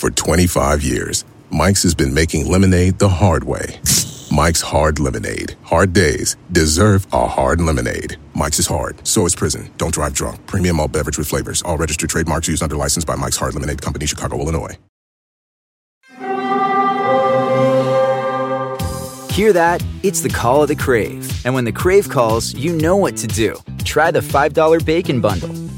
For 25 years, Mike's has been making lemonade the hard way. Mike's Hard Lemonade. Hard days deserve a hard lemonade. Mike's is hard, so is prison. Don't drive drunk. Premium all beverage with flavors. All registered trademarks used under license by Mike's Hard Lemonade Company, Chicago, Illinois. Hear that? It's the call of the Crave. And when the Crave calls, you know what to do. Try the $5 Bacon Bundle,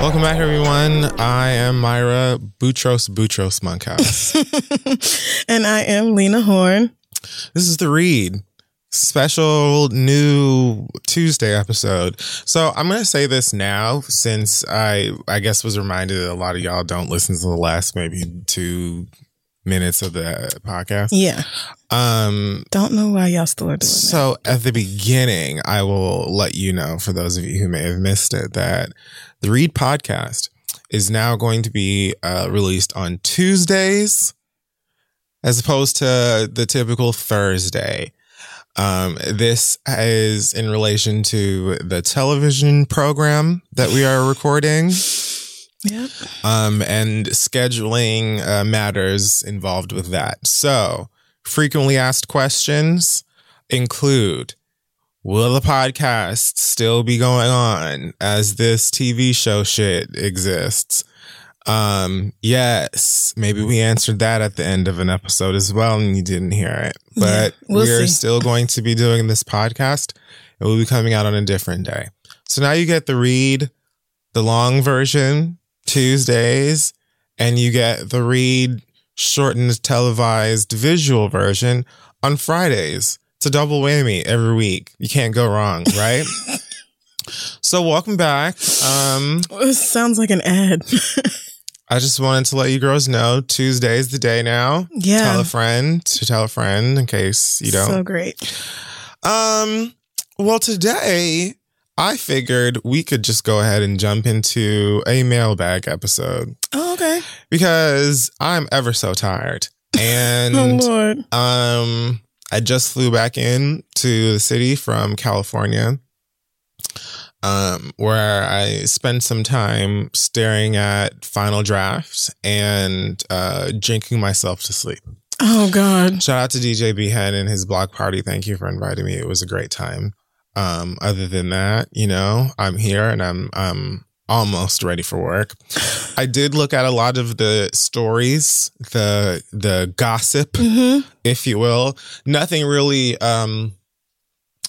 Welcome back, everyone. I am Myra Boutros Boutros Monkhouse. and I am Lena Horn. This is the read special new Tuesday episode. So I'm going to say this now since I I guess was reminded that a lot of y'all don't listen to the last maybe two minutes of the podcast. Yeah. Um Don't know why y'all still are doing it. so at the beginning, I will let you know for those of you who may have missed it that the Read podcast is now going to be uh, released on Tuesdays as opposed to the typical Thursday. Um, this is in relation to the television program that we are recording. Yep. Um, and scheduling uh, matters involved with that. So, frequently asked questions include Will the podcast still be going on as this TV show shit exists? Um, yes, maybe we answered that at the end of an episode as well and you didn't hear it. But Yeah, we'll we're still going to be doing this podcast. It will be coming out on a different day. So now you get the read, the long version, Tuesdays, and you get the read shortened televised visual version on Fridays. It's a double whammy every week. You can't go wrong, right? so welcome back. Um This sounds like an ad. I just wanted to let you girls know Tuesday's the day now. Yeah. Tell a friend to tell a friend in case you don't. So great. Um, well, today I figured we could just go ahead and jump into a mailbag episode Oh, okay. because I'm ever so tired. And oh, And Lord. um I just flew back in to the city from California. Um, where I spent some time staring at final drafts and uh drinking myself to sleep. Oh, God. Shout out to DJ Behead and his block party. Thank you for inviting me. It was a great time. Um, other than that, you know, I'm here and I'm um almost ready for work. I did look at a lot of the stories, the the gossip, hmm if you will. Nothing really um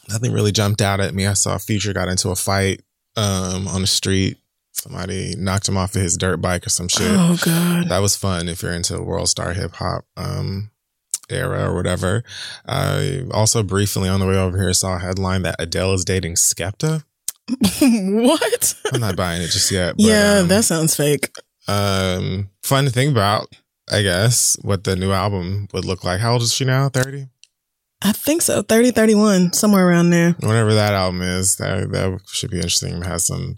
nothing really jumped out at me. I saw Future got into a fight um on the street. Somebody knocked him off of his dirt bike or some shit Oh, God. that was fun if you're into the world star hip hop um era or whatever. I also briefly on the way over here saw a headline that Adele is dating Skepta. what? I'm not buying it just yet. But, yeah, um, that sounds fake. um fun to think about. I guess what the new album would look like. How old is she now? Thirty. I think so. 30, 31, somewhere around there. Whatever that album is, that that should be interesting. It has some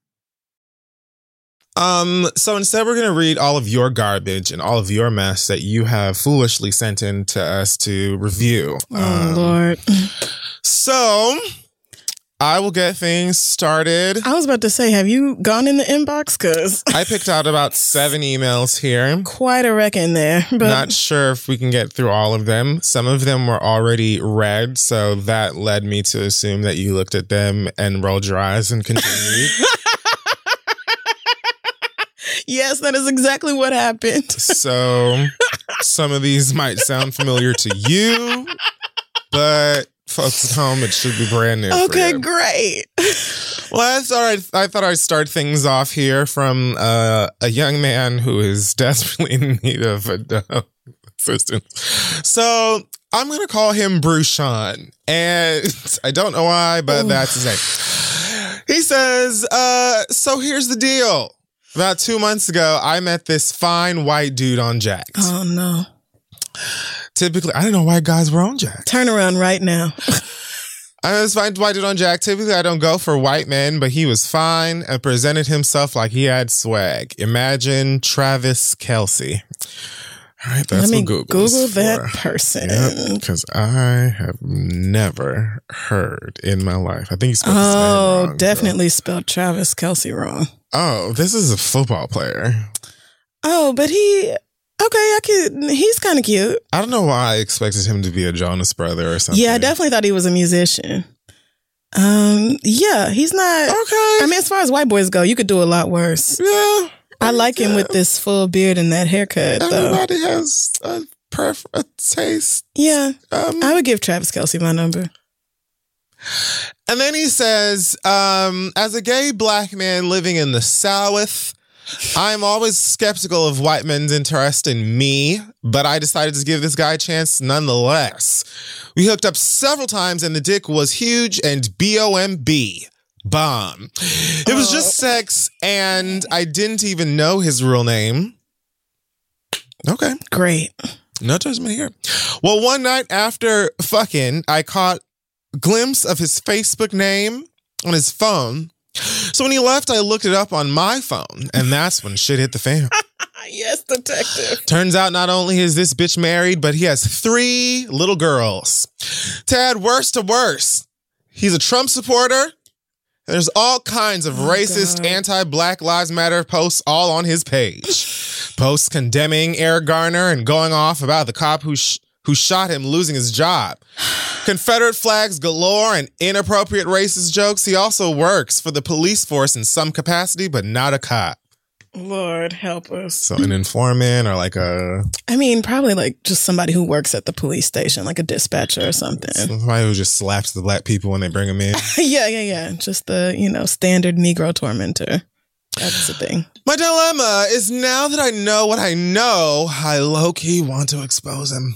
Um, so instead, we're going to read all of your garbage and all of your mess that you have foolishly sent in to us to review. Oh, Um, Lord. So I will get things started. I was about to say, have you gone in the inbox? Because I picked out about seven emails here. quite a wreck in there. But Not sure if we can get through all of them. Some of them were already read, so that led me to assume that you looked at them and rolled your eyes and continued. yes, that is exactly what happened. so some of these might sound familiar to you, but folks at home, it should be brand new. for Okay, great. Well, I thought I'd, I thought I'd start things off here from uh, a young man who is desperately in need of uh, assistance. So I'm going to call him Bruce Sean. And I don't know why, but Ooh. that's his name. He says, uh, So here's the deal. About two months ago, I met this fine white dude on Jack'd. Oh, no. Typically, I don't know why guys were on Jack'd. Turn around right now. I was fine white dude on Jack. Typically, I don't go for white men, but he was fine and presented himself like he had swag. Imagine Travis Kelce. All right, that's Let me what Google's Google that for. person. because I have never heard in my life. I think you spelled his name Oh, definitely spelled Travis Kelce wrong. Oh, this is a football player. Oh, but he okay. I could. He's kind of cute. I don't know why I expected him to be a Jonas brother or something. Yeah, I definitely thought he was a musician. Um, yeah, he's not. Okay. I mean, as far as white boys go, you could do a lot worse. yeah. I like him with this full beard and that haircut, though. Everybody has a prefer a taste. Yeah, Um, I would give Travis Kelce my number. And then he says, um, as a gay black man living in the South, I'm always skeptical of white men's interest in me, but I decided to give this guy a chance nonetheless. We hooked up several times and the dick was huge and B-O-M-B. Bomb. It was just sex and I didn't even know his real name. Okay. Great. No judgment here. Well, one night after fucking, I caught glimpse of his Facebook name on his phone. So when he left, I looked it up on my phone, and that's when shit hit the fan. yes, detective. Turns out not only is this bitch married, but he has three little girls. To add worse to worse, he's a Trump supporter. There's all kinds of oh racist, God. anti Black Lives Matter posts all on his page. posts condemning Eric Garner and going off about the cop who, sh- who shot him losing his job. Confederate flags galore and inappropriate racist jokes. He also works for the police force in some capacity, but not a cop. Lord help us. So an informant or like a I mean, probably like just somebody who works at the police station, like a dispatcher or something. somebody who just slaps the black people when they bring them in. yeah, yeah, yeah. Just the, you know, standard Negro tormentor. That's the thing. My dilemma is now that I know what I know, I low key want to expose him.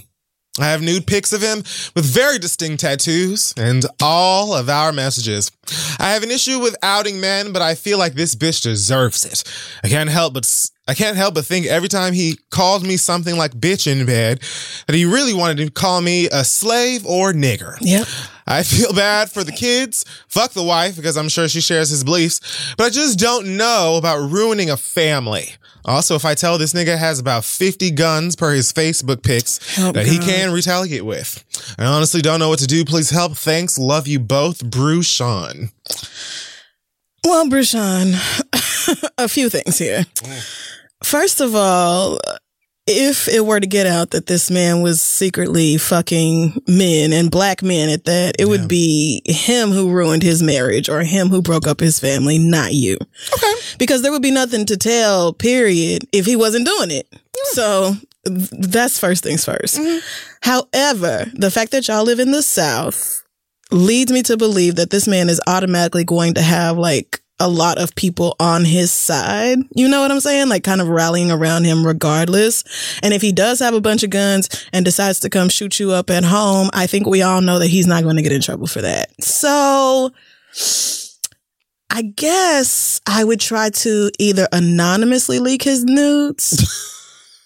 I have nude pics of him with very distinct tattoos and all of our messages. I have an issue with outing men, but I feel like this bitch deserves it. I can't help but I can't help but think every time he called me something like bitch in bed that he really wanted to call me a slave or nigger. Yep. I feel bad for the kids. Fuck the wife because I'm sure she shares his beliefs, but I just don't know about ruining a family. Also, if I tell this nigga has about 50 guns per his Facebook pics Oh, that he can retaliate with. I honestly don't know what to do. Please help. Thanks. Love you both. Bruce Sean. Well, Brushan, a few things here. Mm. First of all, if it were to get out that this man was secretly fucking men and black men at that, it Yeah. would be him who ruined his marriage or him who broke up his family, not you. Okay. Because there would be nothing to tell, period, if he wasn't doing it. Hmm. So that's first things 1st mm-hmm. However, the fact that y'all live in the South leads me to believe that this man is automatically going to have like a lot of people on his side. You know what I'm saying? Like kind of rallying around him regardless. And if he does have a bunch of guns and decides to come shoot you up at home, I think we all know that he's not going to get in trouble for that. So I guess I would try to either anonymously leak his nudes.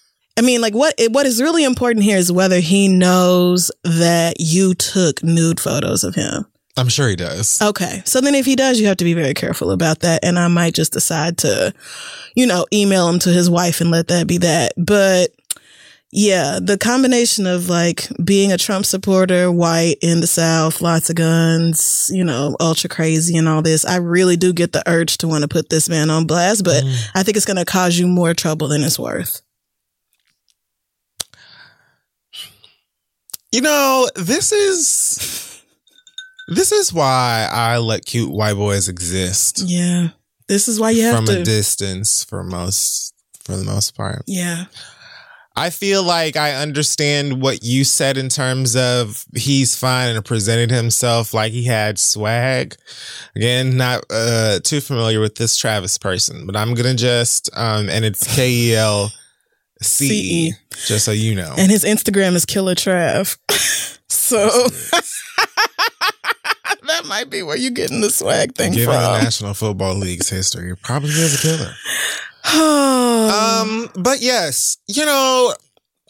I mean, like what what is really important here is whether he knows that you took nude photos of him. I'm sure he does. Okay. So then if he does, you have to be very careful about that. And I might just decide to, you know, email him to his wife and let that be that. But yeah, the combination of like being a Trump supporter, white in the South, lots of guns, you know, ultra crazy and all this, I really do get the urge to want to put this man on blast, but mm. I think it's going to cause you more trouble than it's worth. You know, this is this is why I let cute white boys exist Yeah. This is why you have from to. a distance for most for the most part. yeah. I feel like I understand what you said in terms of he's fine and presented himself like he had swag. Again, not uh, too familiar with this Travis person, but I'm gonna just um, and it's K E L C E, just so you know. And his Instagram is Killer Trav. so might be where you're getting the swag thing Given the. National Football League's history, it probably is a killer. um, but yes, you know,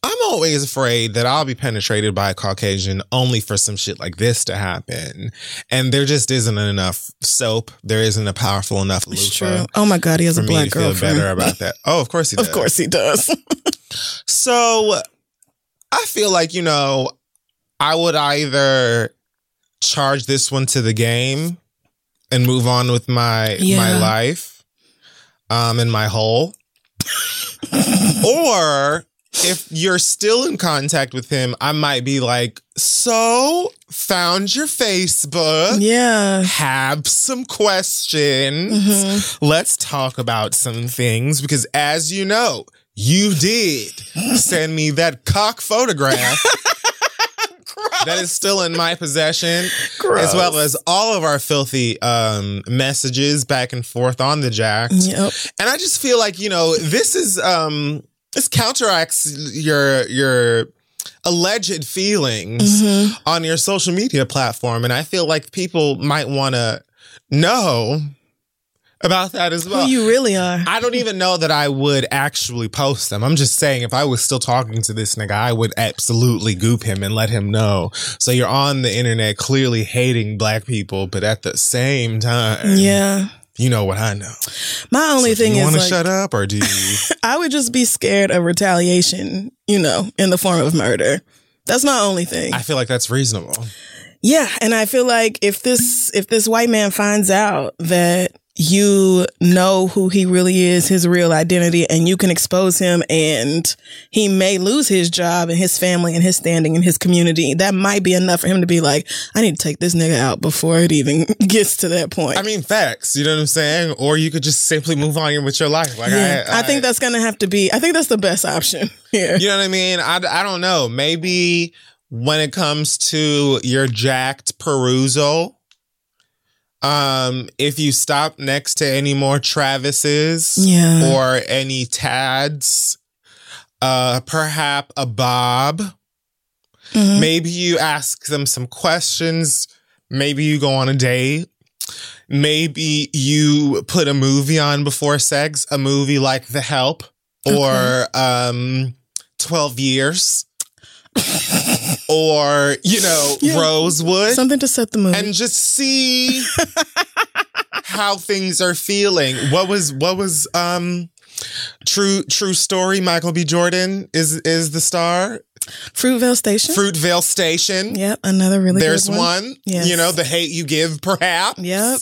I'm always afraid that I'll be penetrated by a Caucasian only for some shit like this to happen. And there just isn't enough soap. There isn't a powerful enough it's true. Oh my God, he has a me black to feel better about that. Oh, of course he does. of course he does. So I feel like, you know, I would either charge this one to the game and move on with my my life um and my whole. or if you're still in contact with him, I might be like, so found your Facebook. yeah. Have some questions. Mhm. Let's talk about some things because, as you know, you did send me that cock photograph that is still in my possession, as well as all of our filthy um, messages back and forth on the jack. Yep. And I just feel like you know this is um, this counteracts your your alleged feelings Mhm. on your social media platform, and I feel like people might want to know about that as well. Who you really are. I don't even know that I would actually post them. I'm just saying, if I was still talking to this nigga, I would absolutely goop him and let him know. So you're on the internet clearly hating black people, but at the same time, yeah. you know what I know. My only So thing you is want to like, shut up or do you? I would just be scared of retaliation, you know, in the form of murder. That's my only thing. I feel like that's reasonable. Yeah, and I feel like if this if this white man finds out that you know who he really is, his real identity, and you can expose him and he may lose his job and his family and his standing in his community. That might be enough for him to be like, I need to take this nigga out before it even gets to that point. I mean, facts. You know what I'm saying? Or you could just simply move on with your life. Like yeah, I, I, think that's going to have to be, I think that's the best option here. You know what I mean? I, I don't know. Maybe when it comes to your Jack'd perusal, um, if you stop next to any more Travises Yeah. or any Tads, uh, perhaps a Bob, Mhm. maybe you ask them some questions. Maybe you go on a date. Maybe you put a movie on before sex, a movie like The Help or um 12 Years or, you know, Yeah. Rosewood Something to set the mood. and just see how things are feeling. What was what was um true true story Michael B Jordan is is the star. Fruitvale Station. Fruitvale Station. Yep, another really There's good one. one. Yes. You know, the hate you give, perhaps. Yep.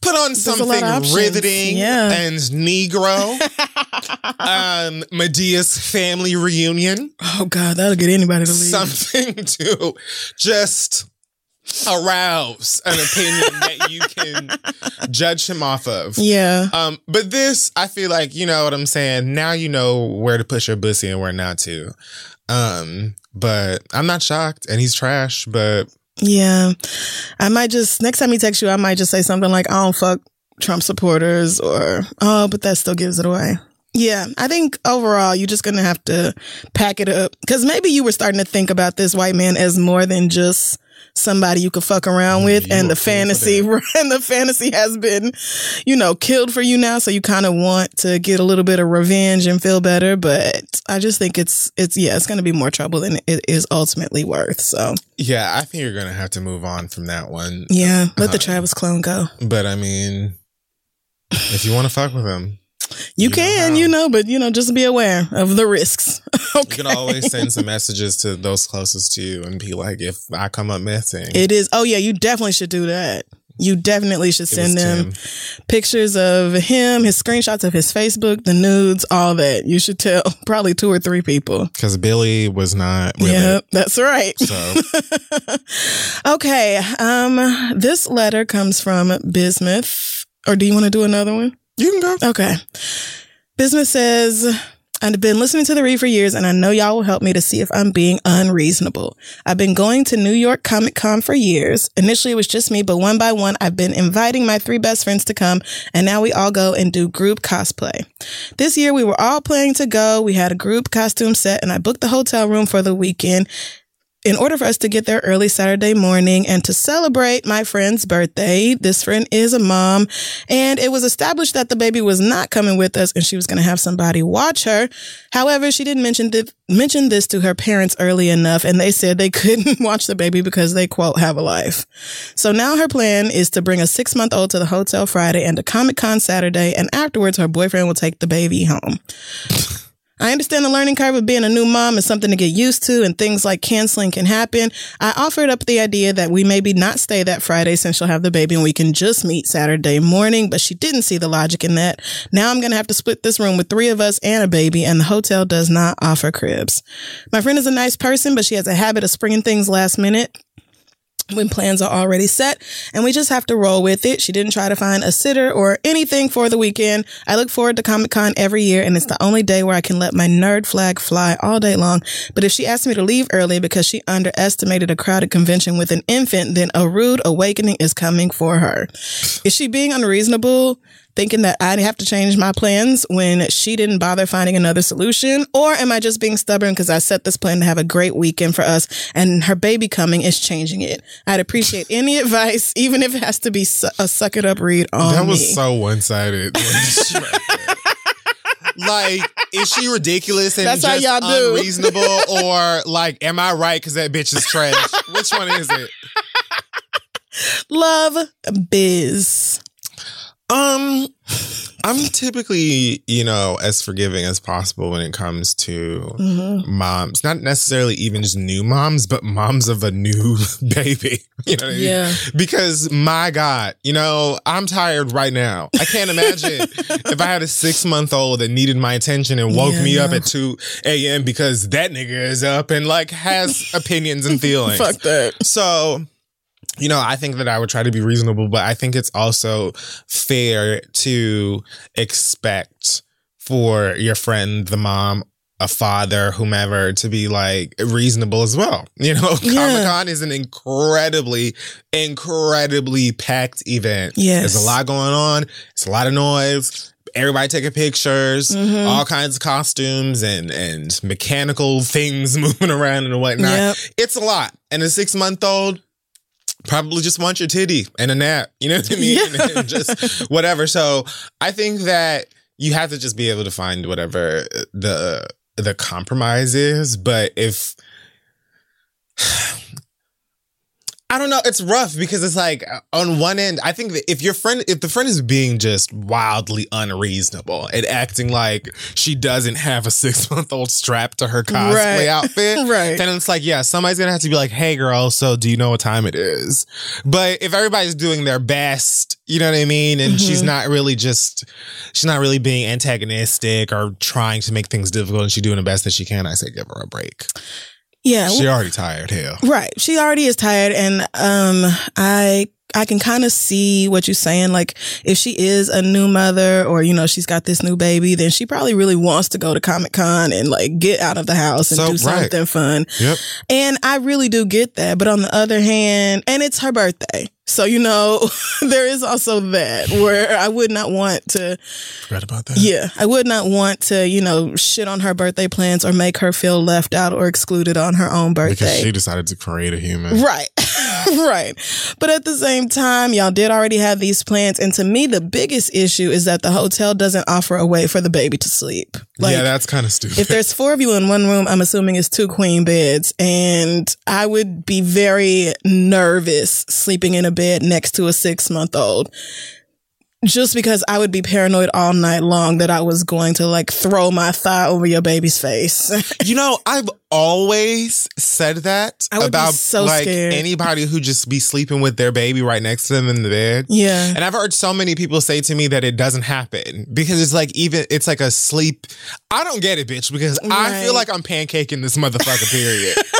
Put on lot something riveting Yeah. and Negro. um, Madea's family reunion. Oh God, that'll get anybody to leave. Something to just arouse an opinion that you can judge him off of. yeah. Um, but this, I feel like, you know what I'm saying? Now you know where to push your pussy and where not to. Um, but I'm not shocked and he's trash, but Yeah. I might just next time he texts you, I might just say something like, I don't fuck Trump supporters or oh, but that still gives it away. Yeah, I think overall you're just gonna have to pack it up. Cause maybe you were starting to think about this white man as more than just somebody you could fuck around with you and the fantasy and the fantasy has been, you know, killed for you now. So you kind of want to get a little bit of revenge and feel better. But I just think it's it's yeah, it's gonna be more trouble than it is ultimately worth. So yeah, I think you're gonna have to move on from that one. yeah, let Uh, the Travis clone go. But I mean, if you want to fuck with him, You, You can, you know, but you know, just be aware of the risks. you can always send some messages to those closest to you and be like, if I come up missing, It is. Oh yeah, you definitely should do that. You definitely should send them Tim. pictures of him, his screenshots of his Facebook, the nudes, all that. You should tell probably two or three people. Because Billy was not with yeah, that's right. So okay. Um, this letter comes from Bismuth. Or do you want to do another one? You can go. Okay. Bismuth says, I've been listening to the read for years and I know y'all will help me to see if I'm being unreasonable. I've been going to New York Comic Con for years. Initially it was just me, but one by one I've been inviting my three best friends to come and now we all go and do group cosplay. This year we were all planning to go. We had a group costume set and I booked the hotel room for the weekend in order for us to get there early Saturday morning and to celebrate my friend's birthday. This friend is a mom and it was established that the baby was not coming with us and she was going to have somebody watch her. However, she didn't mention th- mention this to her parents early enough and they said they couldn't watch the baby because they quote have a life. So now her plan is to bring a 6-month-old to the hotel Friday and to Comic-Con Saturday and afterwards her boyfriend will take the baby home. I understand the learning curve of being a new mom is something to get used to and things like canceling can happen. I offered up the idea that we maybe not stay that Friday since she'll have the baby and we can just meet Saturday morning, but she didn't see the logic in that. Now I'm going to have to split this room with three of us and a baby and the hotel does not offer cribs. My friend is a nice person, but she has a habit of springing things last minute when plans are already set and we just have to roll with it. She didn't try to find a sitter or anything for the weekend. I look forward to Comic Con every year and it's the only day where I can let my nerd flag fly all day long. But if she asked me to leave early because she underestimated a crowded convention with an infant, then a rude awakening is coming for her. Is she being unreasonable? Thinking that I'd have to change my plans when she didn't bother finding another solution? Or am I just being stubborn because I set this plan to have a great weekend for us and her baby coming is changing it? I'd appreciate any advice, even if it has to be su- a suck it up read on that was me. so one sided. like, is she ridiculous and That's how just y'all do. unreasonable, or like, am I right because that bitch is trash? Which one is it? Love biz. Um, I'm typically, you know, as forgiving as possible when it comes to Mm-hmm. moms. Not necessarily even just new moms, but moms of a new baby. You know what I mean? Yeah. Because my God, you know, I'm tired right now. I can't imagine if I had a six month old that needed my attention and woke Yeah, me up at 2 a.m. because that nigga is up and like has opinions and feelings. Fuck that. So, you know, I think that I would try to be reasonable, but I think it's also fair to expect for your friend, the mom, a father, whomever, to be like reasonable as well. You know, Yeah. Comic Con is an incredibly, incredibly packed event. Yes. There's a lot going on, it's a lot of noise. Everybody taking pictures, Mhm. all kinds of costumes and and mechanical things moving around and whatnot Yep. it's a lot. And a six month old probably just want your titty and a nap. You know what I mean? Yeah. Just whatever. So I think that you have to just be able to find whatever the the compromise is. But if I don't know. It's rough because it's like on one end, I think that if your friend, if the friend is being just wildly unreasonable and acting like she doesn't have a six month old strapped to her cosplay Right. outfit, Right. then it's like, yeah, somebody's gonna have to be like, hey, girl, so do you know what time it is? But if everybody's doing their best, you know what I mean, and Mm-hmm. she's not really just, she's not really being antagonistic or trying to make things difficult, and she's doing the best that she can, I say, give her a break. Yeah. She already tired, hell. Right. She already is tired and um I I can kind of see what you're saying. Like, if she is a new mother or, you know, she's got this new baby, then she probably really wants to go to Comic Con and like get out of the house and So, do right. something fun. Yep. And I really do get that. But on the other hand, and it's her birthday. So, you know, there is also that where I would not want to Forgot about that. yeah, I would not want to, you know, shit on her birthday plans or make her feel left out or excluded on her own birthday Because she decided to create a human. Right. right. But at the same time, y'all did already have these plans. And to me, the biggest issue is that the hotel doesn't offer a way for the baby to sleep. Like, yeah, that's kind of stupid. if there's four of you in one room, I'm assuming it's two queen beds. And I would be very nervous sleeping in a bed next to a six month old. Just because I would be paranoid all night long that I was going to like throw my thigh over your baby's face. You know, I've always said that I would be about so like scared. anybody who just be sleeping with their baby right next to them in the bed. yeah. And I've heard so many people say to me that it doesn't happen because it's like even it's like a sleep. I don't get it, bitch, because I feel like I'm pancaking this motherfucker. Period.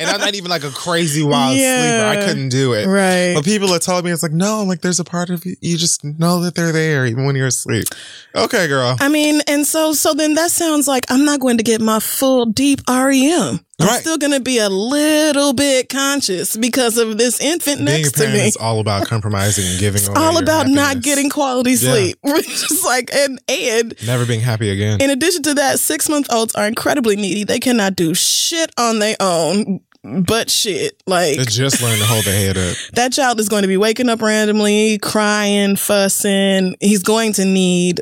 and I'm not even like a crazy wild Yeah. sleeper. I couldn't do it. Right. But people are telling me it's like no, like there's a part of you you just know that they're there even when you're asleep. Okay, girl. I mean, and so so then that sounds like I'm not going to get my full deep REM. I'm Right. still going to be a little bit conscious because of this infant Being next to me. is all about compromising and giving. It's all about not getting quality Yeah. sleep. Just like and and never being happy again. in addition to that, six month olds are incredibly needy. They cannot do shit on their own. But shit, like They just learn to hold their head up. that child is going to be waking up randomly, crying, fussing. He's going to need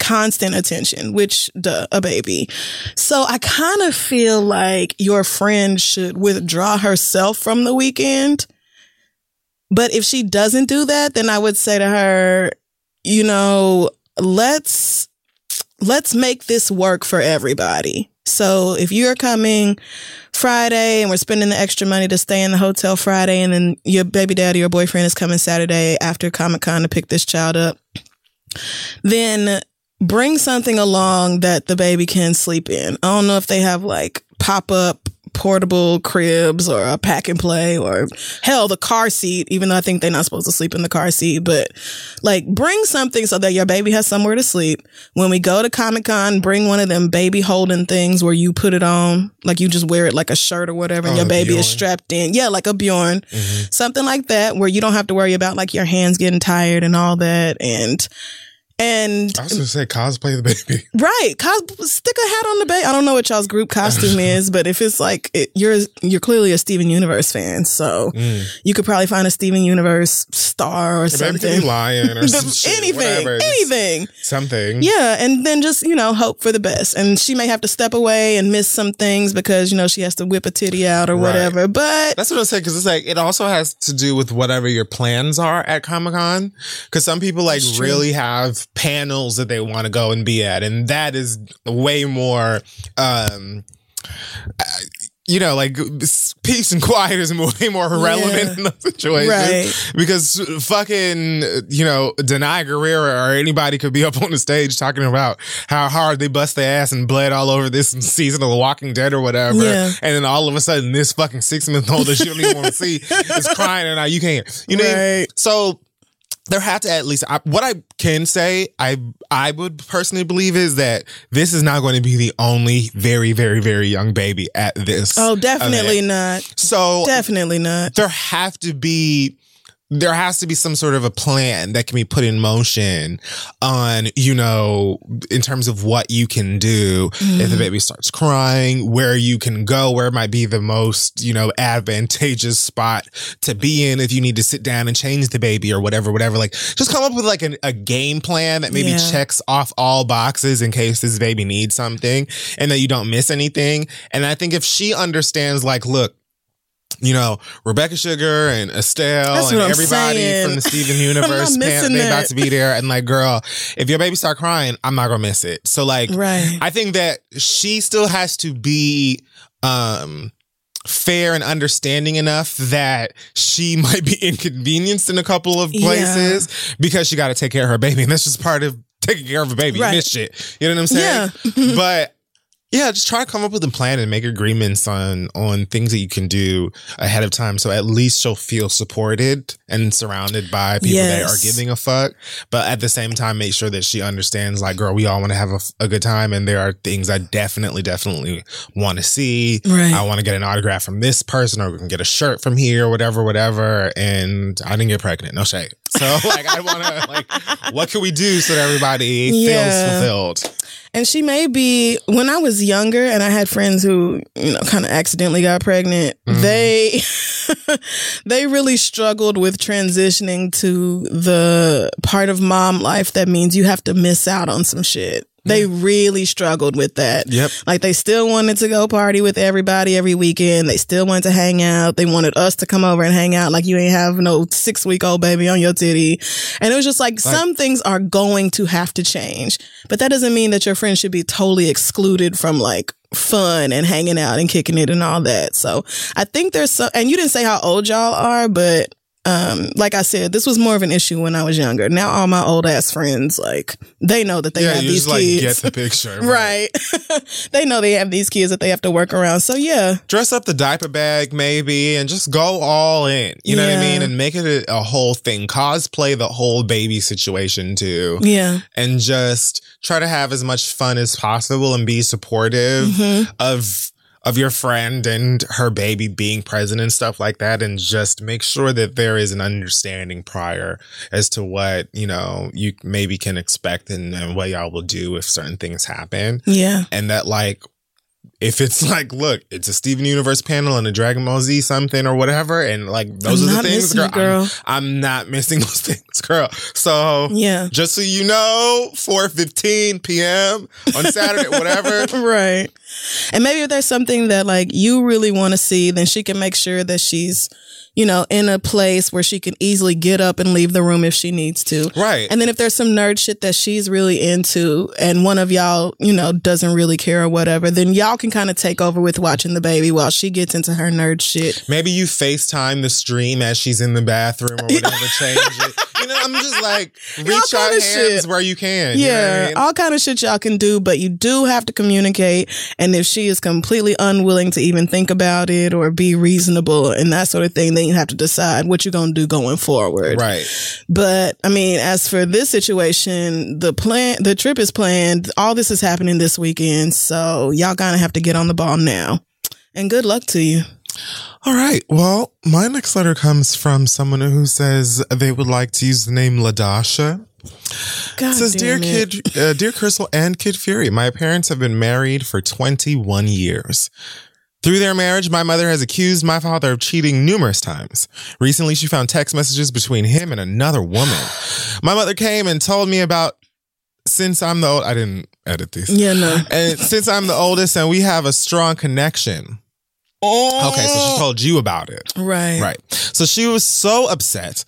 constant attention, which duh, a baby. So I kind of feel like your friend should withdraw herself from the weekend. But if she doesn't do that, then I would say to her, you know, let's let's make this work for everybody. So if you're coming Friday and we're spending the extra money to stay in the hotel Friday and then your baby daddy or boyfriend is coming Saturday after Comic Con to pick this child up, then bring something along that the baby can sleep in. I don't know if they have like pop up portable cribs or a pack and play or hell the car seat even though I think they're not supposed to sleep in the car seat but like bring something so that your baby has somewhere to sleep. When we go to Comic-Con bring one of them baby holding things where you put it on like you just wear it like a shirt or whatever and Oh, your baby is strapped in. Yeah like a Bjorn. Mm-hmm. something like that where you don't have to worry about like your hands getting tired and all that and and I was gonna say cosplay the baby. right cos- stick a hat on the baby i don't know what y'all's group costume is but if it's like it, you're you're clearly a steven universe fan so Mm. you could probably find a steven universe star or The something lion or some shit, anything whatever. Just anything Something. yeah and then just you know hope for the best and she may have to step away and miss some things because you know she has to whip a titty out or Right. whatever but That's what I say because it's like it also has to do with whatever your plans are at Comic Con. Because some people like really have panels that they want to go and be at, and that is way more. Um, you know, like peace and quiet is way more relevant Yeah. in those situations Right. because fucking, you know, Danai Gurira or anybody could be up on the stage talking about how hard they bust their ass and bled all over this season of The Walking Dead or whatever. Yeah. And then all of a sudden, this fucking six month old that you don't even want to see is crying and now you can't. You know, Right. so there had to at least I, what I can say I I would personally believe is that this is not going to be the only very very very young baby at this. Oh, definitely event. not. So Definitely not. there have to be there has to be some sort of a plan that can be put in motion on you know in terms of what you can do. If the mm-hmm. baby starts crying where you can go where might be the most you know advantageous spot to be in if you need to sit down and change the baby or whatever whatever. Like just come up with like an, a game plan that maybe Yeah. checks off all boxes in case this baby needs something and that you don't miss anything. And i think if she understands like look you know, Rebecca Sugar and Estelle and I'm everybody saying. from the Steven Universe, pan- they about to be there. And like, girl, if your baby start crying, I'm not gonna miss it. So like, Right. I think that she still has to be, um, fair and understanding enough that she might be inconvenienced in a couple of Yeah. places because she got to take care of her baby. And that's just part of taking care of a baby. Right. You miss shit. You know what I'm saying? Yeah. but yeah, just try to come up with a plan and make agreements on on things that you can do ahead of time, so at least she'll feel supported and surrounded by people that are giving a fuck. But at the same time, make sure that she understands, like, girl, we all want to have a, a good time, and there are things I definitely, definitely want to see. Right. I want to get an autograph from this person, or we can get a shirt from here, or whatever, whatever. And I didn't get pregnant, no shade. So, like, I want to, like, what can we do so that everybody Yeah. feels fulfilled? And she may be when I was younger and I had friends who, you know, kind of accidentally got pregnant, Mm-hmm. they they really struggled with transitioning to the part of mom life that means you have to miss out on some shit. They really struggled with that. Yep. Like they still wanted to go party with everybody every weekend. They still wanted to hang out. They wanted us to come over and hang out like you ain't have no six week old baby on your titty. And it was just like some things are going to have to change. But that doesn't mean that your friends should be totally excluded from like fun and hanging out and kicking it and all that. So I think there's so and you didn't say how old y'all are, but um, like I said, this was more of an issue when I was younger. Now all my old ass friends, like, they know that they yeah, have you these just like kids. get the picture. Right. they know they have these kids that they have to work around. So yeah. Dress up the diaper bag maybe and just go all in. You know what I mean? And make it a, a whole thing. Cosplay the whole baby situation too. Yeah. And just try to have as much fun as possible and be supportive Mm-hmm. of of your friend and her baby being present and stuff like that and just make sure that there is an understanding prior as to what you know you maybe can expect and, and what y'all will do if certain things happen Yeah. and that like if it's like look it's a steven universe panel and a dragon ball z something or whatever and like those I'm are the things girl, girl. I'm, I'm not missing those things girl so Yeah. just so you know 4.15 p.m on saturday whatever right. And maybe if there's something that like you really want to see, then she can make sure that she's, you know, in a place where she can easily get up and leave the room if she needs to. right And then if there's some nerd shit that she's really into and one of y'all, you know, doesn't really care or whatever, then y'all can kind of take over with watching the baby while she gets into her nerd shit. maybe you facetime the stream as she's in the bathroom or whatever change it you know i'm just like reach out hands shit. where you can you know I Yeah, mean? all kind of shit y'all can do, but you do have to communicate. And if she is completely unwilling to even think about it or be reasonable and that sort of thing, then you have to decide what you're going to do going forward. right But I mean, as for this situation, the plan, the trip is planned. All this is happening this weekend. So y'all kind of have to get on the ball now. And good luck to you. All right. Well, my next letter comes from someone who says they would like to use the name Ladasha. God It says, "Dear it. Kid, uh, dear Crissle and Kid Fury, my parents have been married for 21 years." Through their marriage, my mother has accused my father of cheating numerous times. Recently, she found text messages between him and another woman. My mother came and told me about since I'm the old, I didn't edit these. Yeah, no. And since I'm the oldest and we have a strong connection. Oh. Okay, so she oh. told you about it. Right. Right. So she was so upset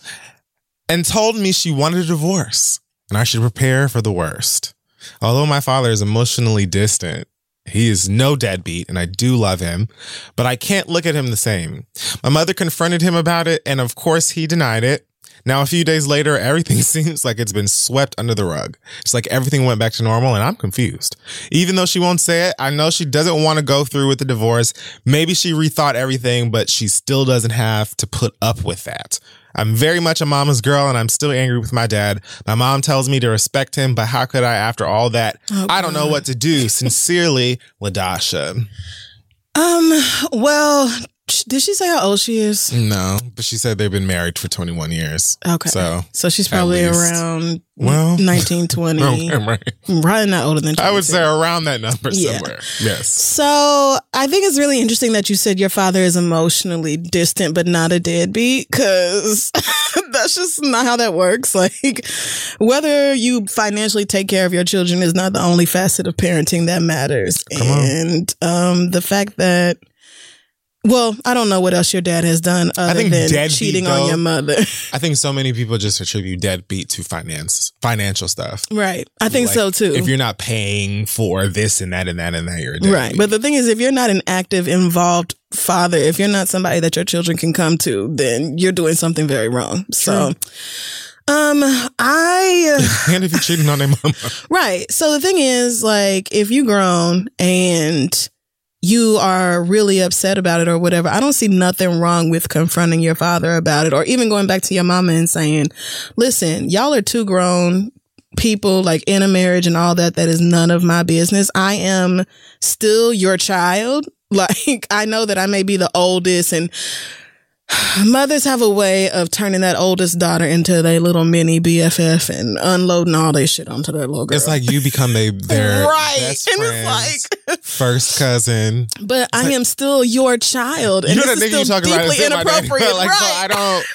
and told me she wanted a divorce. and I should prepare for the worst. Although my father is emotionally distant, he is no deadbeat and I do love him, but I can't look at him the same. My mother confronted him about it, and of course, he denied it. Now, a few days later, everything seems like it's been swept under the rug. It's like everything went back to normal, and I'm confused. Even though she won't say it, I know she doesn't want to go through with the divorce. Maybe she rethought everything, but she still doesn't have to put up with that. I'm very much a mama's girl and I'm still angry with my dad. My mom tells me to respect him, but how could I after all that? Oh, I don't know what to do. Sincerely, Ladasha. Um, well, did she say how old she is? No, but she said they've been married for 21 years. Okay. So, So she's probably around well, 19, 20. okay, right. Probably not older than 22. I would say around that number Yeah. somewhere. Yes. So I think it's really interesting that you said your father is emotionally distant, but not a deadbeat, because that's just not how that works. Like, whether you financially take care of your children is not the only facet of parenting that matters. Come on. and um, the fact that, well, I don't know what else your dad has done other think than cheating on your mother. I think so many people just attribute deadbeat to finance, financial stuff. right. I think Like, so too. If you're not paying for this and that and that and that, you're. Right. But the thing is, if you're not an active, involved father, if you're not somebody that your children can come to, then you're doing something very wrong. So, um, I, and if you're cheating on their mama, right. So the thing is, like, if you grown and you are really upset about it or whatever, I don't see nothing wrong with confronting your father about it or even going back to your mama and saying, listen, y'all are two grown people like in a marriage and all that that is none of my business. I am still your child. Like i know that i may be the oldest and mothers have a way of turning that oldest daughter into their little mini bff and unloading all their shit onto their little girl it's like you become they, their right best and friends, it's like first cousin. but i am still your child and you know this is still deeply is my daddy. inappropriate Like, right so I don't.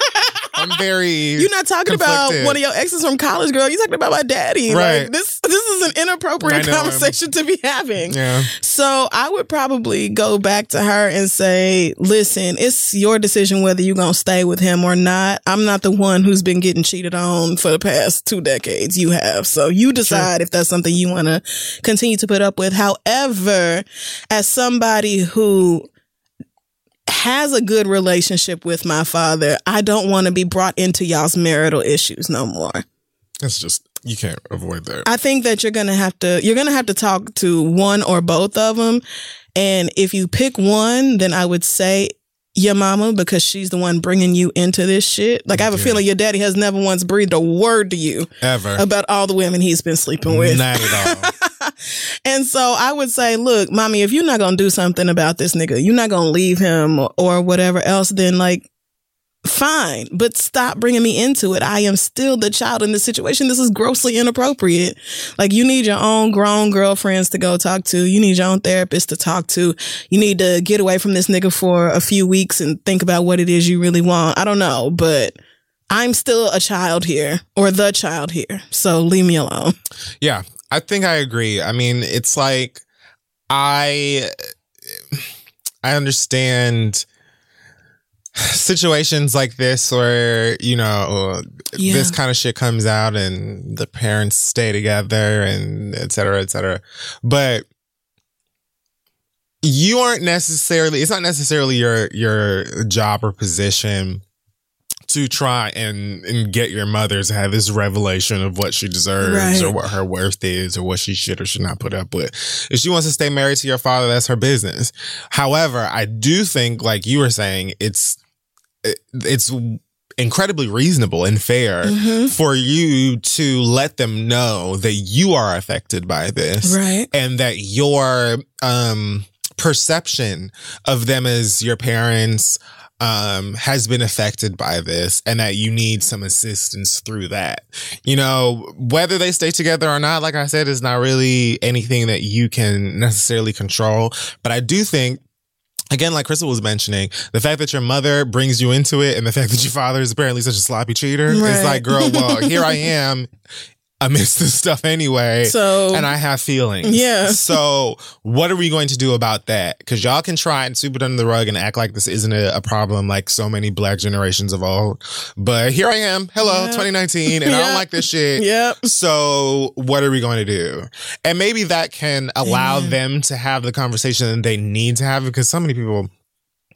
I'm very. You're not talking about one of your exes from college, girl. You're talking about my daddy. Right. Like this this is an inappropriate know, I'm- conversation to be having. Yeah. So I would probably go back to her and say, listen, it's your decision whether you're going to stay with him or not. I'm not the one who's been getting cheated on for the past two decades. You have. So you decide if that's something you want to continue to put up with. However, as somebody who has a good relationship with my father, I don't want to be brought into y'all's marital issues no more. It's just you can't avoid that. I think that you're gonna have to you're gonna have to talk to one or both of them, and if you pick one, then I would say your mama because she's the one bringing you into this shit. Like I have a Yeah. feeling your daddy has never once breathed a word to you Ever. about all the women he's been sleeping with. Not at all. And so I would say, look, mommy, if you're not going to do something about this nigga, you're not going to leave him or, or whatever else, then like, fine, but stop bringing me into it. I am still the child in this situation. This is grossly inappropriate. Like, you need your own grown girlfriends to go talk to. You need your own therapist to talk to. You need to get away from this nigga for a few weeks and think about what it is you really want. I don't know, but I'm still a child here or the child here. So leave me alone. Yeah, I think I agree. I mean, it's like I I understand situations like this where you know Yeah. this kind of shit comes out and the parents stay together and et cetera, et cetera. But you aren't necessarily it's not necessarily your your job or position to try and and get your mother to have this revelation of what she deserves Right. or what her worth is or what she should or should not put up with. If she wants to stay married to your father, that's her business. However, I do think, like you were saying, it's it- it's incredibly reasonable and fair Mhm. for you to let them know that you are affected by this Right. and that your um perception of them as your parents um has been affected by this and that you need some assistance through that. You know, whether they stay together or not, like I said, is not really anything that you can necessarily control, but I do think Again, like Crissle was mentioning, the fact that your mother brings you into it and the fact that your father is apparently such a sloppy cheater, Right. it's like, girl, well, here I am amidst this stuff anyway. So and I have feelings. Yeah. So what are we going to do about that? Because y'all can try and sweep it under the rug and act like this isn't a, a problem like so many black generations of old. But here I am. Hello, Yeah. 2019, and I don't like this shit. Yep. So what are we going to do? And maybe that can allow Amen. them to have the conversation that they need to have because so many people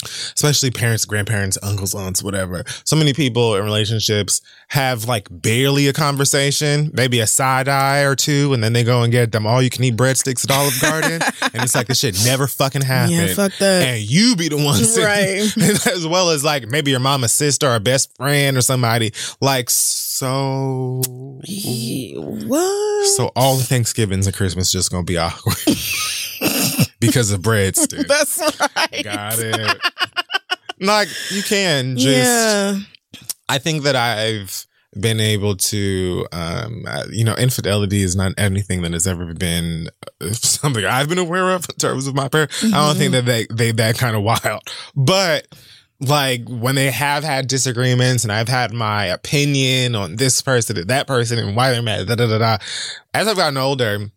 especially parents, grandparents, uncles, aunts, whatever. So many people in relationships have like barely a conversation, maybe a side eye or two, and then they go and get them all you can eat breadsticks at Olive Garden. and it's like this shit never fucking happened. Yeah, fuck that. And you be the one sitting- Right. as well as like maybe your mama's sister or best friend or somebody. Like so What? so all the Thanksgivings and Christmas just gonna be awkward. because of breadsticks. That's right. Got it. like you can just yeah. I think that I've been able to um uh, you know infidelity is not anything that has ever been uh, something I've been aware of in terms of my parents. I don't think that they they that kind of wild. But like when they have had disagreements and I've had my opinion on this person and that person and why they're mad, da da da da. As I've gotten older,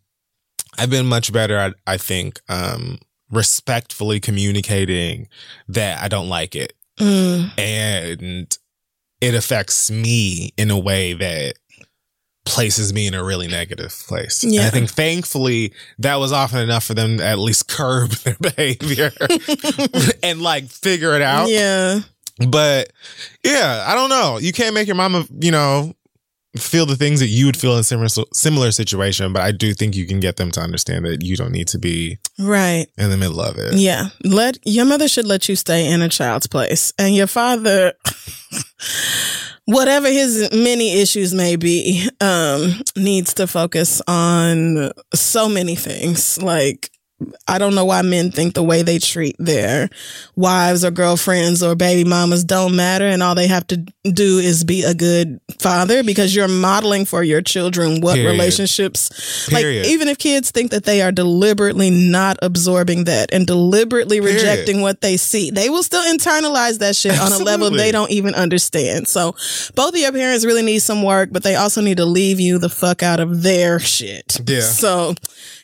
I've been much better at, I think, um, respectfully communicating that I don't like it. Mm. And it affects me in a way that places me in a really negative place. And I think thankfully that was often enough for them to at least curb their behavior and like figure it out. Yeah. But yeah, I don't know. You can't make your mama, you know, feel the things that you would feel in similar similar situation. But I do think you can get them to understand that you don't need to be Right. in the middle of it. Yeah. Let your mother should let you stay in a child's place. And your father whatever his many issues may be, um, needs to focus on so many things. Like I don't know why men think the way they treat their wives or girlfriends or baby mamas don't matter and all they have to do is be a good father because you're modeling for your children what Period. relationships Period. like even if kids think that they are deliberately not absorbing that and deliberately Period. rejecting what they see they will still internalize that shit on a level they don't even understand so both of your parents really need some work but they also need to leave you the fuck out of their shit Yeah. so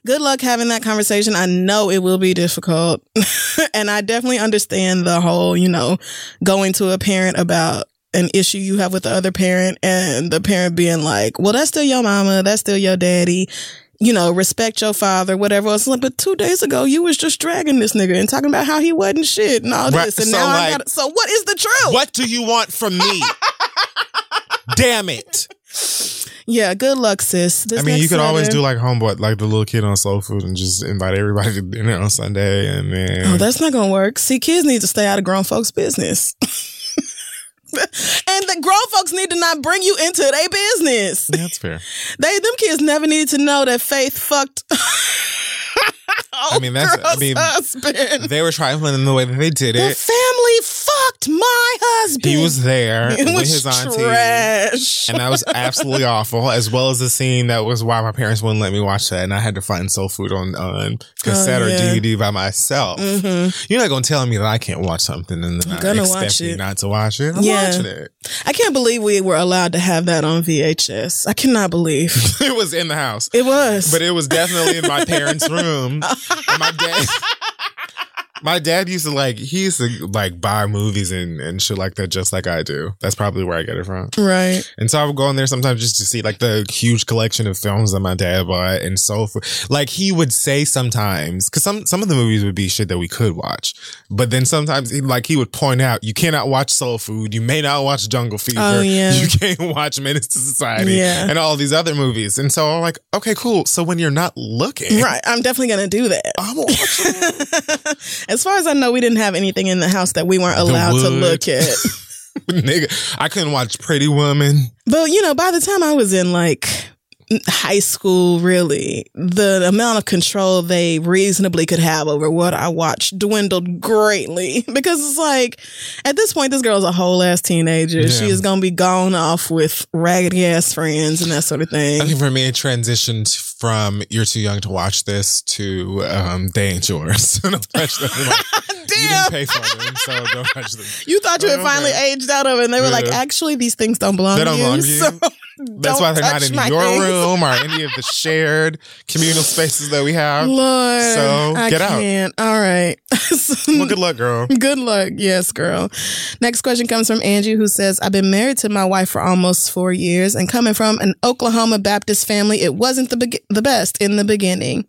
good luck having that conversation. I know it will be difficult. and I definitely understand the whole, you know, going to a parent about an issue you have with the other parent and the parent being like, well, that's still your mama. That's still your daddy. You know, respect your father, whatever else. Like, but two days ago, you was just dragging this nigga and talking about how he wasn't shit and all Right, this. And so, now I got So what is the truth? What do you want from me? Damn it. Yeah, good luck, sis. This I mean, you could always do like homeboy, like the little kid on soul food and just invite everybody to dinner on Sunday and then. Oh, that's not gonna work. See, kids need to stay out of grown folks' business. and the grown folks need to not bring you into their business. Yeah, that's fair. They them kids never needed to know that Faith fucked. I mean, that's- I mean, husband. They were trifling in the way that they did it. The family fucked my husband. He was there It with was his auntie. trash. And that was absolutely awful, as well as the scene that was why my parents wouldn't let me watch that, and I had to find soul food on on cassette Oh, or. DVD by myself. Mhm. You're not gonna tell me that I can't watch something and then I'm gonna expect watch me not to watch it. I'm Yeah. watching it. I can't believe we were allowed to have that on VHS. I cannot believe it was in the house. it was. but it was definitely in my parents' room. And my dad, my dad used to like he used to like buy movies and and shit like that, just like I do. That's probably where I get it from. right. And so I would go in there sometimes just to see like the huge collection of films that my dad bought and so forth. Like he would say sometimes, because some some of the movies would be shit that we could watch, but then sometimes he, like he would point out, you cannot watch Soul Food, you may not watch Jungle Fever, Oh, yeah. you can't watch Menace to Society, Yeah. and all these other movies. And so I'm like, okay, cool. So when you're not looking, Right. I'm definitely gonna do that. I'm watching. as far as I know, we didn't have anything in the house that we weren't allowed to look at. Nigga, I couldn't watch Pretty Woman. but you know, by the time I was in like high school, really, the amount of control they reasonably could have over what I watched dwindled greatly because it's like at this point, this girl's a whole ass teenager. She is gonna be gone off with raggedy ass friends and that sort of thing. I think for me, it transitioned from "You're too young to watch this" to um, "They ain't yours." them. You didn't pay for them, so don't touch them. You thought you had Okay. finally aged out of it, and they were like, "Actually, these things don't belong They don't belong to you. So That's why they're not in your things. room or any of the shared communal spaces that we have. Lord, So, I get out. can't. All right. Well, good luck, girl. Good luck. Yes, girl. Next question comes from Angie, who says, I've been married to my wife for almost four years, and coming from an Oklahoma Baptist family, it wasn't the, be- the best in the beginning.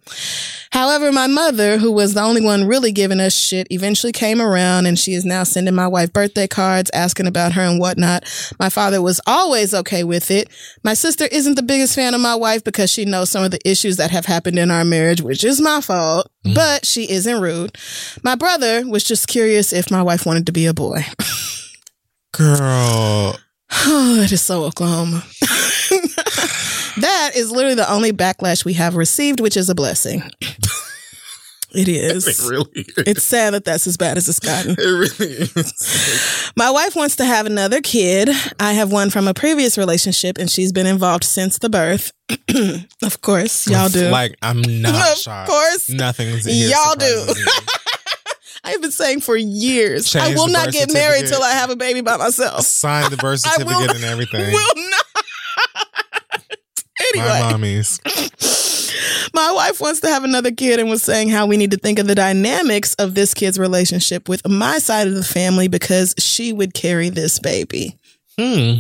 However, my mother, who was the only one really giving us shit, eventually came around, and she is now sending my wife birthday cards, asking about her and whatnot. My father was always okay with it. My sister isn't the biggest fan of my wife because she knows some of the issues that have happened in our marriage, which is my fault, mm. but she isn't rude. My brother was just curious if my wife wanted to be a boy. Girl. Oh, it is so Oklahoma. that is literally the only backlash we have received, which is a blessing. It is. It really is. It's sad that that's as bad as it's gotten. It really is. My wife wants to have another kid. I have one from a previous relationship, and she's been involved since the birth. of course, y'all do. Like, I'm not Of shocked. course. Nothing's Y'all do. I've been saying for years, I will not get married certificate. till I have a baby by myself. Sign the birth I will- certificate and everything. Will not. Anyway. My mommies. My wife wants to have another kid and was saying how we need to think of the dynamics of this kid's relationship with my side of the family because she would carry this baby. Hmm.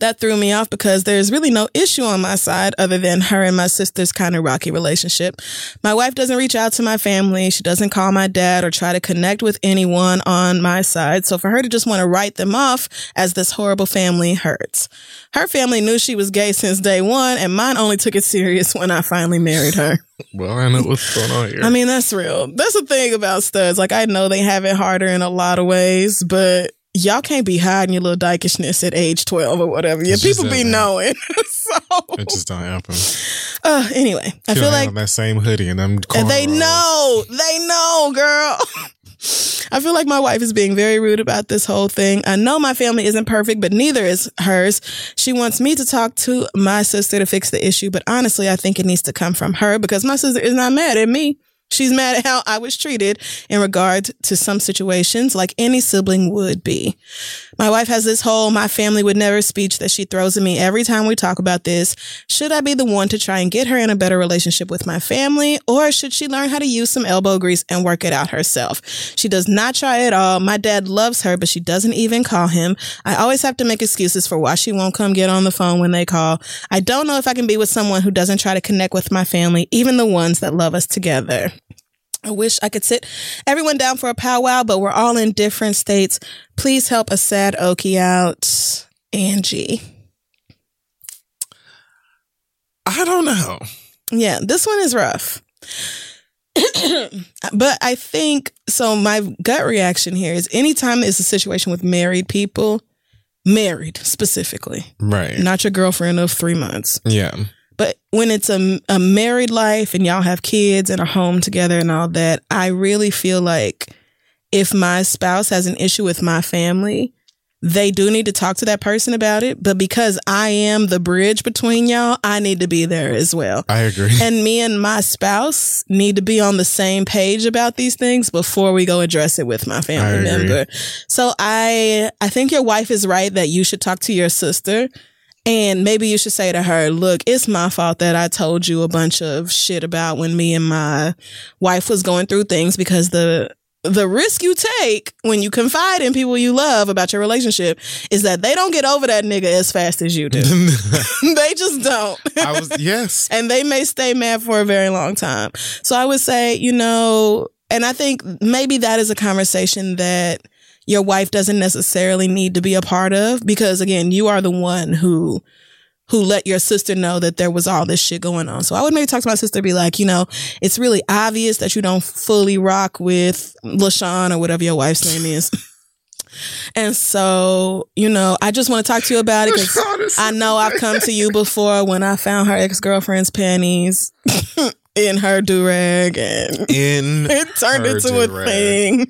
That threw me off because there's really no issue on my side other than her and my sister's kind of rocky relationship. My wife doesn't reach out to my family. She doesn't call my dad or try to connect with anyone on my side. So for her to just want to write them off as this horrible family hurts. Her family knew she was gay since day one and mine only took it serious when I finally married her. Well, I know what's going on here. I mean, that's real. That's the thing about studs. Like, I know they have it harder in a lot of ways, but y'all can't be hiding your little dykishness at age 12 or whatever. Yeah, people be doesn't. knowing. so, it just don't happen. uh, anyway, I feel like that same hoodie and them. and they cornrows. know. They know, girl. I feel like my wife is being very rude about this whole thing. I know my family isn't perfect, but neither is hers. She wants me to talk to my sister to fix the issue, but honestly, I think it needs to come from her because my sister is not mad at me. She's mad at how I was treated in regard to some situations, like any sibling would be. My wife has this whole my family would never speech that she throws at me every time we talk about this. Should I be the one to try and get her in a better relationship with my family, or should she learn how to use some elbow grease and work it out herself? She does not try at all. My dad loves her, but she doesn't even call him. I always have to make excuses for why she won't come get on the phone when they call. I don't know if I can be with someone who doesn't try to connect with my family, even the ones that love us together. I wish I could sit everyone down for a powwow, but we're all in different states. Please help a sad Okie out. Angie. I don't know. Yeah, this one is rough. but I think so. My gut reaction here is anytime it's a situation with married people, married specifically, Right. not your girlfriend of three months. yeah. But when it's a, a married life and y'all have kids and a home together and all that, I really feel like if my spouse has an issue with my family, they do need to talk to that person about it. But because I am the bridge between y'all, I need to be there as well. I agree. And me and my spouse need to be on the same page about these things before we go address it with my family member. So I I think your wife is right that you should talk to your sister and maybe you should say to her, look, it's my fault that I told you a bunch of shit about when me and my wife was going through things because the the risk you take when you confide in people you love about your relationship is that they don't get over that nigga as fast as you do. they just don't. I was yes. and they may stay mad for a very long time. So I would say, you know, and I think maybe that is a conversation that your wife doesn't necessarily need to be a part of because again, you are the one who who let your sister know that there was all this shit going on. So I would maybe talk to my sister, be like, you know, it's really obvious that you don't fully rock with LaShawn or whatever your wife's name is. And so, you know, I just want to talk to you about it because I know I've come to you before when I found her ex girlfriend's panties in her do rag and In it turned into a thing.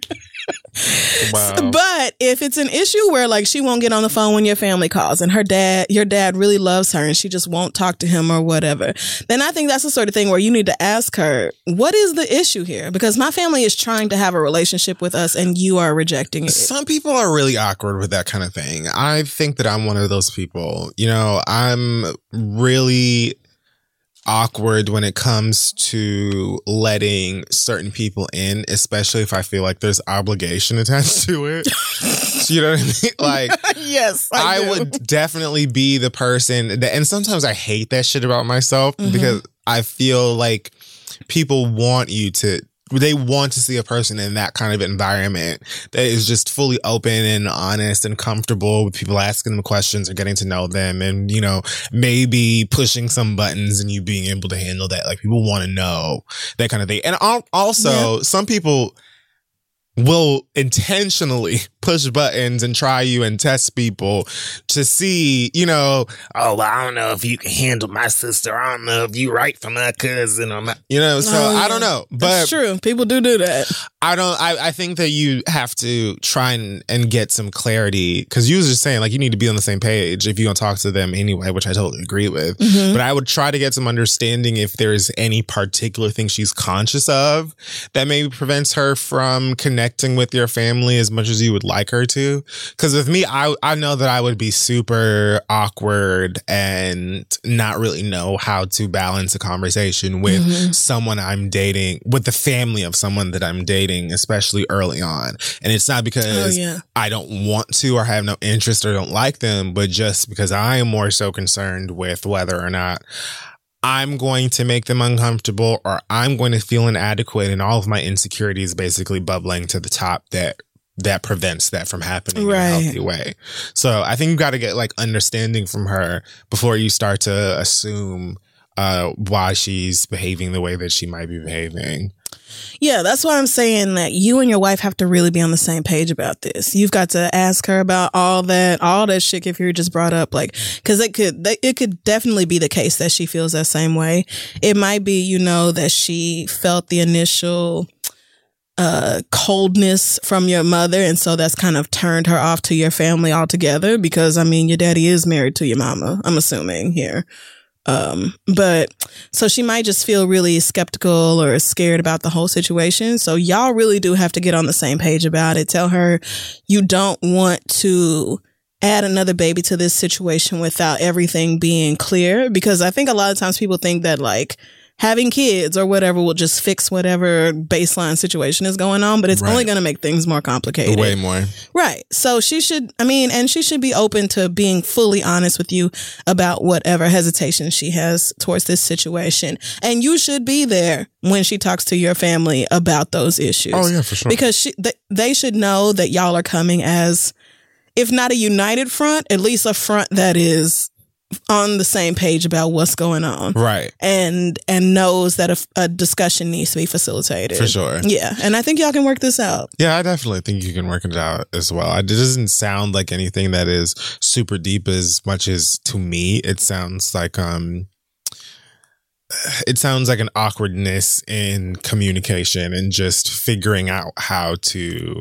Wow. But if it's an issue where like she won't get on the phone when your family calls and her dad, your dad really loves her and she just won't talk to him or whatever, then I think that's the sort of thing where you need to ask her, what is the issue here? Because my family is trying to have a relationship with us and you are rejecting it. Some people are really awkward with that kind of thing. I think that I'm one of those people. You know, I'm really awkward when it comes to letting certain people in, especially if I feel like there's obligation attached to it. you know what I mean? Like, yes, I, do. would definitely be the person that, and sometimes I hate that shit about myself Mhm. because I feel like people want you to, they want to see a person in that kind of environment that is just fully open and honest and comfortable with people asking them questions or getting to know them and, you know, maybe pushing some buttons and you being able to handle that. Like people want to know that kind of thing. And al- also, some people, will intentionally push buttons and try you and test people to see, you know, oh, well, I don't know if you can handle my sister. I don't know if you right for my cousin or my, you know, so Oh, I don't know. But That's true. People do do that. I don't, I, I think that you have to try and, and get some clarity because you was just saying like you need to be on the same page if you're going to talk to them anyway, which I totally agree with. Mhm. But I would try to get some understanding if there's any particular thing she's conscious of that maybe prevents her from connecting with your family as much as you would like her to. Cause with me, I, I know that I would be super awkward and not really know how to balance a conversation with Mhm. someone I'm dating, with the family of someone that I'm dating, especially early on. And it's not Oh because yeah. I don't want to or have no interest or don't like them, but just because I am more so concerned with whether or not I'm going to make them uncomfortable or I'm going to feel inadequate and all of my insecurities basically bubbling to the top that that prevents that from happening in a healthy way. So I think you got to get like understanding from her before you start to assume uh why she's behaving the way that she might be behaving. Yeah, that's why I'm saying that you and your wife have to really be on the same page about this. You've got to ask her about all that, all that shit if you're just brought up, like, cause it could, it could definitely be the case that she feels that same way. It might be, you know, that she felt the initial, uh, coldness from your mother. And so that's kind of turned her off to your family altogether because I mean, your daddy is married to your mama, I'm assuming here. Um, but so she might just feel really skeptical or scared about the whole situation. So y'all really do have to get on the same page about it. Tell her you don't want to add another baby to this situation without everything being clear because I think a lot of times people think that like having kids or whatever will just fix whatever baseline situation is going on, but it's Right. only going to make things more complicated. Way more. Right. So she should, I mean, and she should be open to being fully honest with you about whatever hesitation she has towards this situation. And you should be there when she talks to your family about those issues. Oh yeah, for sure. Because she, th- they should know that y'all are coming as, if not a united front, at least a front that is on the same page about what's going on right. and and knows that a, a discussion needs to be facilitated For sure. yeah and i think y'all can work this out Yeah, I definitely think you can work it out as well. It doesn't sound like anything that is super deep as much as to me it sounds like um it sounds like an awkwardness in communication and just figuring out how to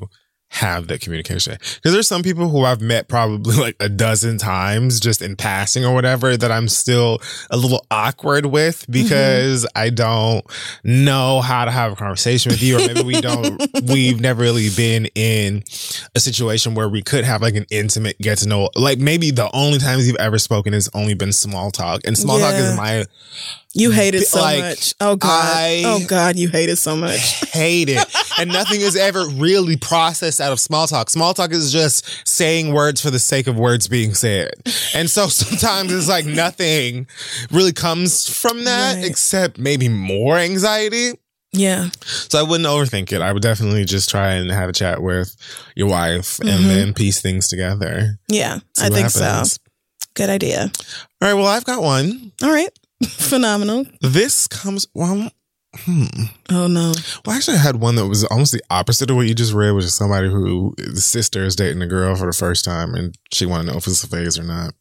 have that communication. Because there's some people who I've met probably like a dozen times just in passing or whatever that I'm still a little awkward with mm-hmm. because I don't know how to have a conversation with you or maybe we don't we've never really been in a situation where we could have like an intimate get to know like maybe the only times you've ever spoken has only been small talk and small talk is my You hate it so like, much. Oh God. I- oh God, you hate it so much. hate it. and nothing is ever really processed out of small talk. Small talk is just saying words for the sake of words being said. And so sometimes it's like nothing really comes from that Right. except maybe more anxiety. Yeah. So I wouldn't overthink it. I would definitely just try and have a chat with your wife and Mhm. then piece things together. Yeah. I think happens. so. Good idea. All right. Well, I've got one. All right. Phenomenal. This comes, well, hmm. Oh no. Well, actually, I had one that was almost the opposite of what you just read, which is somebody who the sister is dating a girl for the first time, and she want to know if it's a phase or not.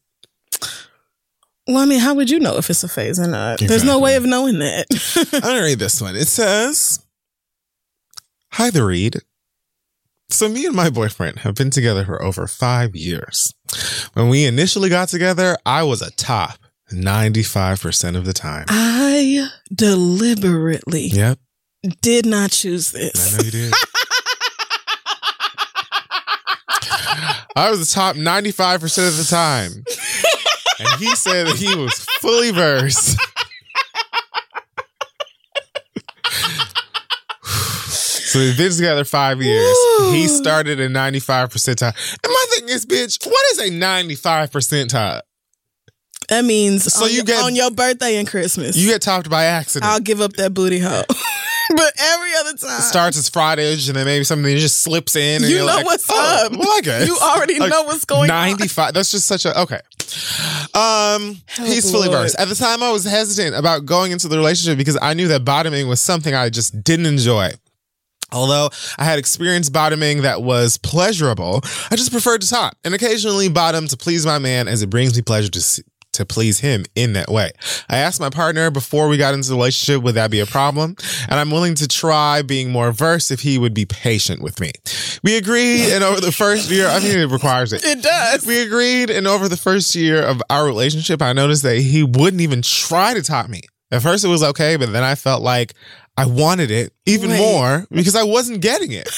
Well, I mean, how would you know if it's a phase or not? There's no way of knowing that. I'm gonna read this one. It says, "Hi, the read. So me and my boyfriend have been together for over five years. When we initially got together, I was a top 95% of the time. I deliberately Yep. did not choose this. I know you did. I was the top 95% of the time. And he said that he was fully versed. so we've been together five years. He started at 95 percentile. And my thing is, bitch, what is a 95 percentile? That means So on, you your, get- on your birthday and Christmas, You get topped by accident. I'll give up that booty hole. but every other time, starts as fridage and then maybe something just slips in. And You you're know like, what's oh, up. Well, I guess. You already know what's going on. 95. That's just such a, okay. Um, Help, he's fully Lord. versed. At the time, I was hesitant about going into the relationship because I knew that bottoming was something I just didn't enjoy. Although I had experienced bottoming that was pleasurable, I just preferred to top and occasionally bottom to please my man as it brings me pleasure to see, to please him in that way. I asked my partner before we got into the relationship, would that be a problem? And I'm willing to try being more versed if he would be patient with me. We agreed, and over the first year, I mean, it requires it. it does. We agreed, and over the first year of our relationship, I noticed that he wouldn't even try to top me. At first, it was okay, but then I felt like I wanted it even Wait. more because I wasn't getting it.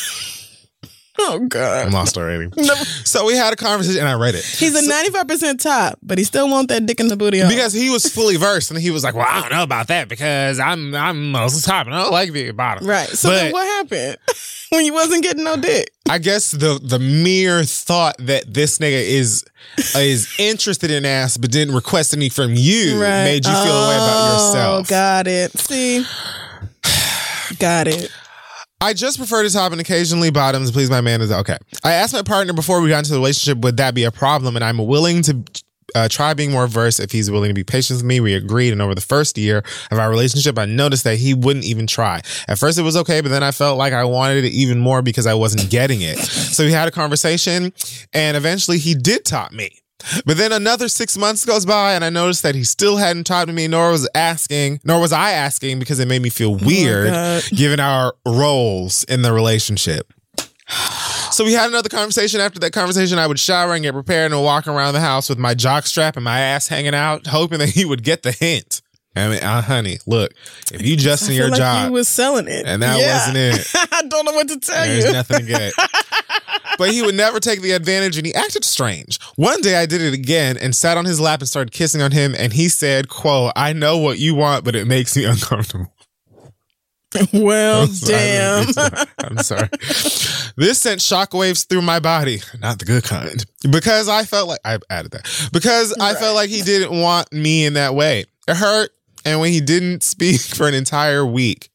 Oh God. I'm lost already. So we had a conversation, and I read it. He's a ninety-five percent top, but he still want that dick in the booty hole. because he was fully versed, and he was like, "Well, I don't know about that because I'm I'm mostly top, and I don't like being bottom." right. So But- then what happened when you wasn't getting no dick? I guess the the mere thought that this nigga is is interested in ass but didn't request any from you made you feel a way about Oh, yourself. Got it. See, got it. I just prefer to top and occasionally bottoms. please my man. Is okay. I asked my partner before we got into the relationship, would that be a problem? And I'm willing to uh, try being more versed if he's willing to be patient with me. We agreed. And over the first year of our relationship, I noticed that he wouldn't even try. At first, it was okay, but then I felt like I wanted it even more because I wasn't getting it. So we had a conversation, and eventually he did top me. But then another six months goes by, and I noticed that he still hadn't talked to me, nor was asking, nor was I asking because it made me feel weird God. given our roles in the relationship. So we had another conversation. After that conversation, I would shower and get prepared and walk around the house with my jock strap and my ass hanging out, hoping that he would get the hint. I mean, uh, honey, look, if you just in your like job you was selling it, and that Yeah. wasn't it, I don't know what to tell there's you. There's nothing to get. But he would never take the advantage and he acted strange. One day I did it again and sat on his lap and started kissing on him and he said, quote, I know what you want, but it makes me uncomfortable. well, I'm sorry. damn. I'm sorry. This sent shockwaves through my body, not the good kind, because I felt like I added that because I felt like he didn't want me in that way. It hurt, and when he didn't speak for an entire week,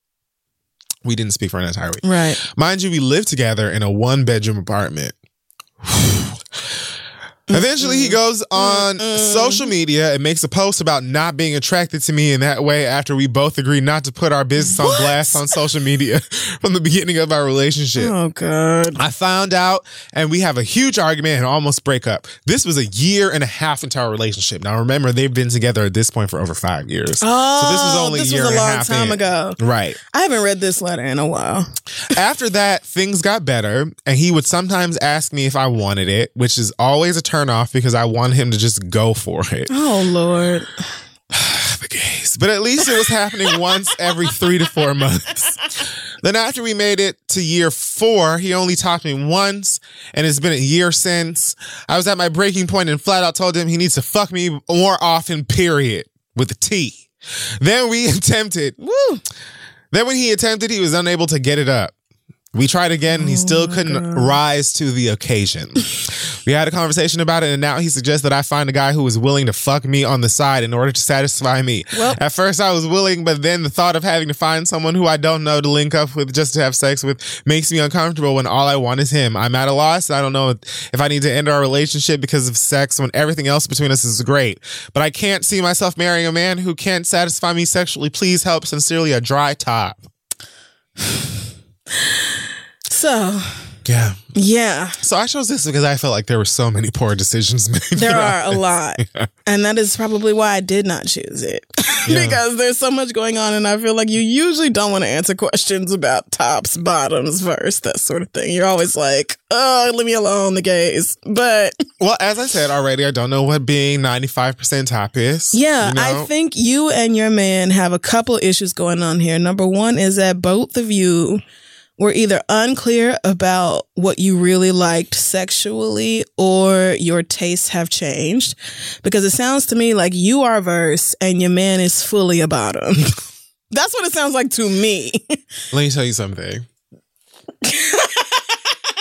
we didn't speak for an entire week. right. Mind you, we lived together in a one bedroom apartment. Eventually, he goes on social media and makes a post about not being attracted to me in that way after we both agreed not to put our business on blast on social media from the beginning of our relationship. Oh God. I found out and we have a huge argument and almost break up. This was a year and a half into our relationship. Now remember, they've been together at this point for over five years. Oh, so this was oh, only this a year was a and long half time in. ago. Right. I haven't read this letter in a while. After that, things got better, and he would sometimes ask me if I wanted it, which is always a turnoff because I want him to just go for it. Oh Lord. the gays. But at least it was happening once every three to four months. Then after we made it to year four, he only talked to me once, and it's been a year since. I was at my breaking point and flat out told him he needs to fuck me more often, period, with a T. Then we attempted. Woo. Then when he attempted, he was unable to get it up. We tried again and he still couldn't rise to the occasion. we had a conversation about it and now he suggests that I find a guy who is willing to fuck me on the side in order to satisfy me. Well- At first I was willing, but then the thought of having to find someone who I don't know to link up with just to have sex with makes me uncomfortable when all I want is him. I'm at a loss. I don't know if I need to end our relationship because of sex when everything else between us is great. But I can't see myself marrying a man who can't satisfy me sexually. Please help. Sincerely, a dry top. So Yeah. Yeah, So I chose this because I felt like there were so many poor decisions made. there are a lot. And that is probably why I did not choose it. Yeah. because there's so much going on and I feel like you usually don't want to answer questions about tops, bottoms, verse, that sort of thing. You're always like, oh, leave me alone, the gays. But Well, as I said already, I don't know what being 95% top is. yeah, you know? I think you and your man have a couple issues going on here. Number one is that both of you were either unclear about what you really liked sexually or your tastes have changed. Because it sounds to me like you are verse and your man is fully a bottom. That's what it sounds like to me. Let me tell you something.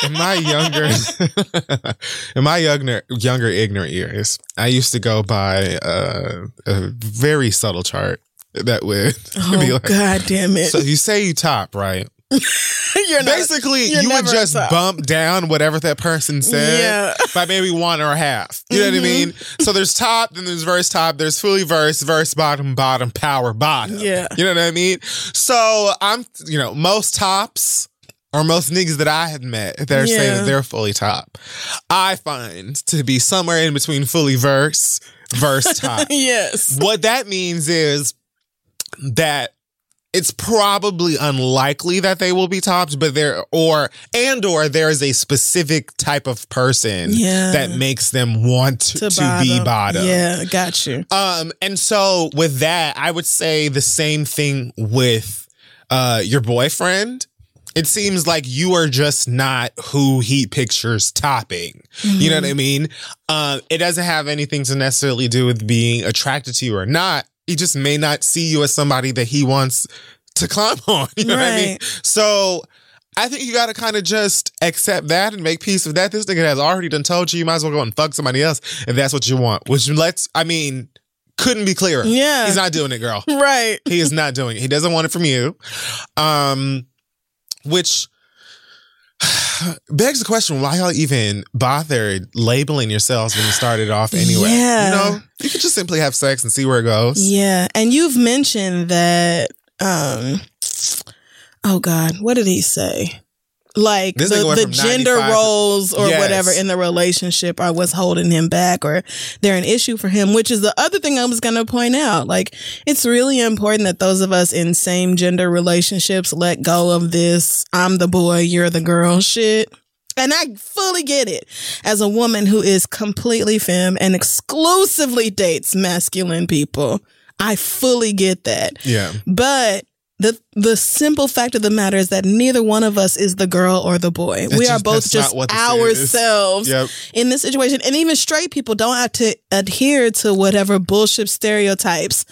in my younger, in my younger, younger ignorant years, I used to go by uh, a very subtle chart that would be Oh, like. God damn it. So you say you top, right? you're not, Basically, you're you would just top. bump down whatever that person said Yeah. by maybe one or a half. You know what I Mhm. mean? So there's top, then there's verse top, there's fully verse, verse bottom, bottom, power, bottom. Yeah. You know what I mean? So I'm, you know, most tops or most niggas that I had met, they're saying that they're fully top. I find to be somewhere in between fully verse, verse top. yes. what that means is that it's probably unlikely that they will be topped, but there or and or there is a specific type of person Yeah. that makes them want to, to be bottom. Yeah, got you. Um, and so with that, I would say the same thing with uh your boyfriend. It seems like you are just not who he pictures topping. You know what I mean? Um, it doesn't have anything to necessarily do with being attracted to you or not. He just may not see you as somebody that he wants to climb on. You know what I mean? So I think you got to kind of just accept that and make peace with that. This nigga has already done told you you might as well go and fuck somebody else if that's what you want. Which lets, I mean, couldn't be clearer. Yeah. He's not doing it, girl. Right. He is not doing it. He doesn't want it from you. Um, which begs the question why y'all even bothered labeling yourselves when you started off anyway. Yeah. You know, you could just simply have sex and see where it goes. Yeah. And you've mentioned that um oh God, what did he say? Like This the, the gender roles or Yes. whatever in the relationship are what's holding him back or they're an issue for him, which is the other thing I was gonna point out. Like it's really important that those of us in same gender relationships let go of this I'm the boy, you're the girl shit. And I fully get it as a woman who is completely femme and exclusively dates masculine people. I fully get that. Yeah. But the the simple fact of the matter is that neither one of us is the girl or the boy. we are just- both just not what this ourselves Yep. in this situation. And even straight people don't have to adhere to whatever bullshit stereotypes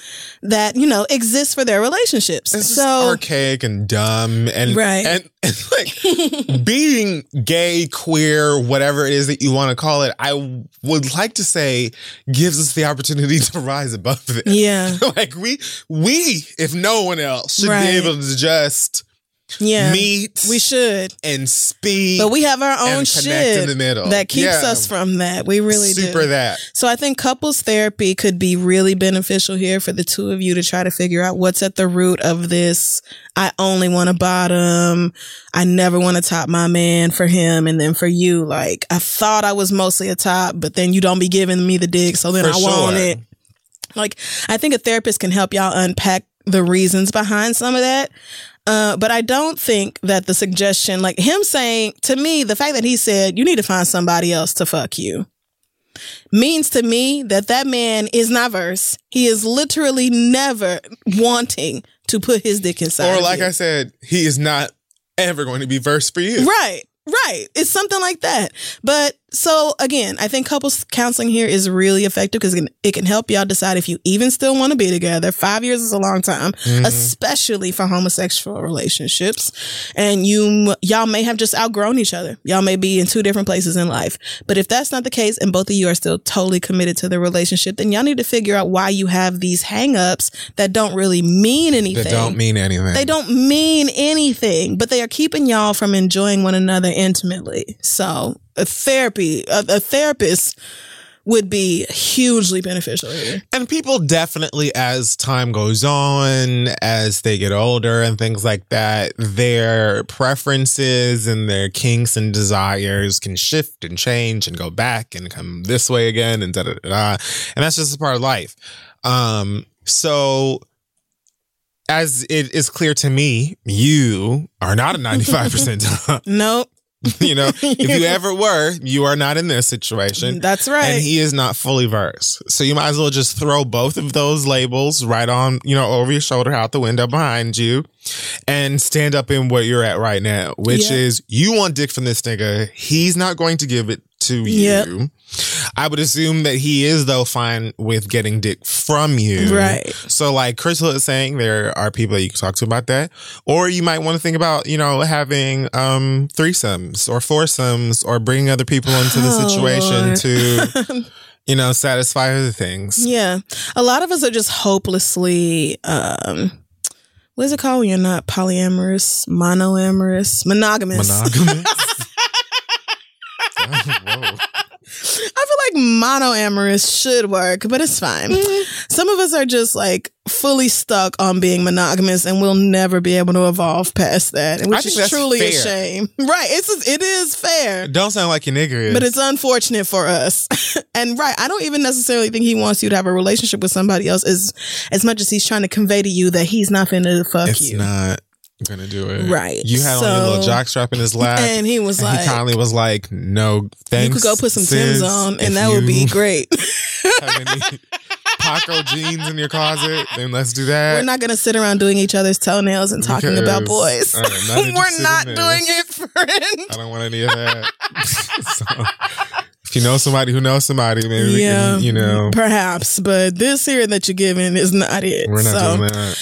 that, you know, exist for their relationships. It's so archaic and dumb and Right. and like being gay, queer, whatever it is that you want to call it, I would like to say gives us the opportunity to rise above it. yeah. like we we, if no one else, should Right. be able to just Yeah. meet We should. and speak. But we have our own shit in the middle. that keeps Yeah. us from that. We really super do. that. So I think couples therapy could be really beneficial here for the two of you to try to figure out what's at the root of this. I only want to bottom. I never want to top my man for him. And then for you, like, I thought I was mostly a top, but then you don't be giving me the dick. So then For I want it. Like, I think a therapist can help y'all unpack the reasons behind some of that. Uh, but I don't think that the suggestion, like him saying to me, the fact that he said, you need to find somebody else to fuck you means to me that that man is not verse. He is literally never wanting to put his dick inside. Or like. I said, he is not ever going to be verse for you. Right. Right. It's something like that. But so again, I think couples counseling here is really effective because it, can- it can help y'all decide if you even still want to be together. Five years is a long time, Mm-hmm. especially for homosexual relationships. And you, y'all may have just outgrown each other. Y'all may be in two different places in life. But if that's not the case and both of you are still totally committed to the relationship, then y'all need to figure out why you have these hangups that don't really mean anything. That don't mean anything. They don't mean anything, but they are keeping y'all from enjoying one another intimately. So, a therapy, a, a therapist would be hugely beneficial here. And people definitely, as time goes on, as they get older and things like that, their preferences and their kinks and desires can shift and change and go back and come this way again and da da da. da. And that's just a part of life. Um, so as it is clear to me, you are not a 95%. Nope. you know, if you ever were, you are not in this situation. That's right. And he is not fully versed. So you might as well just throw both of those labels right on, you know, over your shoulder, out the window behind you, and stand up in what you're at right now, which Yeah. is you want dick from this nigga. He's not going to give it to you. Yep. I would assume that he is though fine with getting dick from you. Right. So like Crissle is saying, there are people that you can talk to about that. Or you might want to think about, you know, having um threesomes or foursomes or bringing other people into the Oh, situation to, you know, satisfy other things. Yeah. A lot of us are just hopelessly um what is it called when you're not polyamorous, monoamorous, monogamous? Monogamous. I feel like monoamorous should work, but it's fine. Mm. Some of us are just like fully stuck on being monogamous and we'll never be able to evolve past that, which is truly a shame. Right. It's it is fair. Don't sound like your nigga is. But it's unfortunate for us. and right, I don't even necessarily think he wants you to have a relationship with somebody else as as much as he's trying to convey to you that he's not finna fuck It's you. not gonna do it. Right. You had on your little So- jockstrap in his lap. and he was and like, he kindly was like, "No, thanks." "You could go put some. Tim's on, and that would be great." have any Paco jeans in your closet, then let's do that. We're not gonna sit around doing each other's toenails and talking about boys. Not We're not doing it, friend. I don't want any of that. so, if you know somebody who knows somebody, maybe we Yeah, can, you know, perhaps, but this here that you're giving is not it. we're not so, doing that.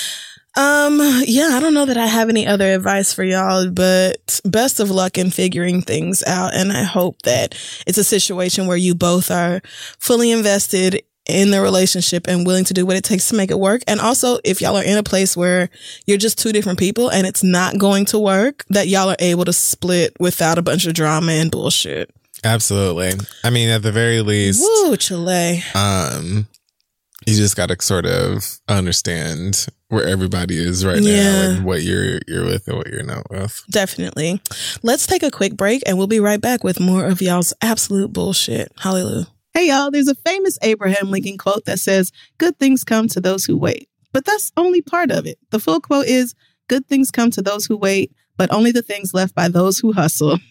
Um, yeah, I don't know that I have any other advice for y'all, but best of luck in figuring things out. And I hope that it's a situation where you both are fully invested in the relationship and willing to do what it takes to make it work. And also, if y'all are in a place where you're just two different people and it's not going to work, that y'all are able to split without a bunch of drama and bullshit. Absolutely. I mean, at the very least, Woo, Chile. um, you just got to sort of understand where everybody is right Yeah. now and what you're you're with and what you're not with. Definitely. Let's take a quick break and we'll be right back with more of y'all's absolute bullshit. Hallelujah. Hey, y'all, there's a famous Abraham Lincoln quote that says, Good things come to those who wait. But that's only part of it. The full quote is, Good things come to those who wait, but only the things left by those who hustle.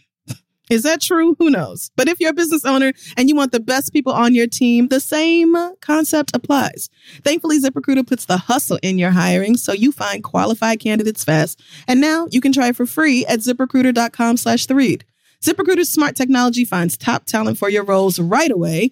Is that true? Who knows? But if you're a business owner and you want the best people on your team, the same concept applies. Thankfully, ZipRecruiter puts the hustle in your hiring so you find qualified candidates fast. And now you can try it for free at ziprecruiter.com slash the read. ZipRecruiter's smart technology finds top talent for your roles right away.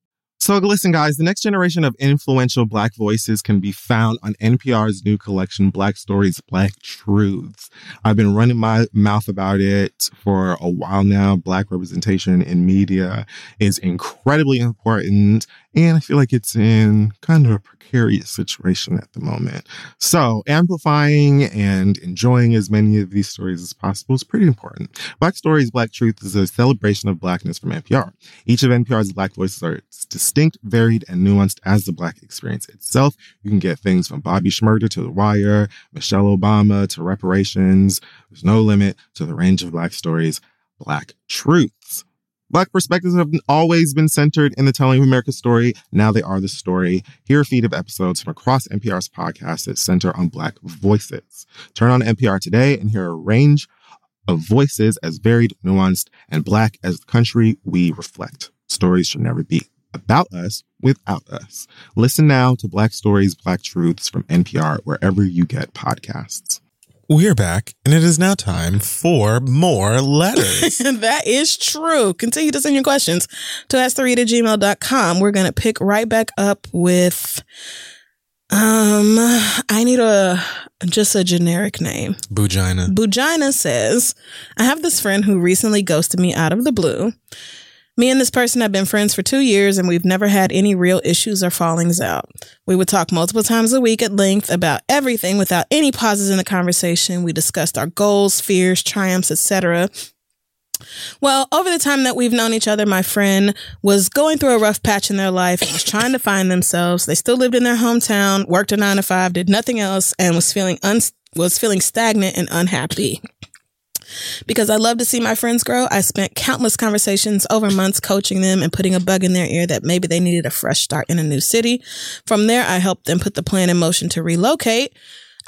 So, listen, guys, the next generation of influential Black voices can be found on NPR's new collection, Black Stories, Black Truths. I've been running my mouth about it for a while now. Black representation in media is incredibly important, and I feel like it's in kind of a precarious situation at the moment. So, amplifying and enjoying as many of these stories as possible is pretty important. Black Stories, Black Truth is a celebration of Blackness from NPR. Each of NPR's Black voices are distinct, varied, and nuanced as the Black experience itself. You can get things from Bobby Shmurda to The Wire, Michelle Obama to reparations. There's no limit to the range of Black stories, Black truths. Black perspectives have always been centered in the telling of America's story. Now they are the story. Here are a feed of episodes from across NPR's podcasts that center on Black voices. Turn on NPR today and hear a range of voices as varied, nuanced, and Black as the country we reflect. Stories should never be about us without us. Listen now to Black Stories, Black Truths from NPR wherever you get podcasts. We're back, and it is now time for more letters. that is true. Continue to send your questions to ask3 at gmail.com. We're going to pick right back up with Um, I need a just a generic name. Bugina. Bugina says, I have this friend who recently ghosted me out of the blue. Me and this person have been friends for two years and we've never had any real issues or fallings out. We would talk multiple times a week at length about everything without any pauses in the conversation. We discussed our goals, fears, triumphs, etc. Well, over the time that we've known each other, my friend was going through a rough patch in their life and was trying to find themselves. They still lived in their hometown, worked a nine to five, did nothing else, and was feeling un- was feeling stagnant and unhappy. Because I love to see my friends grow, I spent countless conversations over months coaching them and putting a bug in their ear that maybe they needed a fresh start in a new city. From there, I helped them put the plan in motion to relocate.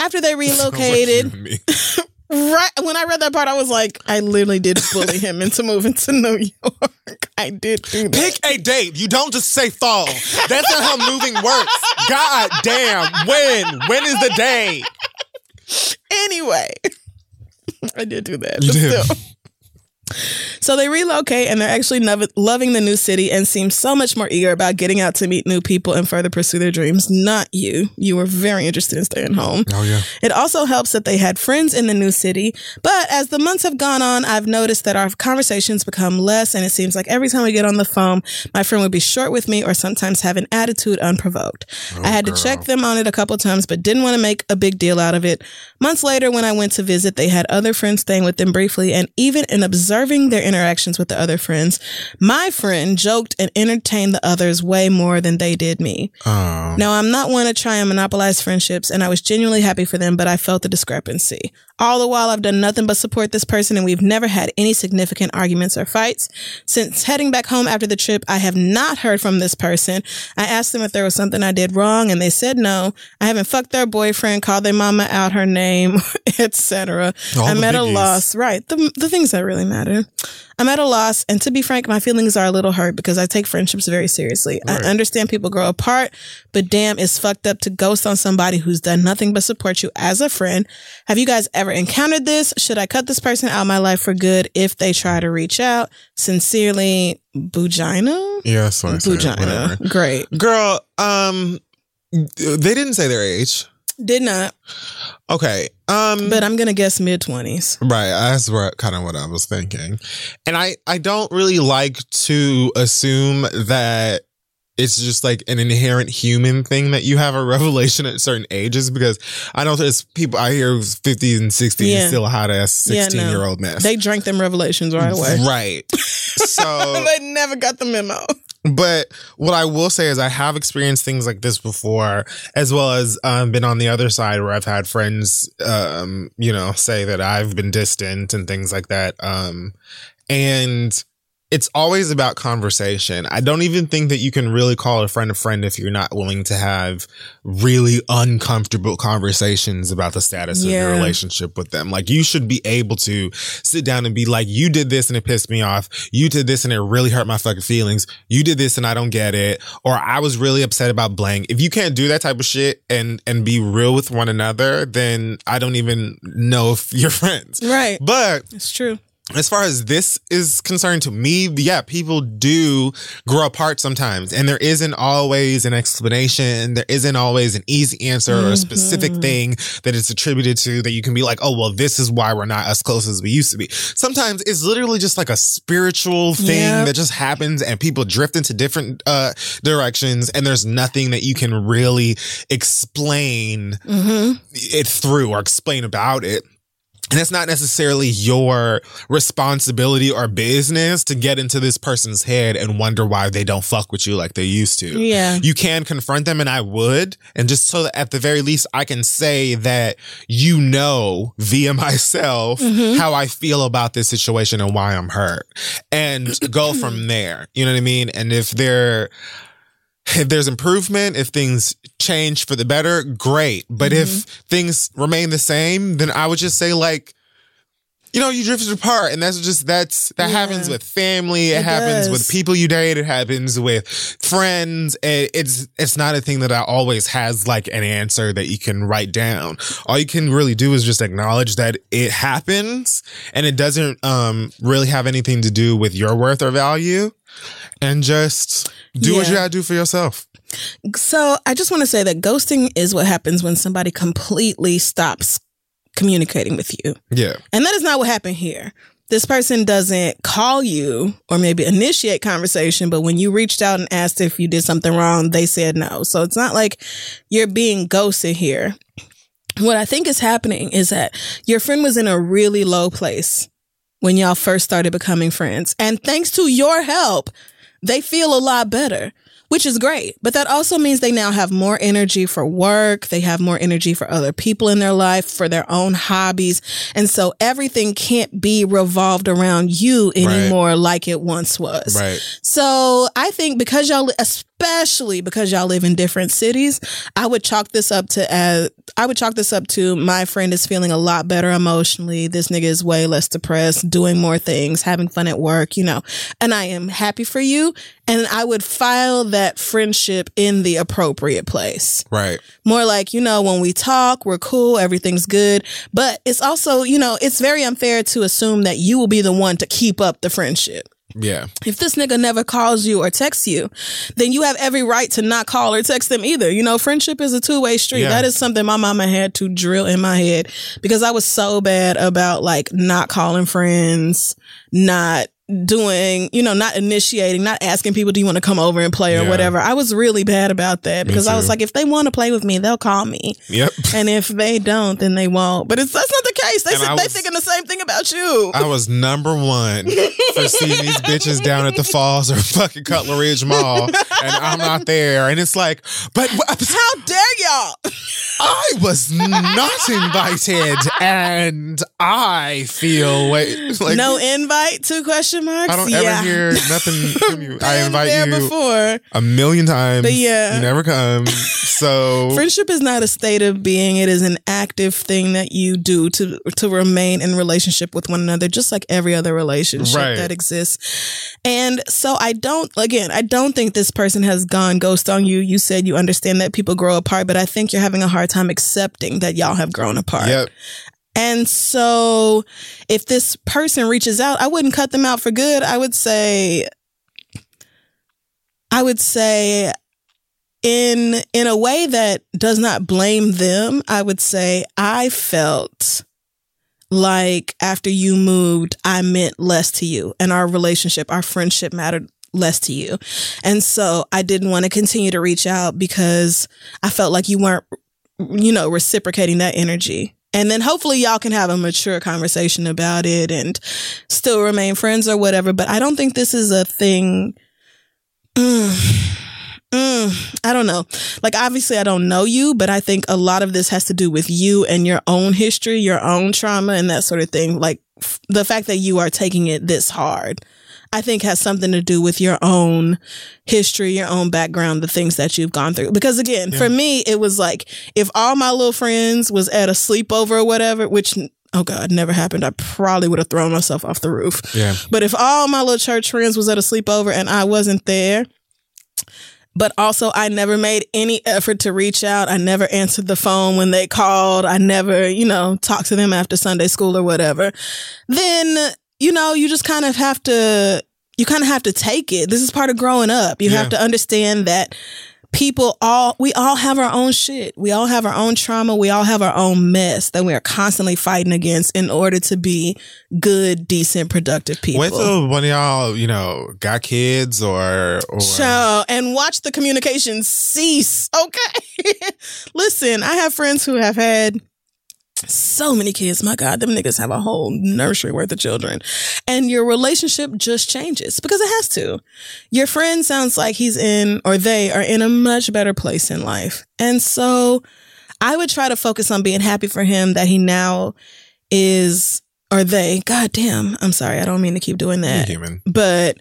After they relocated, Right. When I read that part, I was like, I literally did bully him into moving to New York. I did do that. Pick a date. You don't just say fall. That's not how moving works. God damn. When? When is the day? Anyway, I did do that. You did. So they relocate and they're actually loving the new city and seem so much more eager about getting out to meet new people and further pursue their dreams. Not you. You were very interested in staying home. Oh, yeah. It also helps that they had friends in the new city. But as the months have gone on, I've noticed that our conversations become less. And it seems like every time we get on the phone, my friend would be short with me or sometimes have an attitude unprovoked. Oh, I had to check them on it a couple times, but didn't want to make a big deal out of it. Months later, when I went to visit, they had other friends staying with them briefly. And even in observing their interactions with the other friends, my friend joked and entertained the others way more than they did me. Oh. Now, I'm not one to try and monopolize friendships, and I was genuinely happy for them, but I felt the discrepancy. All the while, I've done nothing but support this person, and we've never had any significant arguments or fights. Since heading back home after the trip, I have not heard from this person. I asked them if there was something I did wrong, and they said no. I haven't fucked their boyfriend, called their mama out her name, etc. I'm at a loss. Right. The, the things that really matter. I'm at a loss. And to be frank, my feelings are a little hurt because I take friendships very seriously. I understand people grow apart, but damn, it's fucked up to ghost on somebody who's done nothing but support you as a friend. Have you guys ever encountered this? Should I cut this person out of my life for good if they try to reach out? Sincerely, Bugina? Yeah, that's what I. Bugina. Whatever. Great. Girl, um, they didn't say their age. Did not, Okay. Um, but I'm to guess mid 20s. Right, that's what kind of what I was thinking, and I I don't really like to assume that it's just like an inherent human thing that you have a revelation at certain ages because I know there's people I hear who's 50s and 60s Yeah. still hot ass Yeah, 16 no. year old mess. They drank them revelations right away. Right. So they never got the memo. But what I will say is I have experienced things like this before, as well as um, been on the other side where I've had friends, um, you know, say that I've been distant and things like that. Um, and it's always about conversation. I don't even think that you can really call a friend a friend if you're not willing to have really uncomfortable conversations about the status of your relationship with them. Like you should be able to sit down and be like, you did this and it pissed me off. You did this and it really hurt my fucking feelings. You did this and I don't get it. Or I was really upset about blank. If you can't do that type of shit and, and be real with one another, then I don't even know if you're friends. Right. But It's true. As far as this is concerned to me, yeah, people do grow apart sometimes. And there isn't always an explanation. There isn't always an easy answer or a specific thing that it's attributed to that you can be like, oh, well, this is why we're not as close as we used to be. Sometimes it's literally just like a spiritual thing Yep. that just happens and people drift into different uh, directions and there's nothing that you can really explain it through or explain about it. And it's not necessarily your responsibility or business to get into this person's head and wonder why they don't fuck with you like they used to. Yeah. You can confront them, and I would. And just so that at the very least, I can say that you know via myself mm-hmm. how I feel about this situation and why I'm hurt and go from there. You know what I mean? And if they're, if there's improvement, if things change for the better, great. But if mm-hmm. things remain the same, then I would just say like, you know, you drifted apart, and that's just that's that Yeah. happens with family. It, It happens does. with people you date. It happens with friends. It, it's it's not a thing that I always has like an answer that you can write down. All you can really do is just acknowledge that it happens, and it doesn't um really have anything to do with your worth or value, and just do what you gotta do for yourself. So I just want to say that ghosting is what happens when somebody completely stops communicating with you. Yeah, And that is not what happened here. This person doesn't call you or maybe initiate conversation, but when you reached out and asked if you did something wrong, they said no. So it's not like you're being ghosted here. What I think is happening is that your friend was in a really low place when y'all first started becoming friends. And thanks to your help, they feel a lot better, which is great. But that also means they now have more energy for work. They have more energy for other people in their life, for their own hobbies. And so everything can't be revolved around you anymore like it once was. right. So I think because y'all, especially because y'all live in different cities, I would chalk this up to as I would chalk this up to my friend is feeling a lot better emotionally. This nigga is way less depressed, doing more things, having fun at work, you know. And I am happy for you. And I would file that friendship in the appropriate place. Right. More like, you know, when we talk, we're cool, everything's good. But it's also, you know, it's very unfair to assume that you will be the one to keep up the friendship. Yeah. If this nigga never calls you or texts you, then you have every right to not call or text them either. You know, friendship is a two way street. Yeah. That is something my mama had to drill in my head because I was so bad about like not calling friends, not doing, you know, not initiating, not asking people, do you want to come over and play or Yeah. whatever. I was really bad about that because I was like, if they want to play with me, they'll call me. Yep. And if they don't, then they won't. But it's that's not the case. They And they was- thinking the same thing about you. I was number one for seeing these bitches down at the Falls or fucking Cutler Ridge Mall, and I'm not there. And it's like, but How dare y'all? I was not invited, and I feel wait like no invite? Two question marks. I don't yeah. ever hear nothing from you. I invite you before. a million times. But yeah. you never come. So Friendship is not a state of being. It is an active thing that you do to to remain in relationship with one another, just like every other relationship Right. that exists. And so I don't again, I don't think this person has gone ghost on you. You said you understand that people grow apart, but I think you're having a hard time accepting that y'all have grown apart. yep, And so if this person reaches out, I wouldn't cut them out for good. I would say I would say in in a way that does not blame them, I would say I felt like after you moved, I meant less to you and our relationship, our friendship mattered less to you. And so I didn't want to continue to reach out because I felt like you weren't you know, reciprocating that energy. And then hopefully y'all can have a mature conversation about it and still remain friends or whatever. But I don't think this is a thing. Mm, mm, I don't know. Like, obviously, I don't know you, but I think a lot of this has to do with you and your own history, your own trauma, and that sort of thing. Like, f- the fact that you are taking it this hard. I think has something to do with your own history, your own background, the things that you've gone through. Because again, for me, it was like if all my little friends was at a sleepover or whatever, which oh god, never happened. I probably would have thrown myself off the roof. yeah, But if all my little church friends was at a sleepover and I wasn't there, but also I never made any effort to reach out. I never answered the phone when they called. I never, you know, talked to them after Sunday school or whatever. Then, you know, you just kind of have to you kind of have to take it. This is part of growing up. You have to understand that people all we all have our own shit. We all have our own trauma. We all have our own mess that we are constantly fighting against in order to be good, decent, productive people. wait till one of y'all, you know, got kids or or Child, and watch the communication cease. Okay. Listen, I have friends who have had so many kids. My God, them niggas have a whole nursery worth of children. And your relationship just changes because it has to. Your friend sounds like he's in, or they are in a much better place in life. And so I would try to focus on being happy for him that he now is, or they, God damn, I'm sorry. I don't mean to keep doing You're that human. but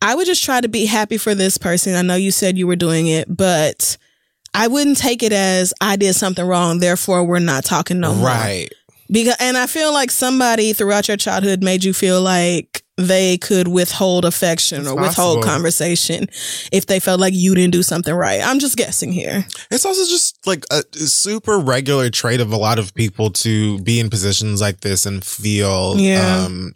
I would just try to be happy for this person. I know you said you were doing it, but I wouldn't take it as I did something wrong, therefore we're not talking no more. Right. Because and I feel like somebody throughout your childhood made you feel like they could withhold affection It's or withhold possible. conversation if they felt like you didn't do something right. I'm just guessing here. It's also just like a super regular trait of a lot of people to be in positions like this and feel, Yeah. um,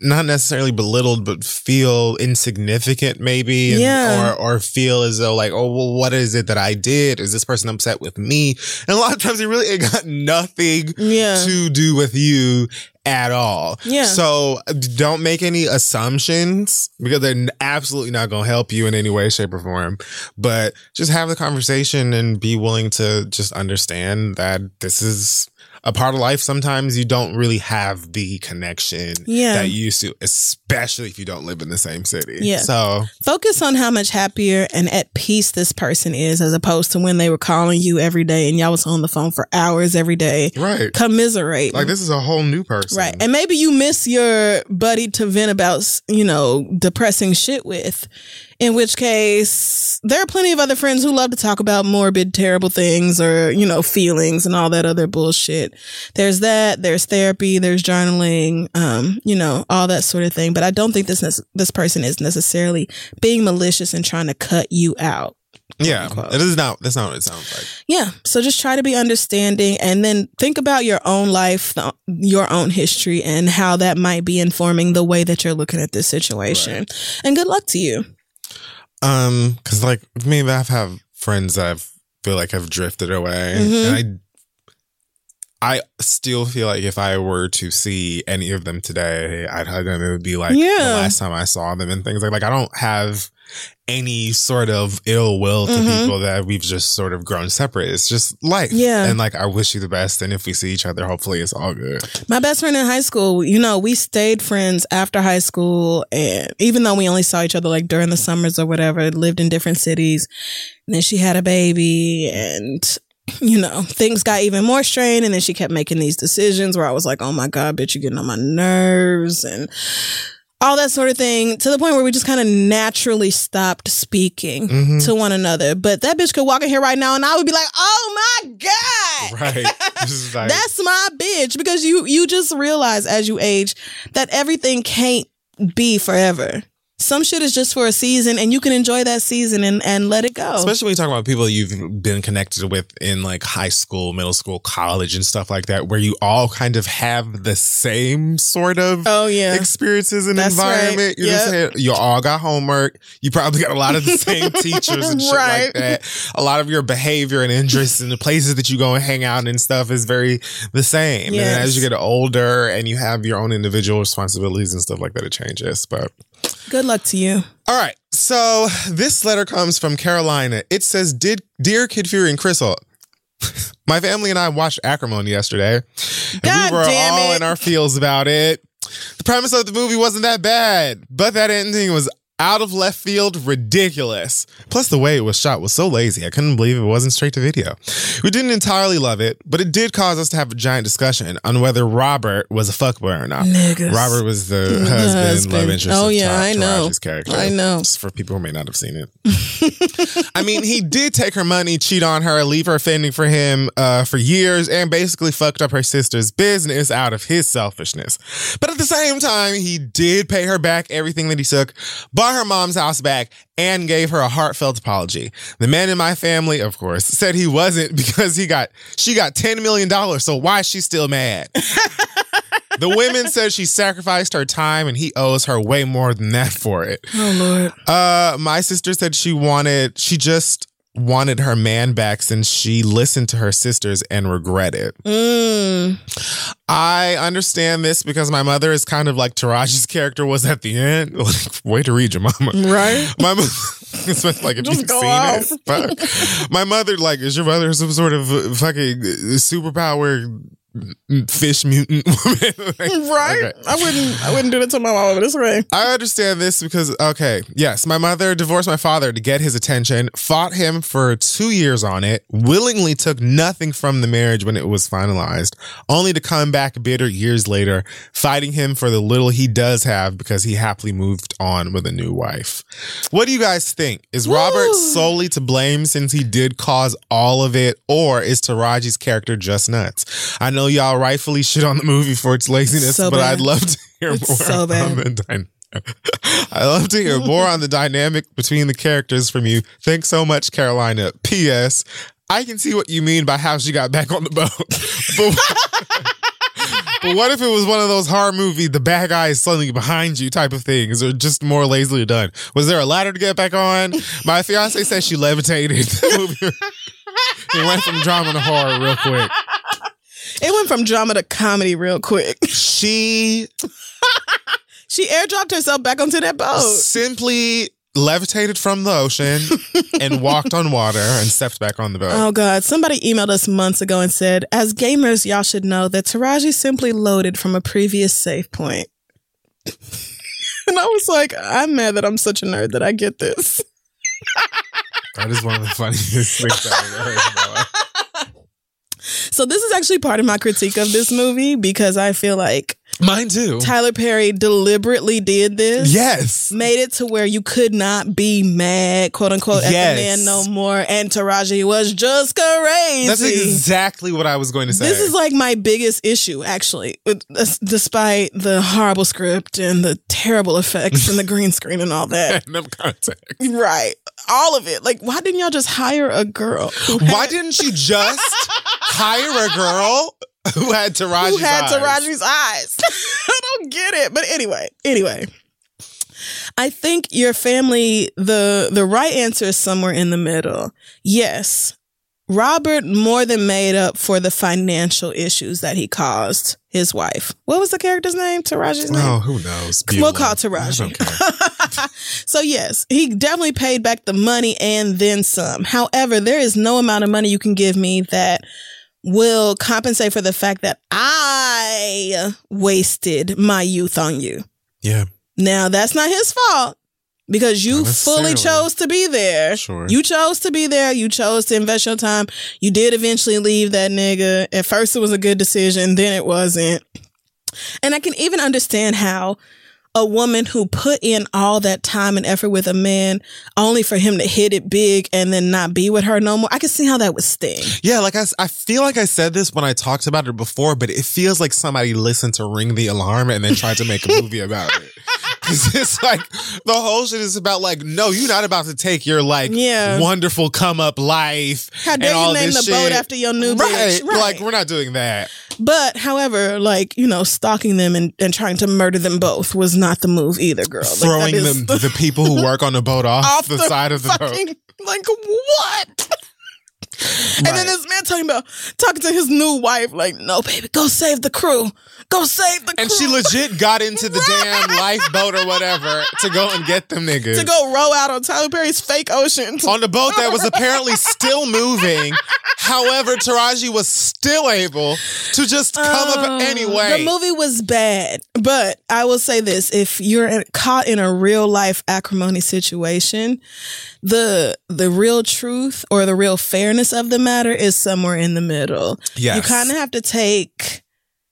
not necessarily belittled, but feel insignificant maybe. And, Yeah. Or, or feel as though like, oh, well, what is it that I did? Is this person upset with me? And a lot of times it really, it got nothing Yeah. to do with you at all. Yeah. So don't make any assumptions because they're absolutely not going to help you in any way, shape, or form. But just have the conversation and be willing to just understand that this is a part of life. Sometimes you don't really have the connection Yeah. that you used to, especially if you don't live in the same city. Yeah. So Focus on how much happier and at peace this person is as opposed to when they were calling you every day and y'all was on the phone for hours every day. right. Commiserate. Like this is a whole new person. Right. And maybe you miss your buddy to vent about, you know, depressing shit with. In which case, there are plenty of other friends who love to talk about morbid, terrible things or, you know, feelings and all that other bullshit. There's that, there's therapy, there's journaling, um, you know, all that sort of thing. But I don't think this, nec- this person is necessarily being malicious and trying to cut you out. yeah. It is not, that's not what it sounds like. Yeah. So just try to be understanding and then think about your own life, your own history, and how that might be informing the way that you're looking at this situation. And good luck to you. Um, because like me, I have friends that I feel like I've drifted away, Mhm. and I, I still feel like if I were to see any of them today, I'd hug them. It would be like Yeah. the last time I saw them, and things like like I don't have any sort of ill will to Mhm. people that we've just sort of grown separate. It's just life, Yeah. And like I wish you the best, and if we see each other, hopefully it's all good. My best friend in high school, you know, we stayed friends after high school. And even though we only saw each other like during the summers or whatever, lived in different cities. And then she had a baby and, you know, things got even more strained. And then she kept making these decisions where I was like, oh my God, bitch, you're getting on my nerves and all that sort of thing to the point where we just kind of naturally stopped speaking Mhm. to one another. But that bitch could walk in here right now and I would be like, oh my God. Right? Like- That's my bitch because you you just realize as you age that everything can't be forever. Some shit is just for a season and you can enjoy that season and, and let it go. Especially when you talk about people you've been connected with in like high school, middle school, college, and stuff like that, where you all kind of have the same sort of oh yeah. experiences and That's right. environment. You know what I'm Yep. saying? You all got homework. You probably got a lot of the same teachers and shit Right. like that. A lot of your behavior and interests and the places that you go and hang out and stuff is very the same. And as you get older and you have your own individual responsibilities and stuff like that, it changes. But Good luck to you. all right. So this letter comes from Carolina. It says, Did Dear Kid Fury and Crissle, my family and I watched Acrimony yesterday. And God we were all it. in our feels about it. The premise of the movie wasn't that bad, but that ending was out of left field ridiculous. Plus, the way it was shot was so lazy, I couldn't believe it wasn't straight to video. We didn't entirely love it, but it did cause us to have a giant discussion on whether Robert was a fuckboy or not. Niggas. Robert was the The husband, husband. love interest. Oh, of yeah, I know. Taraji's character. I know. Just for people who may not have seen it. I mean, he did take her money, cheat on her, leave her fending for him uh, for years, and basically fucked up her sister's business out of his selfishness. But at the same time, he did pay her back everything that he took, bought her mom's house back, and gave her a heartfelt apology. The man in my family, of course, said he wasn't because he got she got ten million dollars. So why is she still mad? The women said she sacrificed her time and he owes her way more than that for it. Oh Lord. Uh, my sister said she wanted, she just wanted her man back since she listened to her sisters and regretted. Mm. I understand this because my mother is kind of like Taraji's character was at the end. Like, way to read your mama. Right. My mother, like if Just you've seen off. it. Fuck. My mother, like, is your mother some sort of fucking superpower fish mutant woman? Like, Right. okay. I wouldn't I wouldn't do that to my mama this way. I understand this because, okay, yes, my mother divorced my father to get his attention, fought him for two years on it, willingly took nothing from the marriage when it was finalized, only to come back bitter years later, fighting him for the little he does have because he happily moved on with a new wife. What do you guys think? Is Robert Woo. solely to blame since he did cause all of it, or is Taraji's character just nuts? I know y'all rightfully shit on the movie for its laziness, So but bad. I'd love to hear It's more so on the dynamic. I love to hear more on the dynamic between the characters from you. Thanks so much, Carolina. P.S. I can see what you mean by how she got back on the boat. but, but what if it was one of those horror movie, the bad guy is suddenly behind you type of things, or just more lazily done? Was there a ladder to get back on? My fiance said she levitated. it went from drama to horror real quick. It went from drama to comedy real quick. She She airdropped herself back onto that boat. simply levitated from the ocean and walked on water and stepped back on the boat. Oh God! Somebody emailed us months ago and said, "As gamers, y'all should know that Taraji simply loaded from a previous save point." and I was like, "I'm mad that I'm such a nerd that I get this." That is one of the funniest things I've ever heard in my life. So this is actually part of my critique of this movie because I feel like Mine too. Tyler Perry deliberately did this. Yes. Made it to where you could not be mad, quote unquote, at Yes. the man no more. And Taraji was just crazy. That's exactly what I was going to say. This is like my biggest issue, actually, uh, despite the horrible script and the terrible effects and the green screen and all that. context. Right. All of it. Like, why didn't y'all just hire a girl? Why didn't you just hire a girl who had Taraji's who had eyes? Taraji's eyes. I don't get it. But anyway, anyway. I think your family, the the right answer is somewhere in the middle. Yes. Robert more than made up for the financial issues that he caused his wife. What was the character's name? Taraji's name? Oh, who knows? We'll call Taraji. so yes, he definitely paid back the money and then some. However, there is no amount of money you can give me that will compensate for the fact that I wasted my youth on you. Yeah, Now, that's not his fault because you fully chose to be there. Sure. You chose to be there. You chose to invest your time. You did eventually leave that nigga. At first, it was a good decision, then it wasn't. And I can even understand how a woman who put in all that time and effort with a man only for him to hit it big and then not be with her no more. I can see how that would sting. Yeah, like I, I feel like I said this when I talked about it before, but it feels like somebody listened to Ring the Alarm and then tried to make a movie about it. 'Cause it's like the whole shit is about like, no, you're not about to take your like Yeah. wonderful come up life. How dare and all you name the this boat after your new right. bitch? Right. Like we're not doing that. But however, like, you know, stalking them and, and trying to murder them both was not the move either, girl. Like, Throwing them the people who work on the boat off, the, side of the boat. Like what? And then this man talking about talking to his new wife, like, no, baby, go save the crew. Go save the girl. And she legit got into the damn lifeboat or whatever to go and get them niggas. to go row out on Tyler Perry's fake ocean. on the boat that was apparently still moving. However, Taraji was still able to just come up anyway. Uh, The movie was bad, but I will say this: if you're caught in a real life acrimony situation, the the real truth or the real fairness of the matter is somewhere in the middle. Yes. You kind of have to take.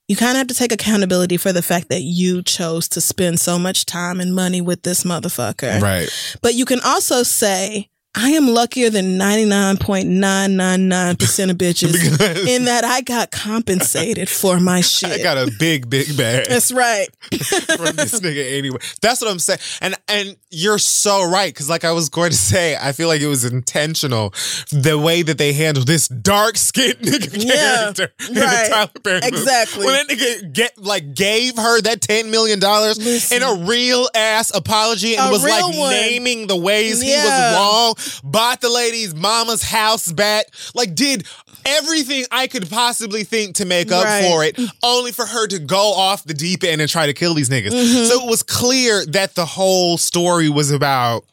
You kind of have to take accountability for the fact that you chose to spend so much time and money with this motherfucker. right. But you can also say, I am luckier than 99.999% of bitches in that I got compensated for my shit. I got a big, big bag That's right. from this nigga anyway. That's what I'm saying. And and you're so right. Cause like I was going to say, I feel like it was intentional the way that they handled this dark skinned nigga Yeah, character in right. the Tyler Perry movie. Exactly. When that nigga get like gave her that $10 million Listen. in a real ass apology and was like one. naming the ways he was wrong, bought the lady's mama's house back, like did everything I could possibly think to make up Right. for it, only for her to go off the deep end and try to kill these niggas. Mm-hmm. So it was clear that the whole story was about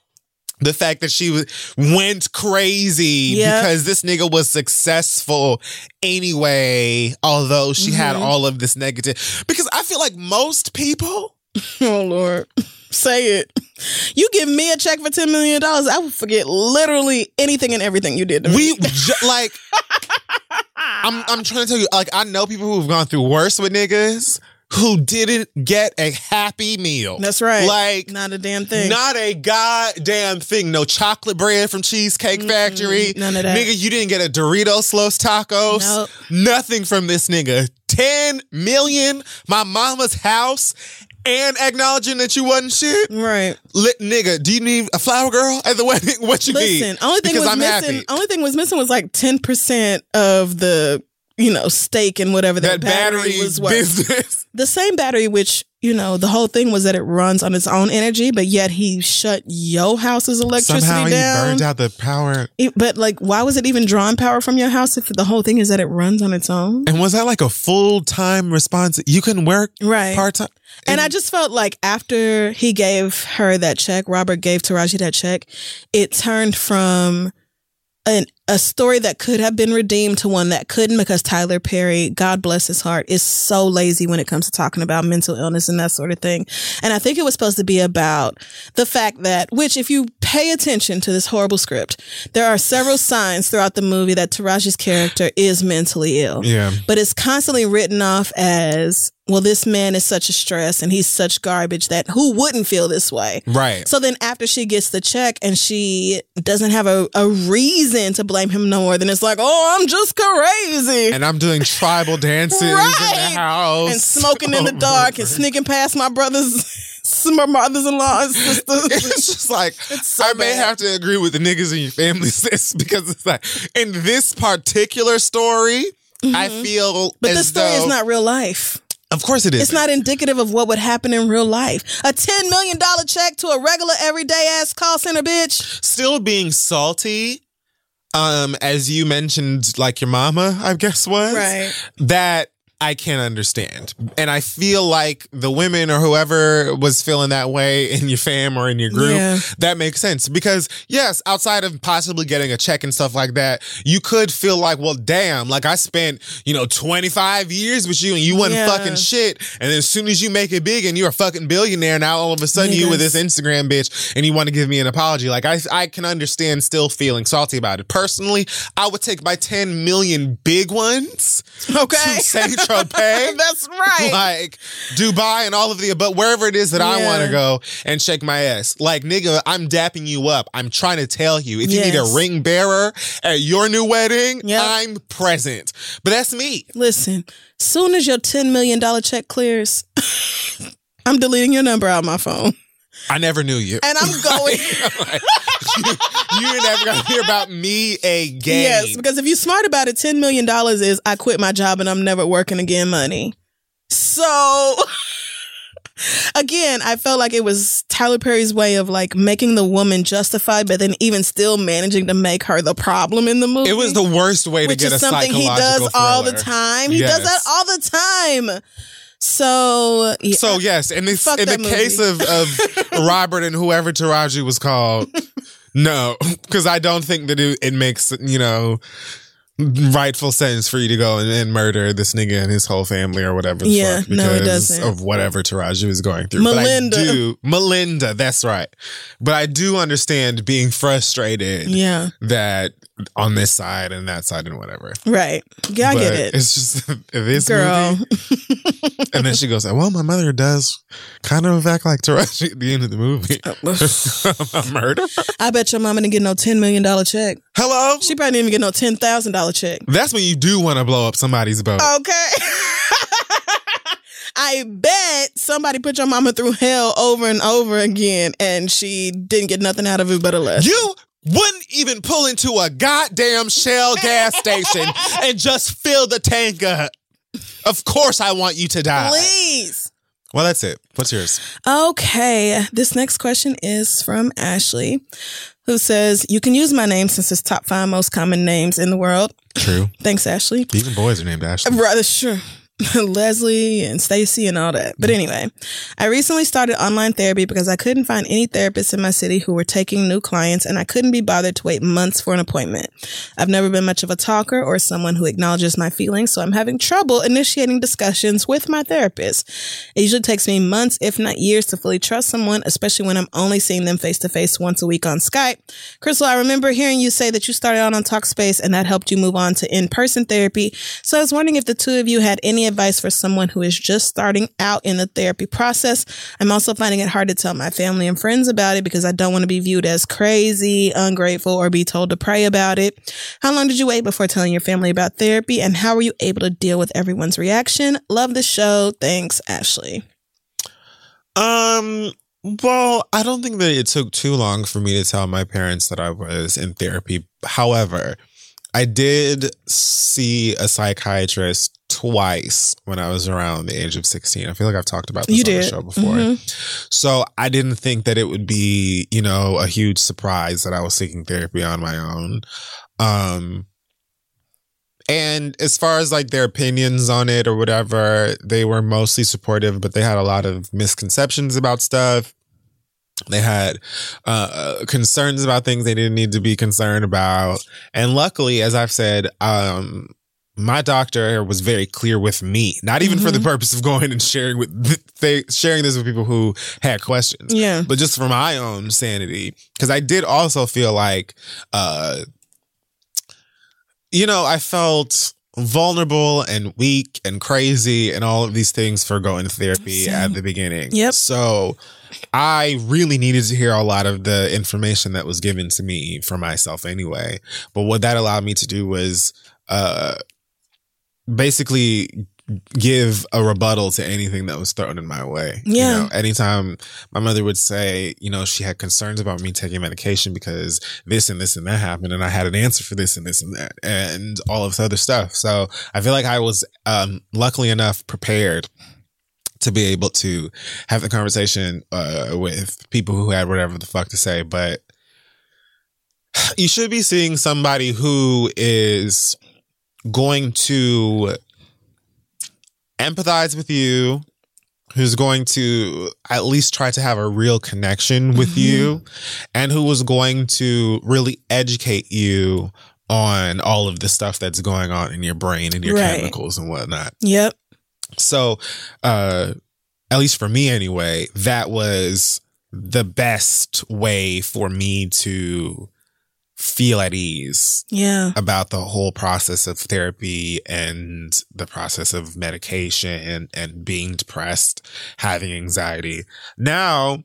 the fact that she was, went crazy Yeah. because this nigga was successful anyway, although she had Mm-hmm. all of this negative. Because I feel like most people, Oh, Lord. Say it. You give me a check for $10 million, I would forget literally anything and everything you did to me. we ju- like. I'm I'm trying to tell you, like I know people who've gone through worse with niggas who didn't get a happy meal. That's right. Like Not a damn thing. Not a goddamn thing. No chocolate bread from Cheesecake Factory. none of that. Nigga, you didn't get a Doritos Locos Tacos. Nope. Nothing from this nigga. 10 million, my mama's house, and acknowledging that you wasn't shit. right. Lit nigga, do you need a flower girl at the wedding? What you need? Listen, only thing because was I'm missing. happy. Only thing was missing was like ten percent of the you know stake and whatever that, that battery, was worth. business. The same battery, which you know, the whole thing was that it runs on its own energy, but yet he shut yo house's electricity Somehow he down. burned out the power. It- but like, why was it even drawing power from your house if the whole thing is that it runs on its own? And was that like a full time response? You couldn't work Right. part time. And I just felt like after he gave her that check, Robert gave Taraji that check, it turned from an, a story that could have been redeemed to one that couldn't because Tyler Perry, God bless his heart, is so lazy when it comes to talking about mental illness and that sort of thing. And I think it was supposed to be about the fact that, which if you pay attention to this horrible script, there are several signs throughout the movie that Taraji's character is mentally ill Yeah. but it's constantly written off as well this man is such a stress and he's such garbage that who wouldn't feel this way Right. so then after she gets the check and she doesn't have a, a reason to blame him no more than it's like oh i'm just crazy and I'm doing tribal dances in the house and smoking in the dark and sneaking past my brothers my mothers-in-law and sisters it's just like so I may bad. have to agree with the niggas in your family, sis, because it's like in this particular story, I feel Mm-hmm. but this story though, is not real life Of course, it is. It's not indicative of what would happen in real life. A $10 million check to a regular everyday ass call center bitch. still being salty. Um, as you mentioned, like your mama, I guess was right. that I can't understand, and I feel like the women or whoever was feeling that way in your fam or in your group, Yeah. that makes sense because yes, outside of possibly getting a check and stuff like that, you could feel like, well, damn, like I spent you know twenty five years with you and you wasn't Yeah. fucking shit, and then as soon as you make it big and you're a fucking billionaire, now all of a sudden you with this Instagram bitch and you want to give me an apology. Like I I can understand still feeling salty about it. Personally, I would take my 10 million big ones Okay. That's right. Like Dubai and all of the but wherever it is that I want to go and shake my ass. Like nigga, I'm dapping you up. I'm trying to tell you. If you need a ring bearer at your new wedding, Yep. I'm present. But that's me. Listen, soon as your $10 million check clears, I'm deleting your number out my phone. I never knew you. And I'm going. Like, you, you're never gonna hear about me again. Yes, because if you're smart about it, $10 million is I quit my job and I'm never working again money. So again, I felt like it was Tyler Perry's way of like making the woman justified, but then even still managing to make her the problem in the movie. It was the worst way to which get is a something he does all the time. He does that all the time. So, yeah. So yes, Fuck in the movie. case of of Robert and whoever Taraji was called, no, because I don't think that it, it makes you know rightful sense for you to go and, and murder this nigga and his whole family or whatever. The Yeah, fuck no, it doesn't. Of whatever Taraji was going through. Melinda. Do, Melinda, that's right. But I do understand being frustrated yeah, that on this side and that side and whatever. right. Yeah, I get it. It's just this Girl. movie. And then she goes, "Well, my mother does kind of act like Taraji at the end of the movie. a murder? I bet your mama didn't get no $10 million check. Hello? She probably didn't even get no $10,000 check. That's when you do want to blow up somebody's boat. Okay. I bet somebody put your mama through hell over and over again and she didn't get nothing out of it but a lesson. You wouldn't even pull into a goddamn Shell gas station and just fill the tank up. Of course, I want you to die. Please. Well, that's it. What's yours? Okay. This next question is from Ashley, who says, You can use my name since it's top five most common names in the world. True. Thanks, Ashley. Even boys are named Ashley. Rather sure. Leslie and Stacy and all that. But anyway, I recently started online therapy because I couldn't find any therapists in my city who were taking new clients and I couldn't be bothered to wait months for an appointment. I've never been much of a talker or someone who acknowledges my feelings, so I'm having trouble initiating discussions with my therapist. It usually takes me months, if not years, to fully trust someone, especially when I'm only seeing them face to face once a week on Skype. Crissle, I remember hearing you say that you started out on Talkspace and that helped you move on to in person therapy. So I was wondering if the two of you had any advice for someone who is just starting out in the therapy process? I'm also finding it hard to tell my family and friends about it because I don't want to be viewed as crazy, ungrateful, or be told to pray about it. How long did you wait before telling your family about therapy? And how were you able to deal with everyone's reaction? Love the show. Thanks, Ashley. Um, well, I don't think that it took too long for me to tell my parents that I was in therapy. However, I did see a psychiatrist twice when I was around the age of 16. I feel like I've talked about this You on the show before. Mhm. So I didn't think that it would be, you know, a huge surprise that I was seeking therapy on my own. Um, and as far as like their opinions on it or whatever, they were mostly supportive, but they had a lot of misconceptions about stuff. They had uh, concerns about things they didn't need to be concerned about. And luckily, as I've said, um, my doctor was very clear with me, not even for the purpose of going and sharing with they, sharing this with people who had questions Yeah. but just for my own sanity because i did also feel like uh you know i felt vulnerable and weak and crazy and all of these things for going to therapy Same. at the beginning Yep. so i really needed to hear a lot of the information that was given to me for myself anyway but what that allowed me to do was uh basically give a rebuttal to anything that was thrown in my way. Yeah. You know, anytime my mother would say, you know, she had concerns about me taking medication because this and this and that happened and I had an answer for this and this and that and all of this other stuff. So I feel like I was um luckily enough prepared to be able to have the conversation uh with people who had whatever the fuck to say, but you should be seeing somebody who is going to empathize with you, who's going to at least try to have a real connection with you, and who was going to really educate you on all of the stuff that's going on in your brain and your Right. chemicals and whatnot. Yep. So, uh, at least for me anyway, that was the best way for me to feel at ease Yeah. about the whole process of therapy and the process of medication and, and being depressed, having anxiety. Now,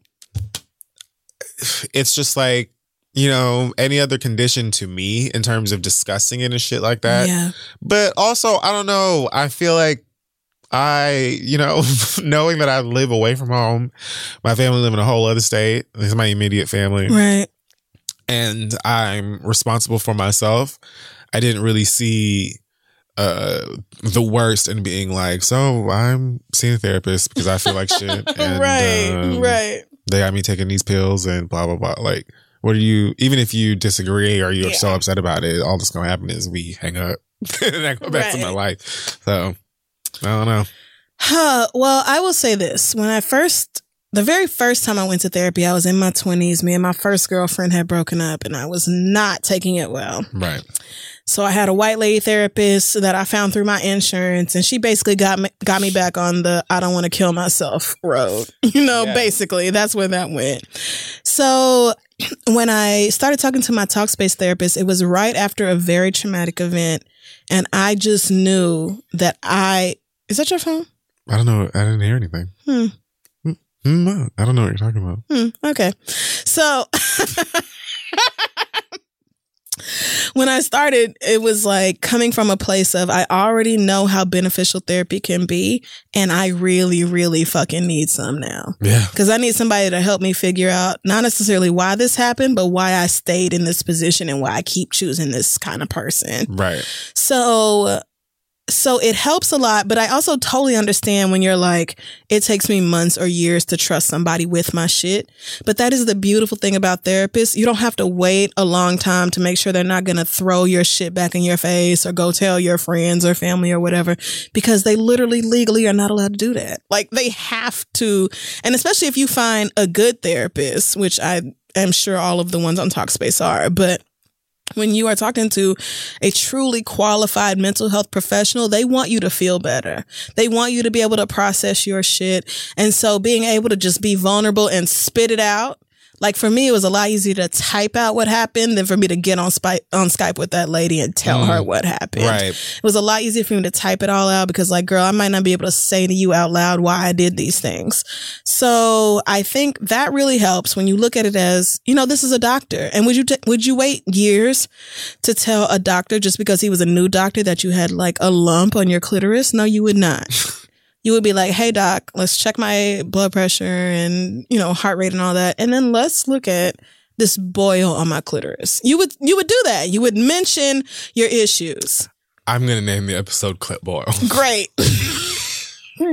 it's just like, you know, any other condition to me in terms of discussing it and shit like that. yeah. But also, I don't know. I feel like I, you know, knowing that I live away from home, my family live in a whole other state. This is my immediate family Right. And I'm responsible for myself, I didn't really see uh the worst in being like, so I'm seeing a therapist because I feel like shit. And, right. um, right. They got me taking these pills and blah blah blah. Like, what are you? Even if you disagree or you're so upset about it, all that's gonna happen is we hang up and I go back to my life. So I don't know. Huh. Well, I will say this. When I first, the very first time I went to therapy, I was in my 20s. Me and my first girlfriend had broken up and I was not taking it well. Right. So I had a white lady therapist that I found through my insurance and she basically got me, got me back on the I don't want to kill myself road. You know, Yeah. basically that's where that went. So when I started talking to my Talkspace therapist, it was right after a very traumatic event and I just knew that I is that your phone? I don't know. I didn't hear anything. Hmm. Hmm, no, I don't know what you're talking about. Hmm, okay. So when I started, it was like coming from a place of I already know how beneficial therapy can be, and I really, really fucking need some now. Yeah. Because I need somebody to help me figure out not necessarily why this happened, but why I stayed in this position and why I keep choosing this kind of person. Right. So so it helps a lot, but I also totally understand when you're like, it takes me months or years to trust somebody with my shit. But that is the beautiful thing about therapists. You don't have to wait a long time to make sure they're not going to throw your shit back in your face or go tell your friends or family or whatever, because they literally legally are not allowed to do that. Like they have to, and especially if you find a good therapist, which I am sure all of the ones on Talkspace are, but when you are talking to a truly qualified mental health professional, they want you to feel better. They want you to be able to process your shit. And so being able to just be vulnerable and spit it out, Like for me, it was a lot easier to type out what happened than for me to get on Skype on Skype with that lady and tell her what happened. Mm. Right. It was a lot easier for me to type it all out because, like, girl, I might not be able to say to you out loud why I did these things. So I think that really helps when you look at it as, you know, this is a doctor. And would you, t- would you wait years to tell a doctor just because he was a new doctor that you had like a lump on your clitoris? No, you would not. You would be like, "Hey doc, let's check my blood pressure and, you know, heart rate and all that. And then let's look at this boil on my clitoris." You would you would do that. You would mention your issues. I'm gonna name the episode Clit Boil. Great.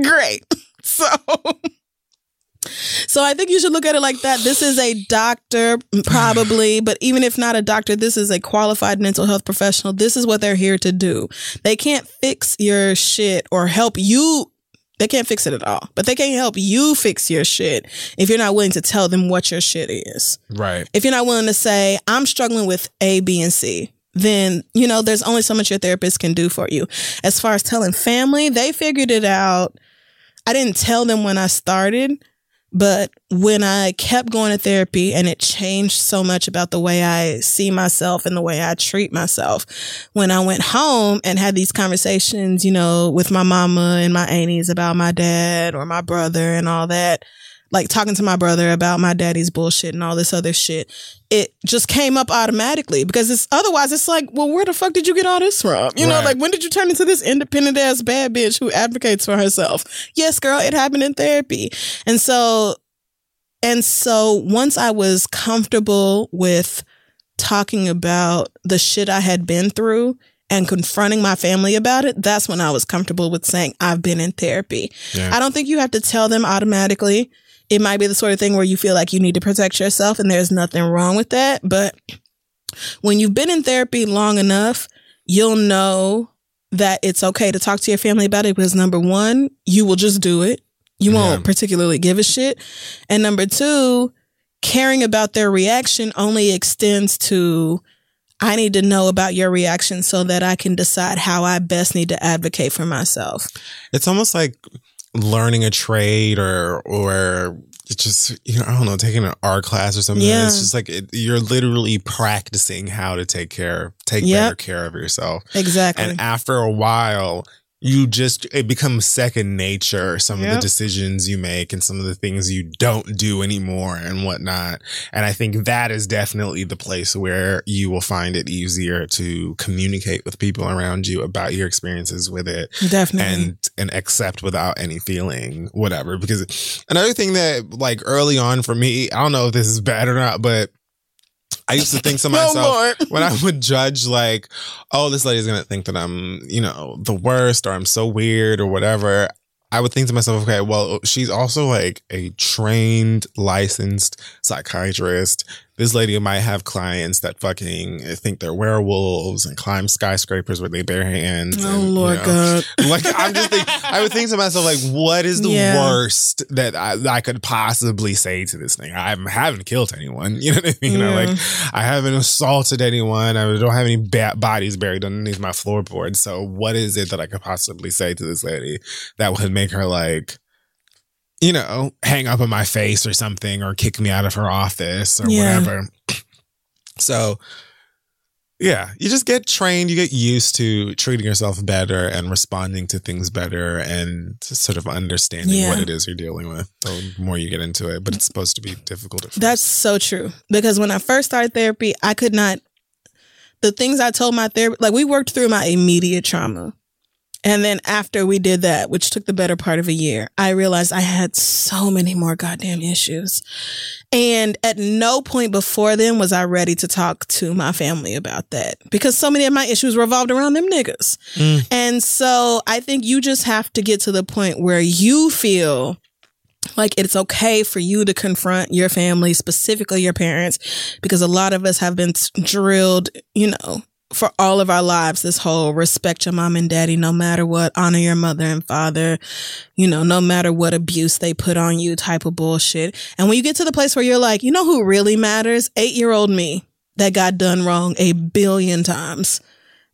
Great. So so I think you should look at it like that. This is a doctor, probably, but even if not a doctor, this is a qualified mental health professional. This is what they're here to do. They can't fix your shit or help you. They can't fix it at all, but they can't help you fix your shit if you're not willing to tell them what your shit is. Right. If you're not willing to say, I'm struggling with A, B, and C, then, you know, there's only so much your therapist can do for you. As far as telling family, they figured it out. I didn't tell them when I started, but when I kept going to therapy and it changed so much about the way I see myself and the way I treat myself, when I went home and had these conversations, you know, with my mama and my aunties about my dad or my brother and all that, like talking to my brother about my daddy's bullshit and all this other shit, it just came up automatically because it's otherwise it's like, well, where the fuck did you get all this from? You know, like when did you turn into this independent ass bad bitch who advocates for herself? Yes, girl, it happened in therapy. And so, and so once I was comfortable with talking about the shit I had been through and confronting my family about it, that's when I was comfortable with saying I've been in therapy. Yeah. I don't think you have to tell them automatically. It might be the sort of thing where you feel like you need to protect yourself and there's nothing wrong with that. But when you've been in therapy long enough, you'll know that it's okay to talk to your family about it because number one, you will just do it. You won't particularly give a shit. And number two, caring about their reaction only extends to I need to know about your reaction so that I can decide how I best need to advocate for myself. It's almost like learning a trade or or it's just you know I don't know taking an art class or something. Yeah. It's just like it, you're literally practicing how to take care take Yep. better care of yourself. Exactly. And after a while, you just it becomes second nature. Some of the decisions you make and some of the things you don't do anymore and whatnot. And I think that is definitely the place where you will find it easier to communicate with people around you about your experiences with it Definitely. and and accept without any feeling whatever because another thing that like early on for me i don't know if this is bad or not but i used to think to myself Lord. when i would judge like oh this lady's gonna think that i'm you know the worst or i'm so weird or whatever i would think to myself okay well she's also like a trained licensed psychiatrist this lady might have clients that fucking think they're werewolves and climb skyscrapers with their bare hands Oh and, you Lord know, God. like I'm just think, I would think to myself like what is the Yeah. worst that I, I could possibly say to this thing I haven't, killed anyone you know what I mean? You know like I haven't assaulted anyone. I don't have any ba- bodies buried underneath my floorboard. So what is it that I could possibly say to this lady that would make her like you know hang up on my face or something or kick me out of her office or Yeah. whatever so yeah, you just get trained, you get used to treating yourself better and responding to things better and sort of understanding Yeah. what it is you're dealing with the more you get into it. But it's supposed to be difficult. That's so true. Because when I first started therapy, I could not, the things I told my therapist, like we worked through my immediate trauma. And then after we did that, which took the better part of a year, I realized I had so many more goddamn issues. And at no point before then was I ready to talk to my family about that because so many of my issues revolved around them niggas. Mm. And so I think you just have to get to the point where you feel like it's okay for you to confront your family, specifically your parents, because a lot of us have been drilled, you know, for all of our lives, this whole respect your mom and daddy no matter what, honor your mother and father, you know, no matter what abuse they put on you type of bullshit. And when you get to the place where you're like, you know who really matters? Eight year old me that got done wrong a billion times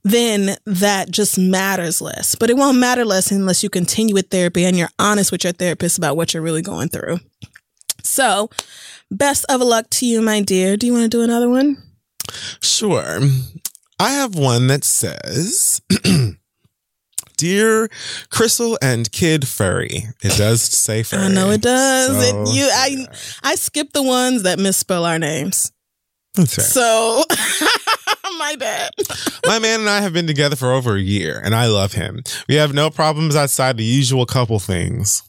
then that just matters less. But it won't matter less unless you continue with therapy and you're honest with your therapist about what you're really going through. So, best of luck to you, my dear. Do you want to do another one? Sure. I have one that says, "Dear Crystal and Kid Furry." It does say furry. I know it does. So, it, you, I, I skip the ones that misspell our names. That's fair. So, my bad. My man and I have been together for over a year, and I love him. We have no problems outside the usual couple things.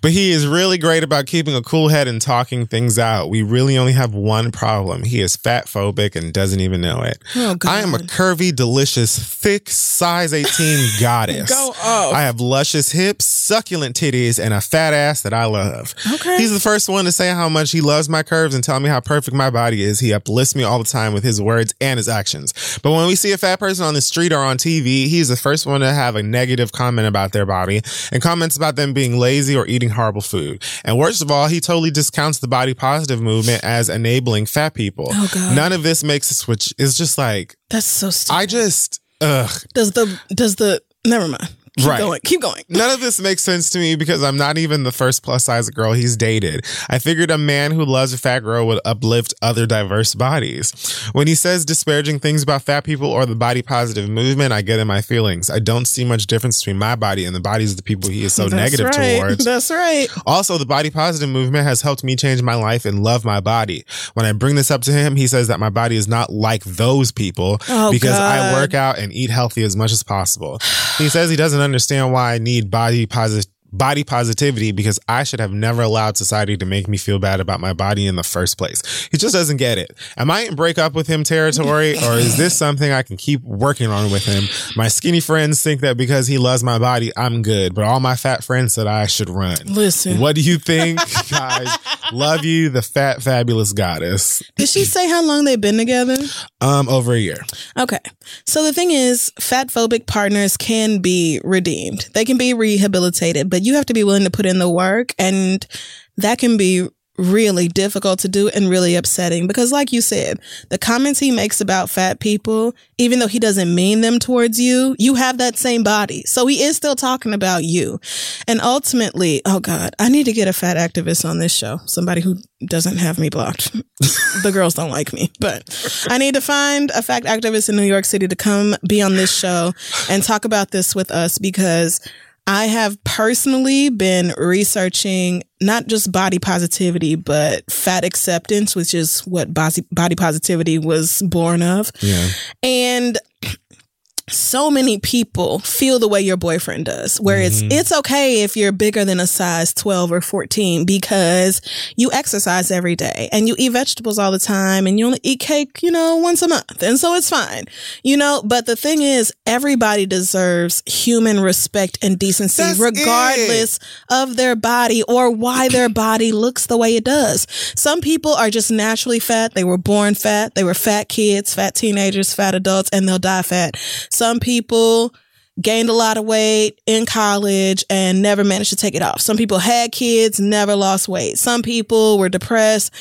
But he is really great about keeping a cool head and talking things out. We really only have one problem. He is fat phobic and doesn't even know it. Oh, I am a curvy, delicious, thick, size 18 goddess. Go off. I have luscious hips, succulent titties, and a fat ass that I love. Okay. He's the first one to say how much he loves my curves and tell me how perfect my body is. He uplifts me all the time with his words and his actions. But when we see a fat person on the street or on TV, he's the first one to have a negative comment about their body and comments about them being lazy or eating horrible food. And worst of all, he totally discounts the body positive movement as enabling fat people. Oh, God. None of this makes a switch. It's just like, That's so stupid. I just, ugh. does the does the never mind. Keep Right. going. Keep going. None of this makes sense to me because I'm not even the first plus size girl he's dated. I figured a man who loves a fat girl would uplift other diverse bodies. When he says disparaging things about fat people or the body positive movement, I get in my feelings. I don't see much difference between my body and the bodies of the people he is so That's negative right. towards. That's right. Also, the body positive movement has helped me change my life and love my body. When I bring this up to him, he says that my body is not like those people Oh, because I work out and eat healthy as much as possible. He says he doesn't understand why I need body positive body positivity because I should have never allowed society to make me feel bad about my body in the first place. He just doesn't get it. Am I in break up with him territory or is this something I can keep working on with him? My skinny friends think that because he loves my body, I'm good, but all my fat friends said I should run. Listen. What do you think, guys? Love you, the fat, fabulous goddess. Did she say how long they've been together? Um, over a year. Okay. So the thing is, fat phobic partners can be redeemed. They can be rehabilitated, but you have to be willing to put in the work and that can be really difficult to do and really upsetting because like you said, the comments he makes about fat people, even though he doesn't mean them towards you, you have that same body. So he is still talking about you. And ultimately, oh God, I need to get a fat activist on this show. Somebody who doesn't have me blocked. the girls don't like me, but I need to find a fat activist in New York City to come be on this show and talk about this with us because I have personally been researching not just body positivity, but fat acceptance, which is what body, positivity was born of. Yeah. And so many people feel the way your boyfriend does, where it's mm-hmm. it's okay if you're bigger than a size 12 or 14 because you exercise every day and you eat vegetables all the time and you only eat cake, you know, once a month. And so it's fine. You know, but the thing is everybody deserves human respect and decency That's regardless of their body or why their body looks the way it does. Some people are just naturally fat. They were born fat. They were fat kids, fat teenagers, fat adults, and they'll die fat. Some people gained a lot of weight in college and never managed to take it off. Some people had kids, never lost weight. Some people were depressed,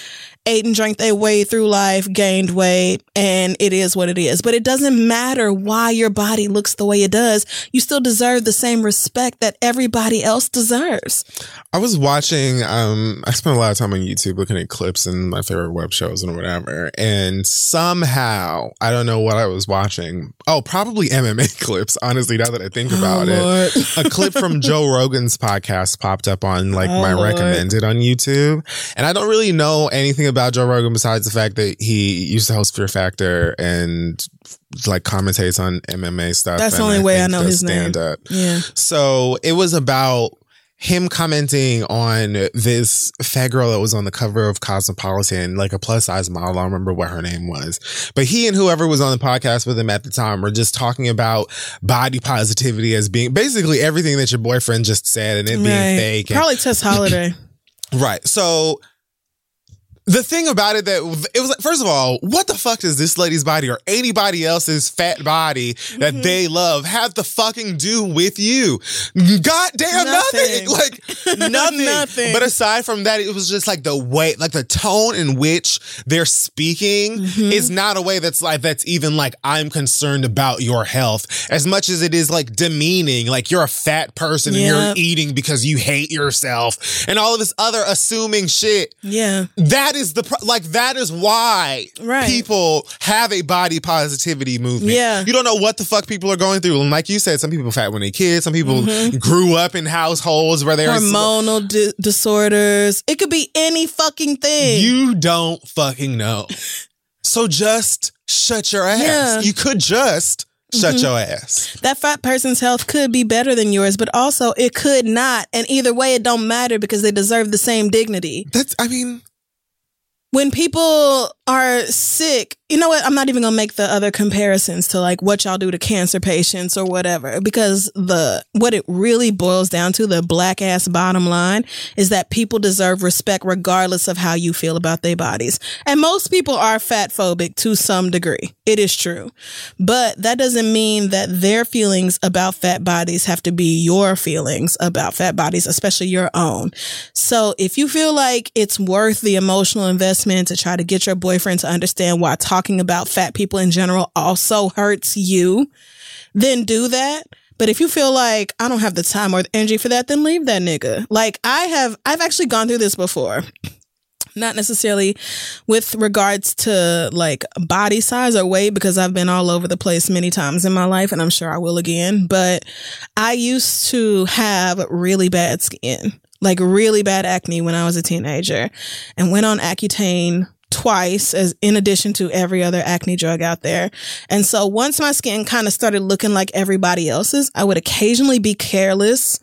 ate and drank their way through life, gained weight, and it is what it is. But it doesn't matter why your body looks the way it does. You still deserve the same respect that everybody else deserves. I was watching, um, I spent a lot of time on YouTube looking at clips and my favorite web shows and whatever. And somehow, I don't know what I was watching. Oh, probably MMA clips, honestly, now that I think about Oh, it. A clip from Joe Rogan's podcast popped up on like Oh, my Lord. recommended on YouTube. And I don't really know anything about Joe Rogan besides the fact that he used to host Fear Factor and like commentates on MMA stuff. That's the and only way I know his name. stand-up. Yeah. So it was about him commenting on this fat girl that was on the cover of Cosmopolitan, like a plus size model. I don't remember what her name was. But he and whoever was on the podcast with him at the time were just talking about body positivity as being basically everything that your boyfriend just said and it being Right. fake. and- Probably Tess Holliday. Right. So the thing about it that it was like, first of all, what the fuck does this lady's body or anybody else's fat body that Mm-hmm. they love have to fucking do with you? Goddamn nothing. Nothing. Like nothing. Nothing. But aside from that, it was just like the way, like the tone in which they're speaking Mm-hmm. is not a way that's like that's even like I'm concerned about your health as much as it is like demeaning. Like you're a fat person and you're eating because you hate yourself and all of this other assuming shit Yeah. that is the pro- like that is why Right. people have a body positivity movement. Yeah. you don't know what the fuck people are going through. And like you said, some people fat when they kids. Some people Mm-hmm. grew up in households where they're Hormonal di- disorders. It could be any fucking thing. You don't fucking know. So just shut your ass. Yeah. Mm-hmm. You could just shut your ass. that fat person's health could be better than yours, but also it could not. And either way, it don't matter because they deserve the same dignity. That's. I mean, When people are sick, you know what? I'm not even gonna make the other comparisons to like what y'all do to cancer patients or whatever, because the what it really boils down to, the black ass bottom line, is that people deserve respect regardless of how you feel about their bodies. And most people are fat phobic to some degree. It is true. But that doesn't mean that their feelings about fat bodies have to be your feelings about fat bodies, especially your own. So if you feel like it's worth the emotional investment to try to get your boyfriend to understand why talking about fat people in general also hurts you, then do that. But if you feel like I don't have the time or the energy for that, then leave that nigga. Like I have, I've actually gone through this before. Not necessarily with regards to like body size or weight, because I've been all over the place many times in my life and I'm sure I will again. But I used to have really bad skin, like really bad acne when I was a teenager and went on Accutane twice as in addition to every other acne drug out there. And so once my skin kind of started looking like everybody else's, I would occasionally be careless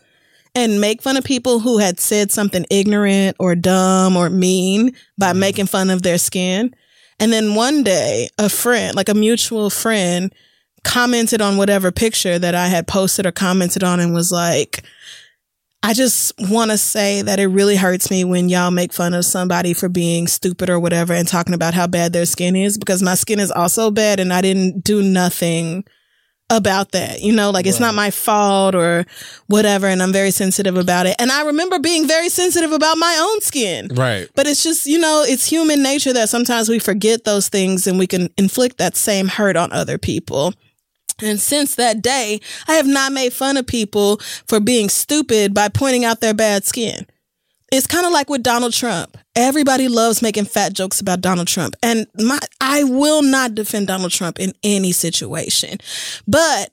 and make fun of people who had said something ignorant or dumb or mean by mm-hmm. making fun of their skin. And then one day, a friend, like a mutual friend, commented on whatever picture that I had posted or commented on and was like, I just want to say that it really hurts me when y'all make fun of somebody for being stupid or whatever and talking about how bad their skin is because my skin is also bad and I didn't do nothing about that. You know, like it's not my fault or whatever. And I'm very sensitive about it. And I remember being very sensitive about my own skin. right. But it's just, you know, it's human nature that sometimes we forget those things and we can inflict that same hurt on other people. And since that day, I have not made fun of people for being stupid by pointing out their bad skin. It's kind of like with Donald Trump. Everybody loves making fat jokes about Donald Trump. And my I will not defend Donald Trump in any situation. But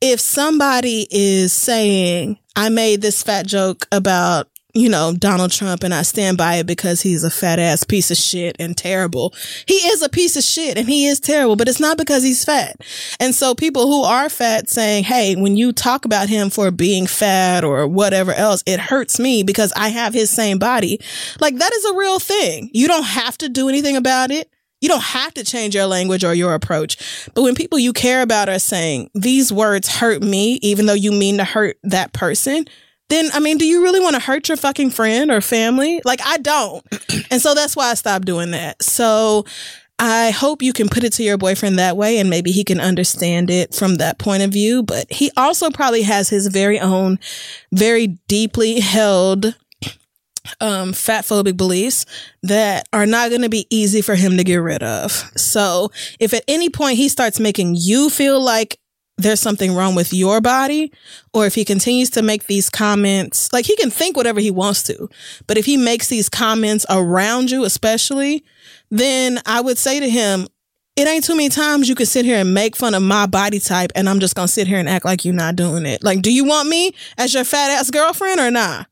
if somebody is saying, I made this fat joke about, you know, Donald Trump and I stand by it because he's a fat ass piece of shit and terrible. He is a piece of shit and he is terrible, but it's not because he's fat. And so people who are fat saying, Hey, when you talk about him for being fat or whatever else, it hurts me because I have his same body. Like that is a real thing. You don't have to do anything about it. You don't have to change your language or your approach. But when people you care about are saying these words hurt me, even though you mean to hurt that person, then I mean, do you really want to hurt your fucking friend or family? Like I don't. and so that's why I stopped doing that. So I hope you can put it to your boyfriend that way and maybe he can understand it from that point of view. But he also probably has his very own, very deeply held um, fat phobic beliefs that are not going to be easy for him to get rid of. So if at any point he starts making you feel like there's something wrong with your body, or if he continues to make these comments, like he can think whatever he wants to, but if he makes these comments around you, especially, then I would say to him, it ain't too many times you can sit here and make fun of my body type and I'm just gonna sit here and act like you're not doing it. Like, do you want me as your fat ass girlfriend or not?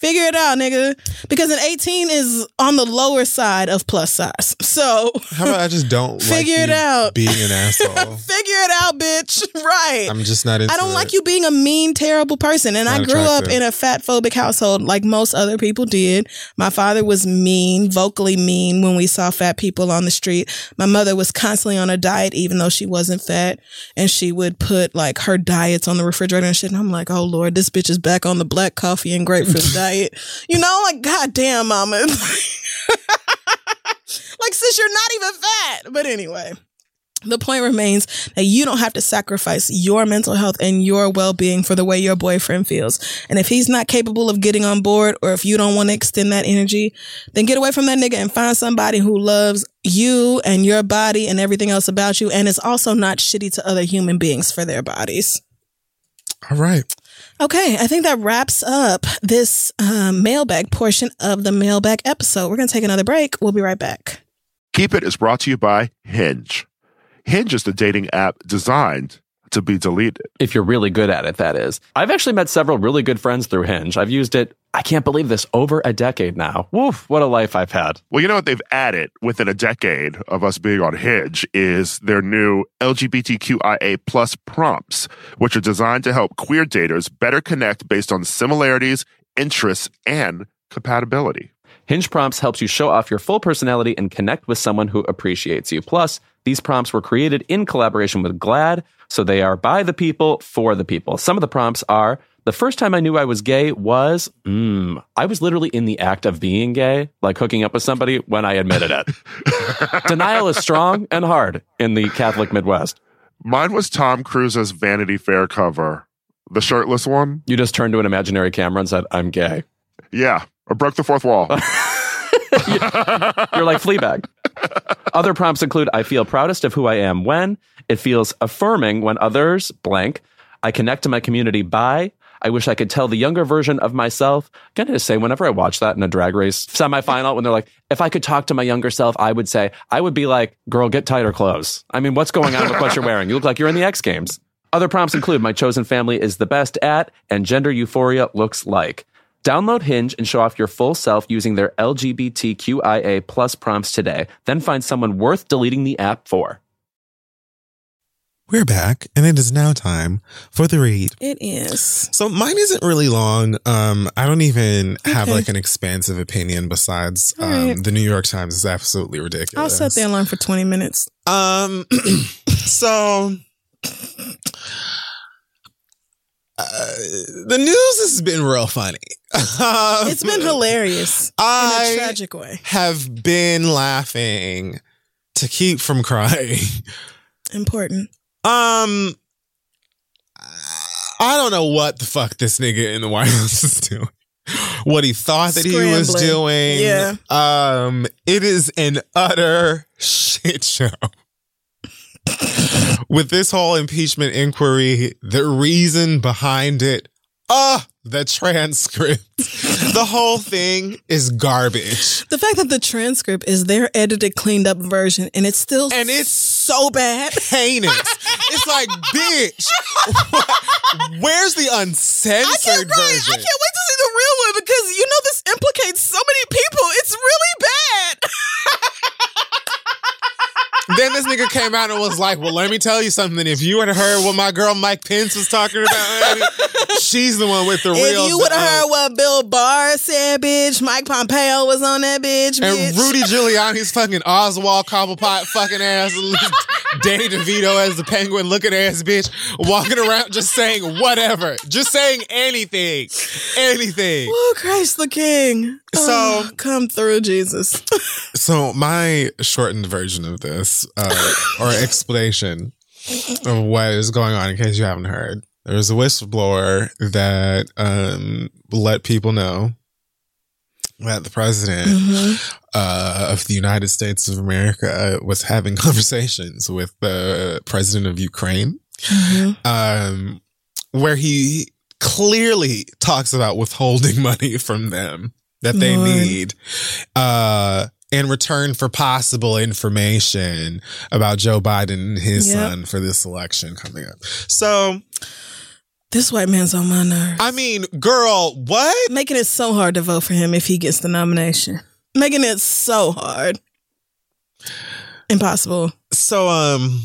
Figure it out, nigga. Because an 18 is on the lower side of plus size. So How about I just don't Figure like it out. being an asshole? figure it out, bitch. Right. I'm just not into I don't it. like you being a mean, terrible person. And I Not grew up in a fat phobic household like most other people did. My father was mean, vocally mean when we saw fat people on the street. My mother was constantly on a diet, even though she wasn't fat. And she would put like her diets on the refrigerator and shit. And I'm like, oh Lord, this bitch is back on the black coffee and grapefruit diet. You know, like, God damn, mama. that you're not even fat. But anyway. The point remains that you don't have to sacrifice your mental health and your well being for the way your boyfriend feels. And if he's not capable of getting on board, or if you don't want to extend that energy, then get away from that nigga and find somebody who loves you and your body and everything else about you and is also not shitty to other human beings for their bodies. All right. Okay, I think that wraps up this um, mailbag portion of the mailbag episode. We're going to take another break. We'll be right back. Keep It is brought to you by Hinge. Hinge is the dating app designed to be deleted. If you're really good at it, that is. I've actually met several really good friends through Hinge. I've used it, I can't believe this, over a decade now. Woof, what a life I've had. Well, you know what they've added within a decade of us being on Hinge is their new LGBTQIA plus prompts, which are designed to help queer daters better connect based on similarities, interests, and compatibility. Hinge Prompts helps you show off your full personality and connect with someone who appreciates you. Plus, these prompts were created in collaboration with GLAAD, so they are by the people for the people. Some of the prompts are the first time I knew I was gay was, mm, I was literally in the act of being gay, like hooking up with somebody when I admitted it. Denial is strong and hard in the Catholic Midwest. Mine was Tom Cruise's Vanity Fair cover, the shirtless one. You just turned to an imaginary camera and said, I'm gay. Yeah, I broke the fourth wall. You're like Fleabag. Other prompts include I feel proudest of who I am when, it feels affirming when others blank, I connect to my community by, I wish I could tell the younger version of myself. I'm gonna say whenever I watch that in a drag race semifinal, when they're like, if I could talk to my younger self, I would say, I would be like, girl, get tighter clothes. I mean, what's going on with what you're wearing? You look like you're in the X Games. Other prompts include my chosen family is the best at, and gender euphoria looks like. Download Hinge and show off your full self using their LGBTQIA plus prompts today. Then find someone worth deleting the app for. We're back, and it is now time for the read. It is. So mine isn't really long. Um, I don't even have like an expansive opinion besides All um, the New York Times is absolutely ridiculous. I'll set the alarm for 20 minutes. Um, so uh, the news has been real funny. It's been hilarious in I a tragic way. have been laughing to keep from crying. Important. Um, I don't know what the fuck this nigga in the White House is doing. What he thought that he was doing. Yeah. Um, it is an utter shit show. With this whole impeachment inquiry, the reason behind it, ah, the transcript. the whole thing is garbage. The fact that the transcript is their edited, cleaned up version and it's still And it's so bad. heinous. it's like, bitch, where's the uncensored I can't, right, I can't wait to see the real one because you know this implicates so many people. It's really then this nigga came out and was like, "Well, let me tell you something. If you had heard what my girl Mike Pence was talking about, she's the one with the real." if you would have uh, heard what Bill Barr said, bitch, Mike Pompeo was on that bitch, and bitch. Rudy Giuliani's fucking Oswald Cobblepot fucking ass, Danny DeVito as the penguin looking ass bitch, walking around just saying whatever, just saying anything, anything. Oh, Christ the King. So- Oh, come through, Jesus. So my shortened version of this, uh, or explanation of what is going on, in case you haven't heard, there was a whistleblower that um, let people know that the president uh, of the United States of America was having conversations with the president of Ukraine, um, where he clearly talks about withholding money from them that they Lord. need uh, in return for possible information about Joe Biden and his Yep. son for this election coming up. So, This white man's on my nerves. I mean, girl, what? Making it so hard to vote for him if he gets the nomination. Making it so hard. Impossible. So, um,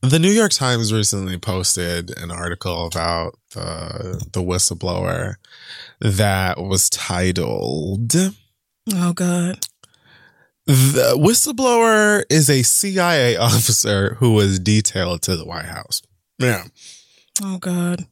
the New York Times recently posted an article about the the whistleblower that was titled Oh, God. The whistleblower is a CIA officer who was detailed to the White House. Yeah. Oh, God.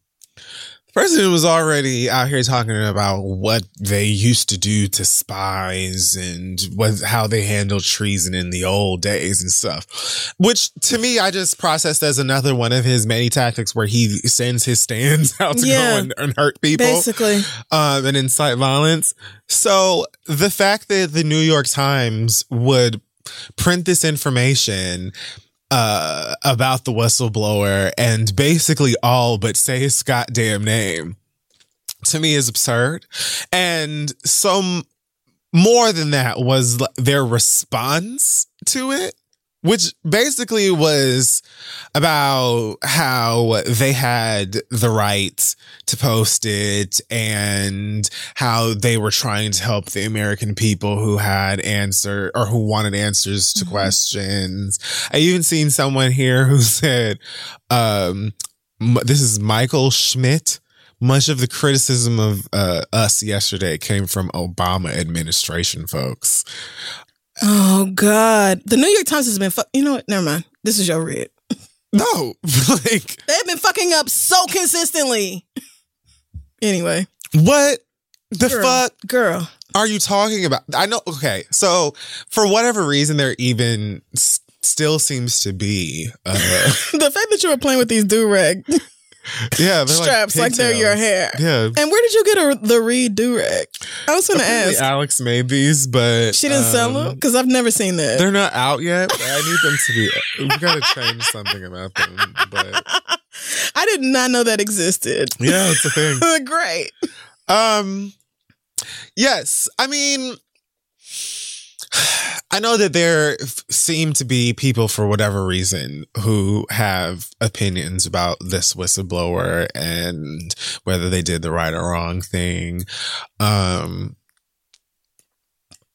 President was already out here talking about what they used to do to spies and what how they handled treason in the old days and stuff. Which to me, I just processed as another one of his many tactics where he sends his stands out to Yeah. go and, and hurt people Basically. um, and incite violence. So the fact that the New York Times would print this information uh, about the whistleblower and basically all but say his goddamn name to me is absurd. And some more than that was their response to it, which basically was about how they had the right to post it and how they were trying to help the American people who had answer or who wanted answers to questions. I even seen someone here who said, um, this is Michael Schmidt. Much of the criticism of uh, us yesterday came from Obama administration folks. Oh God. The New York Times has been. Fu- you know what? Never mind. This is your read. No, like They've been fucking up so consistently. Anyway, what the girl, fuck girl. are you talking about? I know. Okay, so for whatever reason, there even s- still seems to be, uh, The fact that you were playing with these do rag yeah, they're straps like, they're your hair. Yeah, And where did you get a, the Read do rag? I was gonna Apparently ask. Alex made these, but She didn't sell um, them because I've never seen that. They're not out yet. But I need them to be. We gotta change something about them. But I did not know that existed. yeah, it's a thing. Great. Um, yes, I mean, I know that there seem to be people for whatever reason who have opinions about this whistleblower and whether they did the right or wrong thing. Um,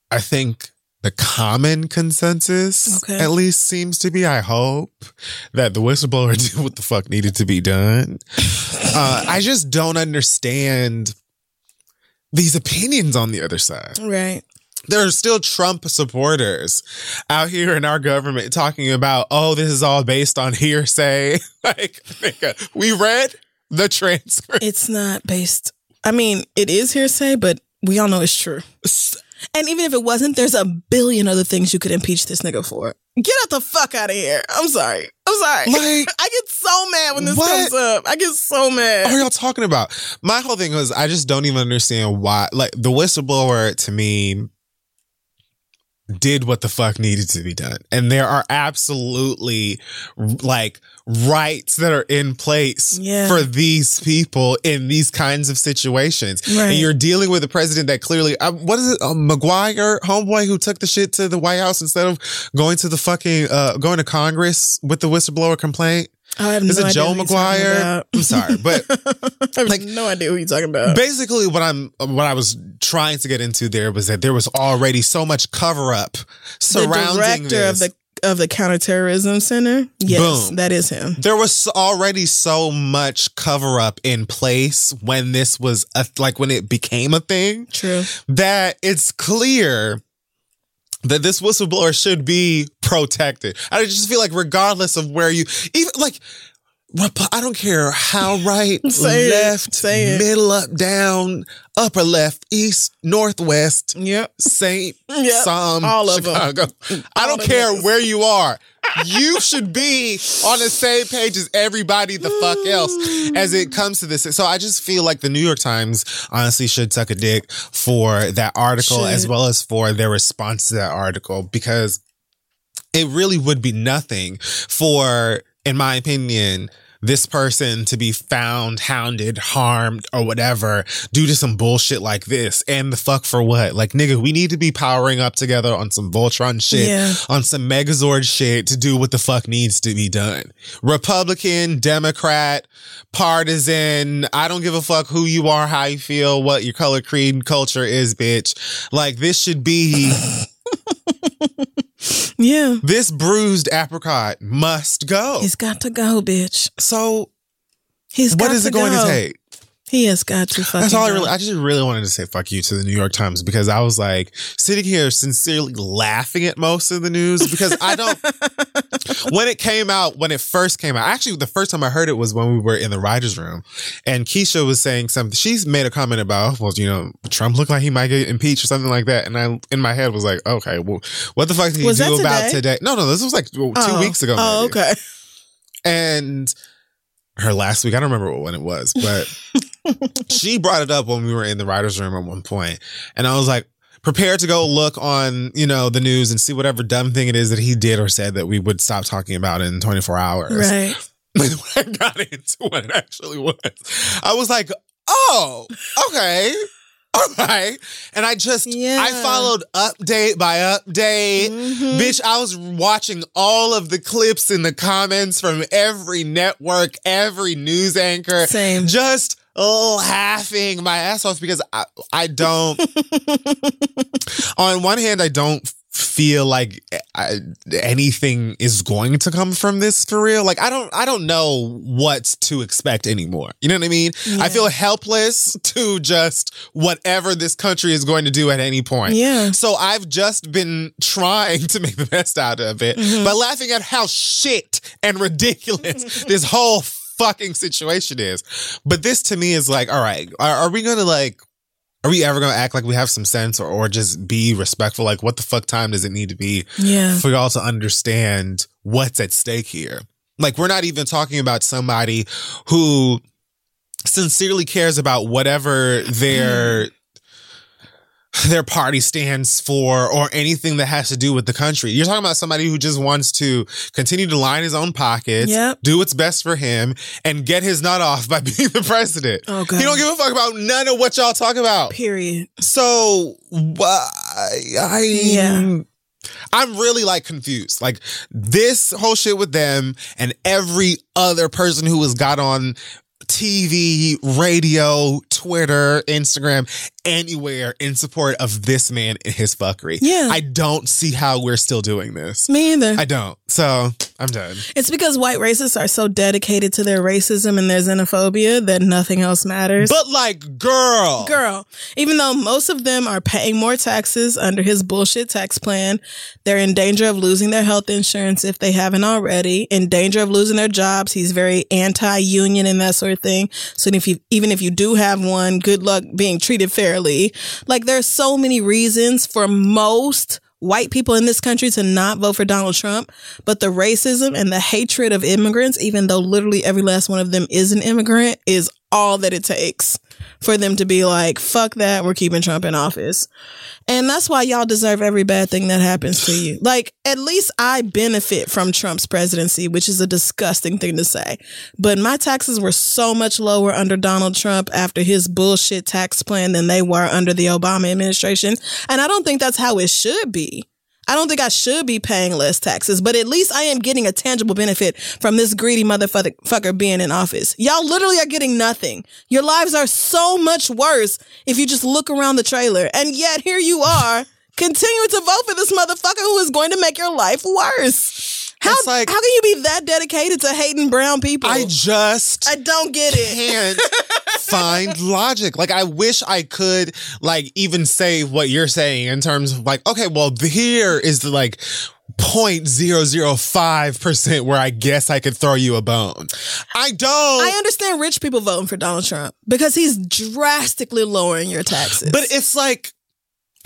I think the common consensus, Okay. at least, seems to be. I hope that the whistleblower did what the fuck needed to be done. Uh, I just don't understand these opinions on the other side. Right. There are still Trump supporters out here in our government talking about, oh, this is all based on hearsay. like, nigga, we read the transcript. It's not based. I mean, it is hearsay, but we all know it's true. And even if it wasn't, there's a billion other things you could impeach this nigga for. Get out the fuck out of here. I'm sorry. I'm sorry. Like, I get so mad when this What? comes up. I get so mad. what are y'all talking about? My whole thing was, I just don't even understand why. Like, the whistleblower to me did what the fuck needed to be done. And there are absolutely like rights that are in place Yeah. for these people in these kinds of situations. Right. And you're dealing with a president that clearly, uh, what is it, uh, Maguire, homeboy who took the shit to the White House instead of going to the fucking, uh, going to Congress with the whistleblower complaint? I have Is no it Joe Maguire? I'm sorry, but I have like- no idea who you're talking about. basically what i'm what i was trying to get into there was that there was already so much cover up surrounding the director this. of the of the counterterrorism center. Yes, Boom. that is him. there was already so much cover up in place when this was a, like when it became a thing True. that it's clear that this whistleblower should be protected. I just feel like regardless of where you even like I don't care how right, Say left, it. middle up, down, upper left, east, northwest, Yep. Saint, Yep. some, All of Chicago. I don't them care where you are. You should be on the same page as everybody the fuck else as it mm. comes to this. So I just feel like the New York Times honestly should suck a dick for that article Should. as well as for their response to that article because it really would be nothing for, in my opinion, this person to be found, hounded, harmed, or whatever due to some bullshit like this. And the fuck for what? Like, nigga, we need to be powering up together on some Voltron shit, Yeah. on some Megazord shit to do what the fuck needs to be done. Republican, Democrat, partisan, I don't give a fuck who you are, how you feel, what your color, creed, culture is, bitch. Like, this should be. Yeah. This bruised apricot must go. He's got to go, bitch. so, He's what got is to it going to take? He has got to fucking. That's all I really. I just really wanted to say fuck you to the New York Times because I was like sitting here sincerely laughing at most of the news because I don't. when it came out, when it first came out, actually the first time I heard it was when we were in the writers' room, and Keisha was saying something. She's made a comment about, well, you know, Trump looked like he might get impeached or something like that, and I in my head was like, okay, well, what the fuck did he Was do about today? No, no, this was like well, two Oh. weeks ago. Oh, maybe. okay. and her last week. I don't remember when it was, but she brought it up when we were in the writers' room at one point, and I was like. Prepared to go look on, you know, the news and see whatever dumb thing it is that he did or said that we would stop talking about in 24 hours. Right. when I got into what it actually was, I was like, oh, okay. All right. And I just, Yeah. I followed update by update. Mhm. Bitch, I was watching all of the clips in the comments from every network, every news anchor. Same. Just laughing my ass off because I, I don't, on one hand, I don't feel like I, anything is going to come from this for real. Like I don't, I don't know what to expect anymore. You know what I mean? I feel helpless to just whatever this country is going to do at any point. Yeah. So I've just been trying to make the best out of it Mm-hmm. by laughing at how shit and ridiculous this whole fucking situation is. But this to me is like, all right, are, are we going to like, are we ever going to act like we have some sense or, or just be respectful? Like, what the fuck time does it need to be Yeah. for y'all to understand what's at stake here? Like, we're not even talking about somebody who sincerely cares about whatever their their party stands for or anything that has to do with the country. You're talking about somebody who just wants to continue to line his own pockets, Yep. do what's best for him, and get his nut off by being the president. Oh, God. He don't give a fuck about none of what y'all talk about. Period. So why I Yeah. I'm really like confused. Like this whole shit with them and every other person who has got on TV, radio, Twitter, Instagram, anywhere in support of this man and his fuckery. Yeah. I don't see how we're still doing this. Me either. I don't. So I'm done. It's because white racists are so dedicated to their racism and their xenophobia that nothing else matters. But like, girl. Girl, even though most of them are paying more taxes under his bullshit tax plan, they're in danger of losing their health insurance if they haven't already, in danger of losing their jobs. He's very anti-union and that sort of thing. So if you, even if you do have one, good luck being treated fairly. Like there's so many reasons for most white people in this country to not vote for Donald Trump, but the racism and the hatred of immigrants, even though literally every last one of them is an immigrant, is all that it takes for them to be like, fuck that, we're keeping Trump in office. And that's why y'all deserve every bad thing that happens to you. Like, at least I benefit from Trump's presidency, which is a disgusting thing to say. But my taxes were so much lower under Donald Trump after his bullshit tax plan than they were under the Obama administration. And I don't think that's how it should be. I don't think I should be paying less taxes, but at least I am getting a tangible benefit from this greedy motherfucker being in office. Y'all literally are getting nothing. Your lives are so much worse if you just look around the trailer. And yet here you are continuing to vote for this motherfucker who is going to make your life worse. How, like- how can you be that dedicated to hating brown people? I just I don't get it. can't find logic. Like I wish I could like even say what you're saying in terms of like, okay, well here is the like 0.005 percent where I guess I could throw you a bone. I don't. I understand rich people voting for Donald Trump because he's drastically lowering your taxes. but it's like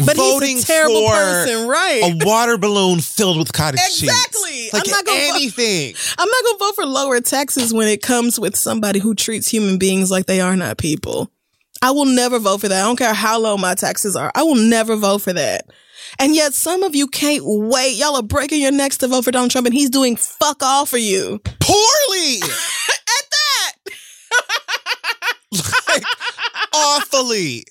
But voting he's a terrible for person, right? a water balloon filled with cottage cheese. Exactly. Like I'm not gonna vote- anything. I'm not gonna vote for lower taxes when it comes with somebody who treats human beings like they are not people. I will never vote for that. I don't care how low my taxes are. I will never vote for that. And yet some of you can't wait. Y'all are breaking your necks to vote for Donald Trump and he's doing fuck all for you. Poorly. At that. like awfully.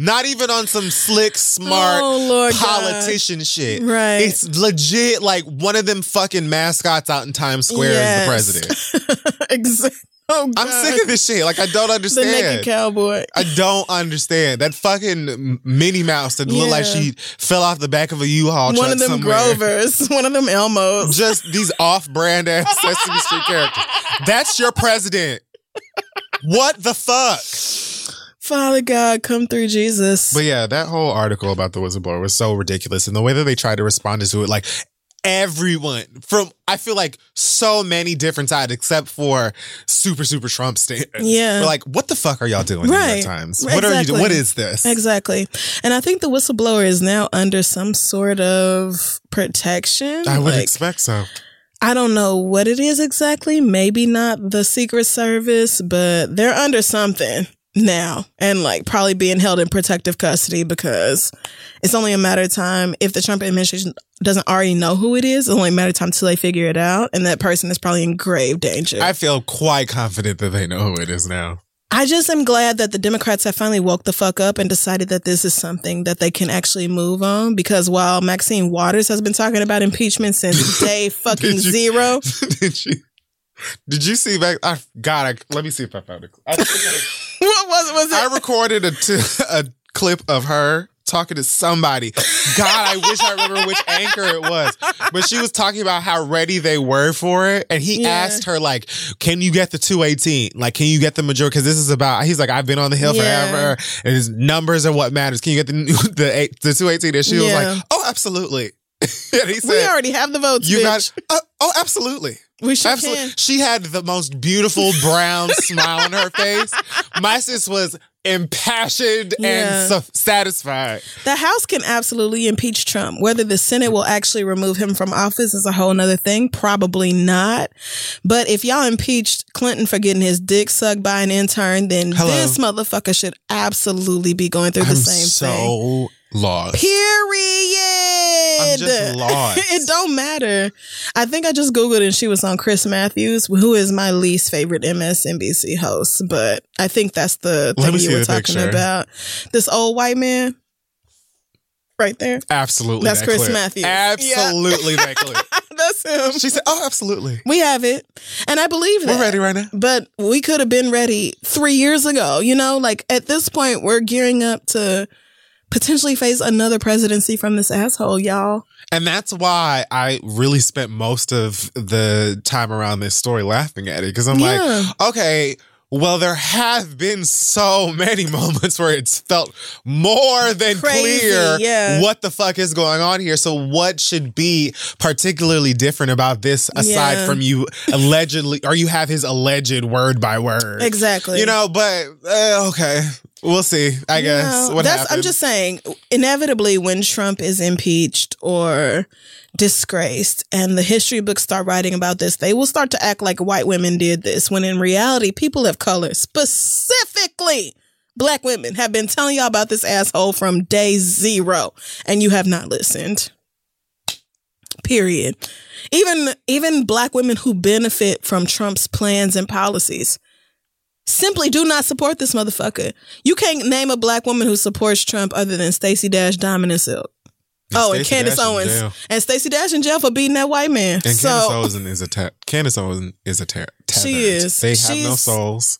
Not even on some slick, smart Oh, Lord God. politician shit. Right. It's legit like one of them fucking mascots out in Times Square Yes. is the president. exactly. Oh, I'm sick of this shit. Like I don't understand. the naked cowboy. I don't understand that fucking Minnie Mouse that looked like she fell off the back of a U-Haul. One of them somewhere. Grovers. One of them Elmos. Just these off-brand ass Sesame Street characters. That's your president. What the fuck? Father God, come through Jesus. But yeah, that whole article about the whistleblower was so ridiculous. And the way that they tried to respond to it, like everyone from, I feel like so many different sides, except for super, super Trump stands. Yeah. We're like, what the fuck are y'all doing Right. Times? What are you Exactly. doing? What is this? Exactly. And I think the whistleblower is now under some sort of protection. I would Like, expect so. I don't know what it is exactly. Maybe not the Secret Service, but they're under something now and like probably being held in protective custody because it's only a matter of time if the Trump administration doesn't already know who it is. It's only a matter of time till they figure it out, and that person is probably in grave danger. I feel quite confident that they know who it is now. I just am glad that the Democrats have finally woke the fuck up and decided that this is something that they can actually move on. Because while Maxine Waters has been talking about impeachment since day fucking Did you- zero, did you? Did you see back? I God, I, let me see if I found it. I, what was was it? I recorded a, t- a clip of her talking to somebody. God, I wish I remember which anchor it was. But she was talking about how ready they were for it. And he Yeah. asked her, like, can you get the 218? Like, can you get the majority? Because this is about, he's like, I've been on the Hill Yeah. forever. And his numbers are what matters. Can you get the, the, the 218? And she was like, oh, absolutely. and he we already have the votes. you bitch. got, uh, oh, absolutely. We sure Absolutely. can. She had the most beautiful brown smile on her face. My sis was impassioned Yeah. and so satisfied. The House can absolutely impeach Trump. Whether the Senate will actually remove him from office is a whole nother thing. Probably not. But if y'all impeached Clinton for getting his dick sucked by an intern, then Hello. this motherfucker should absolutely be going through the I'm same thing. Lost. Period. I'm just lost. it don't matter. I think I just Googled and she was on Chris Matthews, who is my least favorite MSNBC host. But I think that's the Let thing you were talking picture. about. This old white man. Right there. Absolutely. That's that Chris clip. Matthews. Absolutely that clip. That's him. She said, Oh, absolutely. we have it. And I believe that. We're ready right now. But we could have been ready three years ago. You know, like at this point, we're gearing up to potentially face another presidency from this asshole, y'all. And that's why I really spent most of the time around this story laughing at it. Cause I'm Yeah. like, okay, well, there have been so many moments where it's felt more than Crazy, clear yeah. what the fuck is going on here. So, what should be particularly different about this aside Yeah. from you allegedly, or you have his alleged word by word? Exactly. You know, but uh, okay, we'll see. I guess No, what that's, I'm just saying, inevitably, when Trump is impeached or disgraced and the history books start writing about this, they will start to act like white women did this, when in reality, people of color, specifically black women, have been telling y'all about this asshole from day zero, and you have not listened. Period. Even even black women who benefit from Trump's plans and policies simply do not support this motherfucker. You can't name a black woman who supports Trump other than Stacey Dash, Diamond, and Silk. Oh, and Candace Dash Owens. And Stacey Dash in jail for beating that white man. And so Candace Owens is a ter- Candace Owens is a tethered. She is. They have no souls.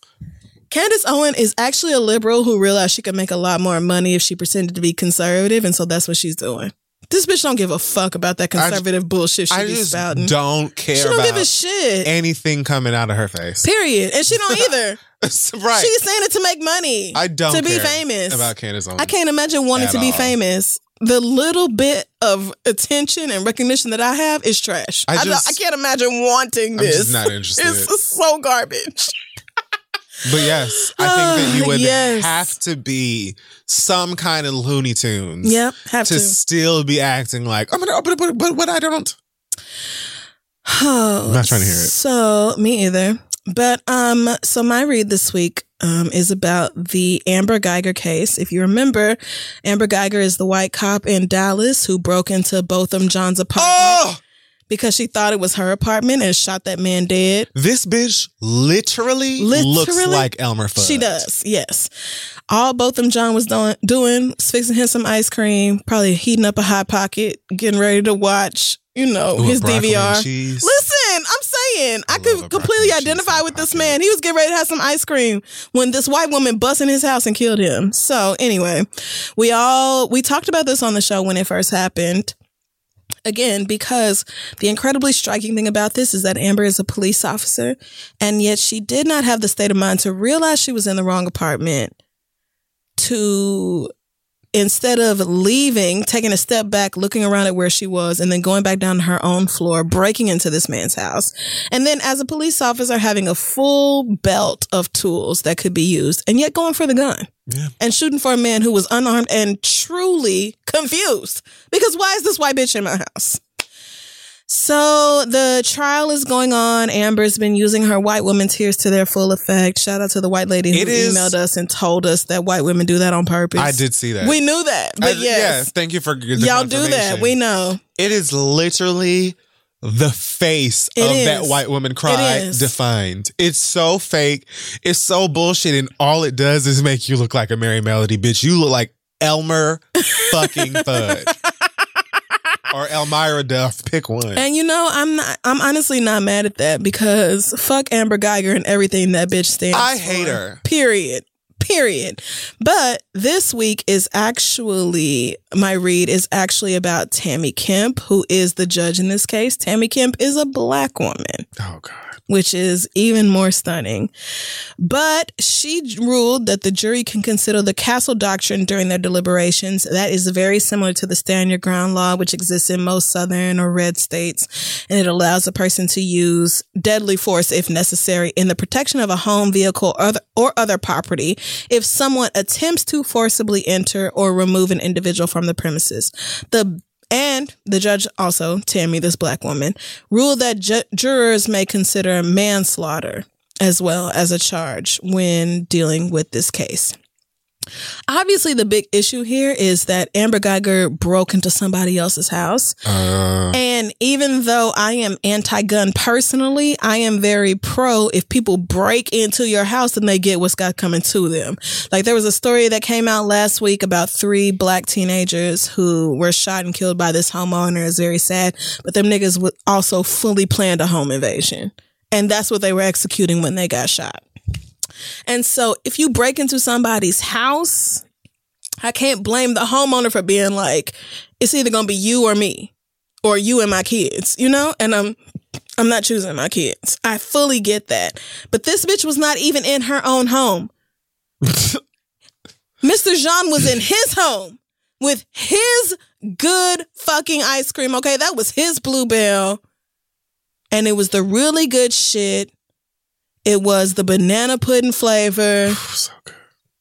Candace Owen is actually a liberal who realized she could make a lot more money if she pretended to be conservative, and so that's what she's doing. This bitch don't give a fuck about that I- conservative bullshit she I be just spouting. don't care she don't about give a shit. anything coming out of her face. Period. And she don't either. right. She's saying it to make money. I don't to be famous. about Candace Owens. I can't imagine wanting to be all. famous. The little bit of attention and recognition that I have is trash. I I, just- I can't imagine wanting I'm this. just not interested. It's so garbage. But yes, I think that you would Yes. have to be some kind of Looney Tunes. Yep, have to, to. still be acting like, oh, but, but, but, but what I don't. Oh, I'm not trying to hear it. So me either. But um, so my read this week um is about the Amber Geiger case. If you remember, Amber Geiger is the white cop in Dallas who broke into Botham Jean's apartment Oh, because she thought it was her apartment and shot that man dead. this bitch literally, looks like Elmer Fudd. She does, yes. All Botham Jean was doing, doing was fixing him some ice cream, probably heating up a hot pocket, getting ready to watch, you know, Ooh, his DVR. Listen, I'm saying I, I could completely identify with this pocket. man. He was getting ready to have some ice cream when this white woman bust in his house and killed him. So anyway, we all we talked about this on the show when it first happened. Again, because the incredibly striking thing about this is that Amber is a police officer, and yet she did not have the state of mind to realize she was in the wrong apartment to instead of leaving, taking a step back, looking around at where she was, and then going back down to her own floor, breaking into this man's house. And then as a police officer, having a full belt of tools that could be used, and yet going for the gun. Yeah. And shooting for a man who was unarmed and truly confused. Because why is this white bitch in my house? So the trial is going on. Amber's been using her white woman tears to their full effect. Shout out to the white lady who It is- emailed us and told us that white women do that on purpose. I did see that. We knew that, I- but yes, yeah, thank you for the y'all do that. We know. It is literally the face It of is. that white woman cry It is. defined. It's so fake. It's so bullshit. And all it does is make you look like a Merrie Melody bitch. You look like Elmer fucking Fudd. Or Elmyra Duff. Pick one. And you know, I'm not. I'm honestly not mad at that because fuck Amber Geiger and everything that bitch stands. For. I hate for. her. Period. Period. But this week is actually my read is actually about Tammy Kemp, who is the judge in this case. Tammy Kemp is a black woman. Oh God. Which is even more stunning. But she ruled that the jury can consider the castle doctrine during their deliberations. That is very similar to the stand your ground law, which exists in most southern or red states. And it allows a person to use deadly force if necessary in the protection of a home, vehicle, or other, or other property if someone attempts to forcibly enter or remove an individual from the premises. The and the judge also, Tammy, this black woman, ruled that ju- jurors may consider manslaughter as well as a charge when dealing with this case. Obviously, the big issue here is that Amber Geiger broke into somebody else's house. Uh, And even though I am anti gun personally, I am very pro if people break into your house and they get what's got coming to them. Like there was a story that came out last week about three black teenagers who were shot and killed by this homeowner. It's very sad. But them niggas also fully planned a home invasion. And that's what they were executing when they got shot. And so if you break into somebody's house, I can't blame the homeowner for being like, it's either gonna be you or me. Or you and my kids, you know? And I'm I'm not choosing my kids. I fully get that. But this bitch was not even in her own home. Mr. Jean was in his home with his good fucking ice cream. Okay, that was his Blue Bell. And it was the really good shit. It was the banana pudding flavor. so good.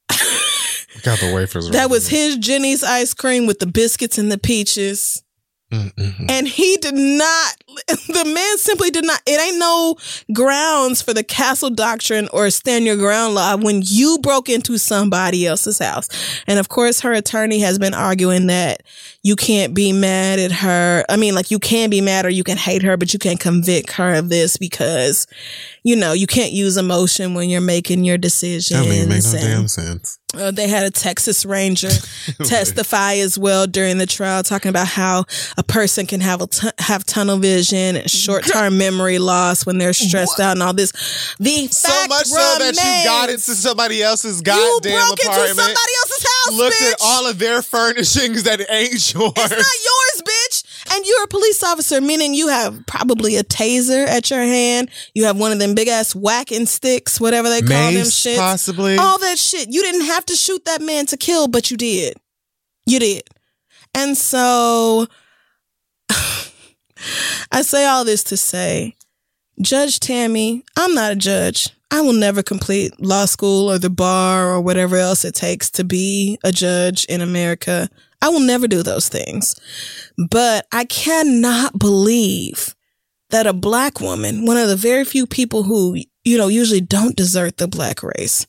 Got the wafers. That was his Jeni's ice cream with the biscuits and the peaches. Mm, mm, mm. And he did not, the man simply did not, it ain't no grounds for the castle doctrine or stand your ground law when you broke into somebody else's house. And of course, her attorney has been arguing that you can't be mad at her. I mean, like you can be mad or you can hate her, but you can't convict her of this because, you know, you can't use emotion when you're making your decisions. That don't make no and- damn sense. Uh, they had a Texas Ranger testify as well during the trial, talking about how a person can have a have tunnel vision and short term memory loss when they're stressed out and all this. The So much so that you got into somebody else's goddamn you broke into somebody else's house. looked bitch. at all of their furnishings that ain't yours. It's not yours, bitch. And you're a police officer, meaning you have probably a taser at your hand. You have one of them big ass whacking sticks, whatever they call them Mace, shits. possibly. All that shit. You didn't have to shoot that man to kill, but you did. You did. And so I say all this to say, Judge Tammy, I'm not a judge. I will never complete law school or the bar or whatever else it takes to be a judge in America. I will never do those things. But I cannot believe that a black woman, one of the very few people who, you know, usually don't desert the black race,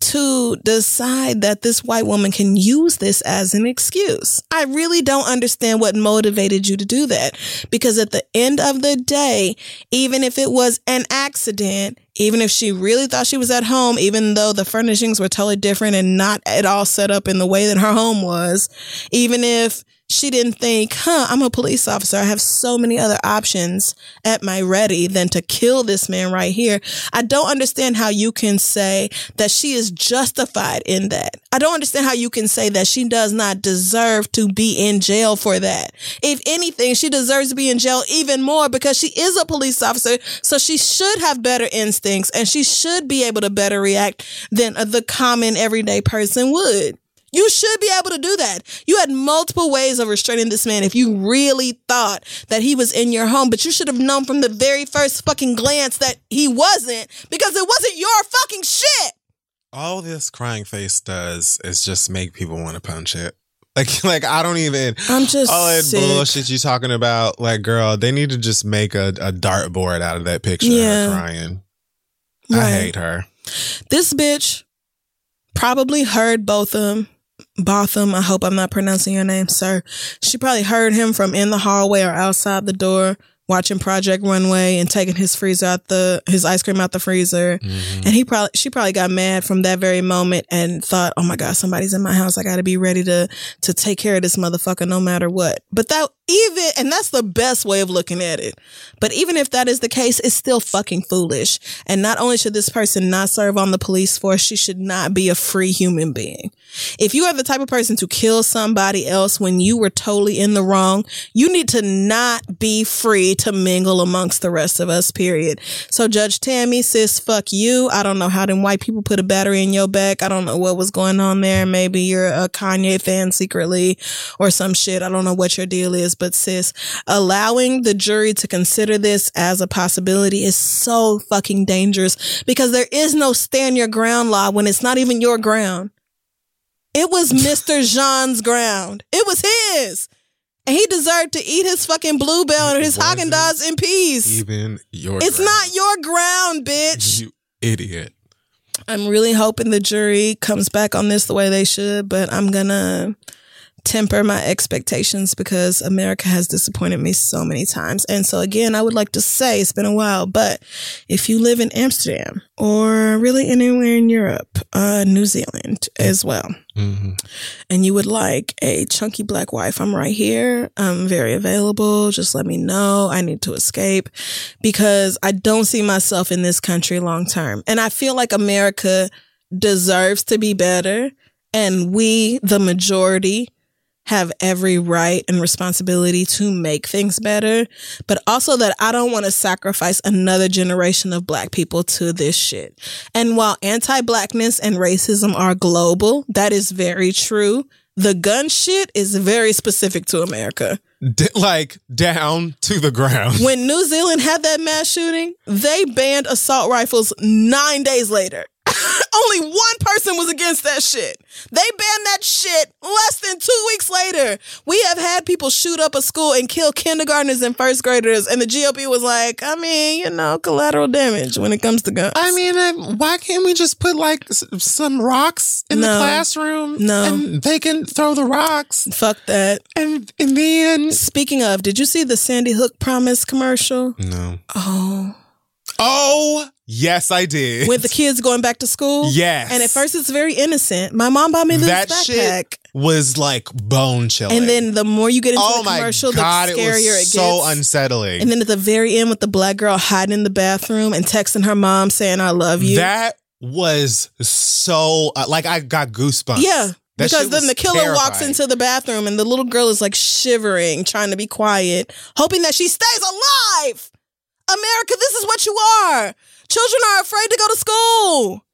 to decide that this white woman can use this as an excuse. I really don't understand what motivated you to do that. Because at the end of the day, even if it was an accident, even if she really thought she was at home, even though the furnishings were totally different and not at all set up in the way that her home was, even if she didn't think, huh, I'm a police officer. I have so many other options at my ready than to kill this man right here. I don't understand how you can say that she is justified in that. I don't understand how you can say that she does not deserve to be in jail for that. If anything, she deserves to be in jail even more because she is a police officer. So she should have better instincts and she should be able to better react than the common everyday person would. You should be able to do that. You had multiple ways of restraining this man if you really thought that he was in your home, but you should have known from the very first fucking glance that he wasn't because it wasn't your fucking shit. All this crying face does is just make people want to punch it. Like, like I don't even. I'm just all that sick. bullshit you talking about. Like, girl, they need to just make a, a dartboard out of that picture Yeah. of her crying. I hate her. This bitch probably heard Botham. Botham, I hope I'm not pronouncing your name, sir. She probably heard him from in the hallway or outside the door, watching Project Runway and taking his freezer out the his ice cream out the freezer. Mm-hmm. And he probably she probably got mad from that very moment and thought, "Oh my god, somebody's in my house. I got to be ready to to take care of this motherfucker no matter what." But that even and that's the best way of looking at it. But even if that is the case, it's still fucking foolish. And not only should this person not serve on the police force, she should not be a free human being. If you are the type of person to kill somebody else when you were totally in the wrong, you need to not be free to mingle amongst the rest of us, period. So Judge Tammy, sis, fuck you. I don't know how them white people put a battery in your back. I don't know what was going on there. Maybe you're a Kanye fan secretly or some shit. I don't know what your deal is, but sis, allowing the jury to consider this as a possibility is so fucking dangerous because there is no stand your ground law when it's not even your ground. It was Mr. Jean's ground. It was his. And he deserved to eat his fucking Blue Bell and his Haagen Dazs in peace. Even your. It's ground. not your ground, bitch. You idiot. I'm really hoping the jury comes back on this the way they should, but I'm gonna temper my expectations because America has disappointed me so many times. And so again, I would like to say it's been a while, but if you live in Amsterdam or really anywhere in Europe, uh, New Zealand as well, hmm and you would like a chunky black wife, I'm right here. I'm very available. Just let me know. I need to escape because I don't see myself in this country long term. And I feel like America deserves to be better. And we, the majority, have every right and responsibility to make things better, but also that I don't want to sacrifice another generation of black people to this shit. And while anti blackness and racism are global, that is very true. The gun shit is very specific to America. D- like down to the ground. When New Zealand had that mass shooting, they banned assault rifles nine days later. Only one person was against that shit. They banned that shit less than two weeks later. We have had people shoot up a school and kill kindergartners and first graders, and the GOP was like, I mean, you know, collateral damage when it comes to guns. I mean, uh, why can't we just put like s- some rocks in the No. classroom? No. and they can throw the rocks, fuck that. and and then Speaking of, did you see the Sandy Hook Promise commercial? no. Oh, Oh yes, I did. with the kids going back to school. Yes. and at first it's very innocent. My mom bought me this that backpack. shit was like bone chilling. And then the more you get into oh the commercial, god, the it scarier was it, so gets. unsettling. and then at the very end, with the black girl hiding in the bathroom and texting her mom saying, "I love you." that was so uh, like I got goosebumps. yeah, That because then the killer walks into the bathroom and the little girl is like shivering, trying to be quiet, hoping that she stays alive. America, this is what you are. Children are afraid to go to school.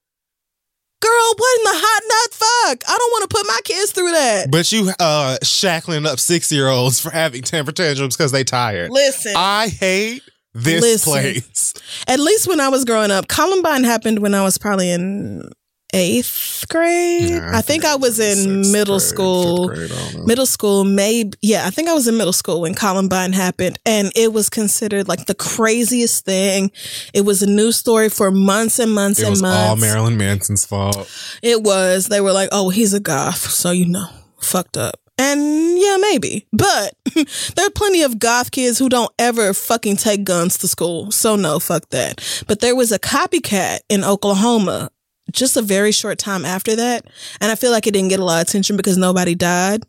Girl, what in the hot nut fuck? I don't want to put my kids through that. But you uh shackling up six year olds for having temper tantrums because they tired. Listen. I hate this Listen. place. At least when I was growing up, Columbine happened when I was probably in eighth grade. Nah, I, think I was in middle grade, school. grade, I. Middle school, maybe. Yeah, I think I was in middle school when Columbine happened, and it was considered like the craziest thing. It was a news story for months and months It and was months. all Marilyn Manson's fault. It was. They were like, "Oh, he's a goth," so you know, fucked up. And yeah, maybe. But there are plenty of goth kids who don't ever fucking take guns to school. So no, fuck that. But there was a copycat in Oklahoma just a very short time after that. And I feel like it didn't get a lot of attention because nobody died.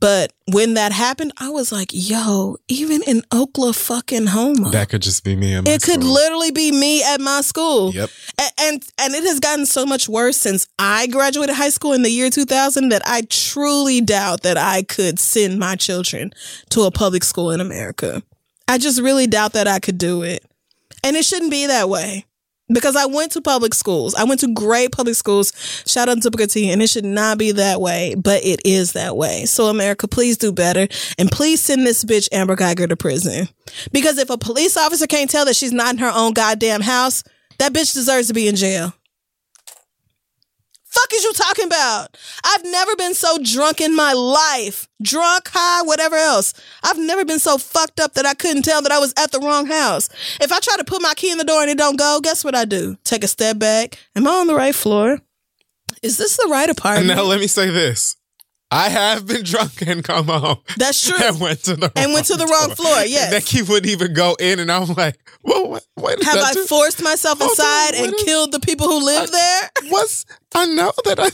But when that happened, I was like, yo, even in Oklahoma, That could just be me and my it could school. literally be me at my school. Yep. A- And, and it has gotten so much worse since I graduated high school in the year 2000 that I truly doubt that I could send my children to a public school in America. I just really doubt that I could do it. And it shouldn't be that way. Because I went to public schools. I went to great public schools. Shout out to Booker T. And it should not be that way, but it is that way. So America, please do better. And please send this bitch Amber Geiger to prison. Because if a police officer can't tell that she's not in her own goddamn house, that bitch deserves to be in jail. Fuck is you talking about? I've never been so drunk in my life. Drunk, high, whatever else. I've never been so fucked up that I couldn't tell that I was at the wrong house. If I try to put my key in the door and it don't go, guess what I do? Take a step back. Am I on the right floor? Is this the right apartment? Now let me say this. I have been drunk and come home. That's true. And went to the And went to the wrong door. floor, yes. And that key wouldn't even go in, and I'm like, well, what, what Have I do? forced myself Hold on, inside and is- killed the people who live there? What's I know that I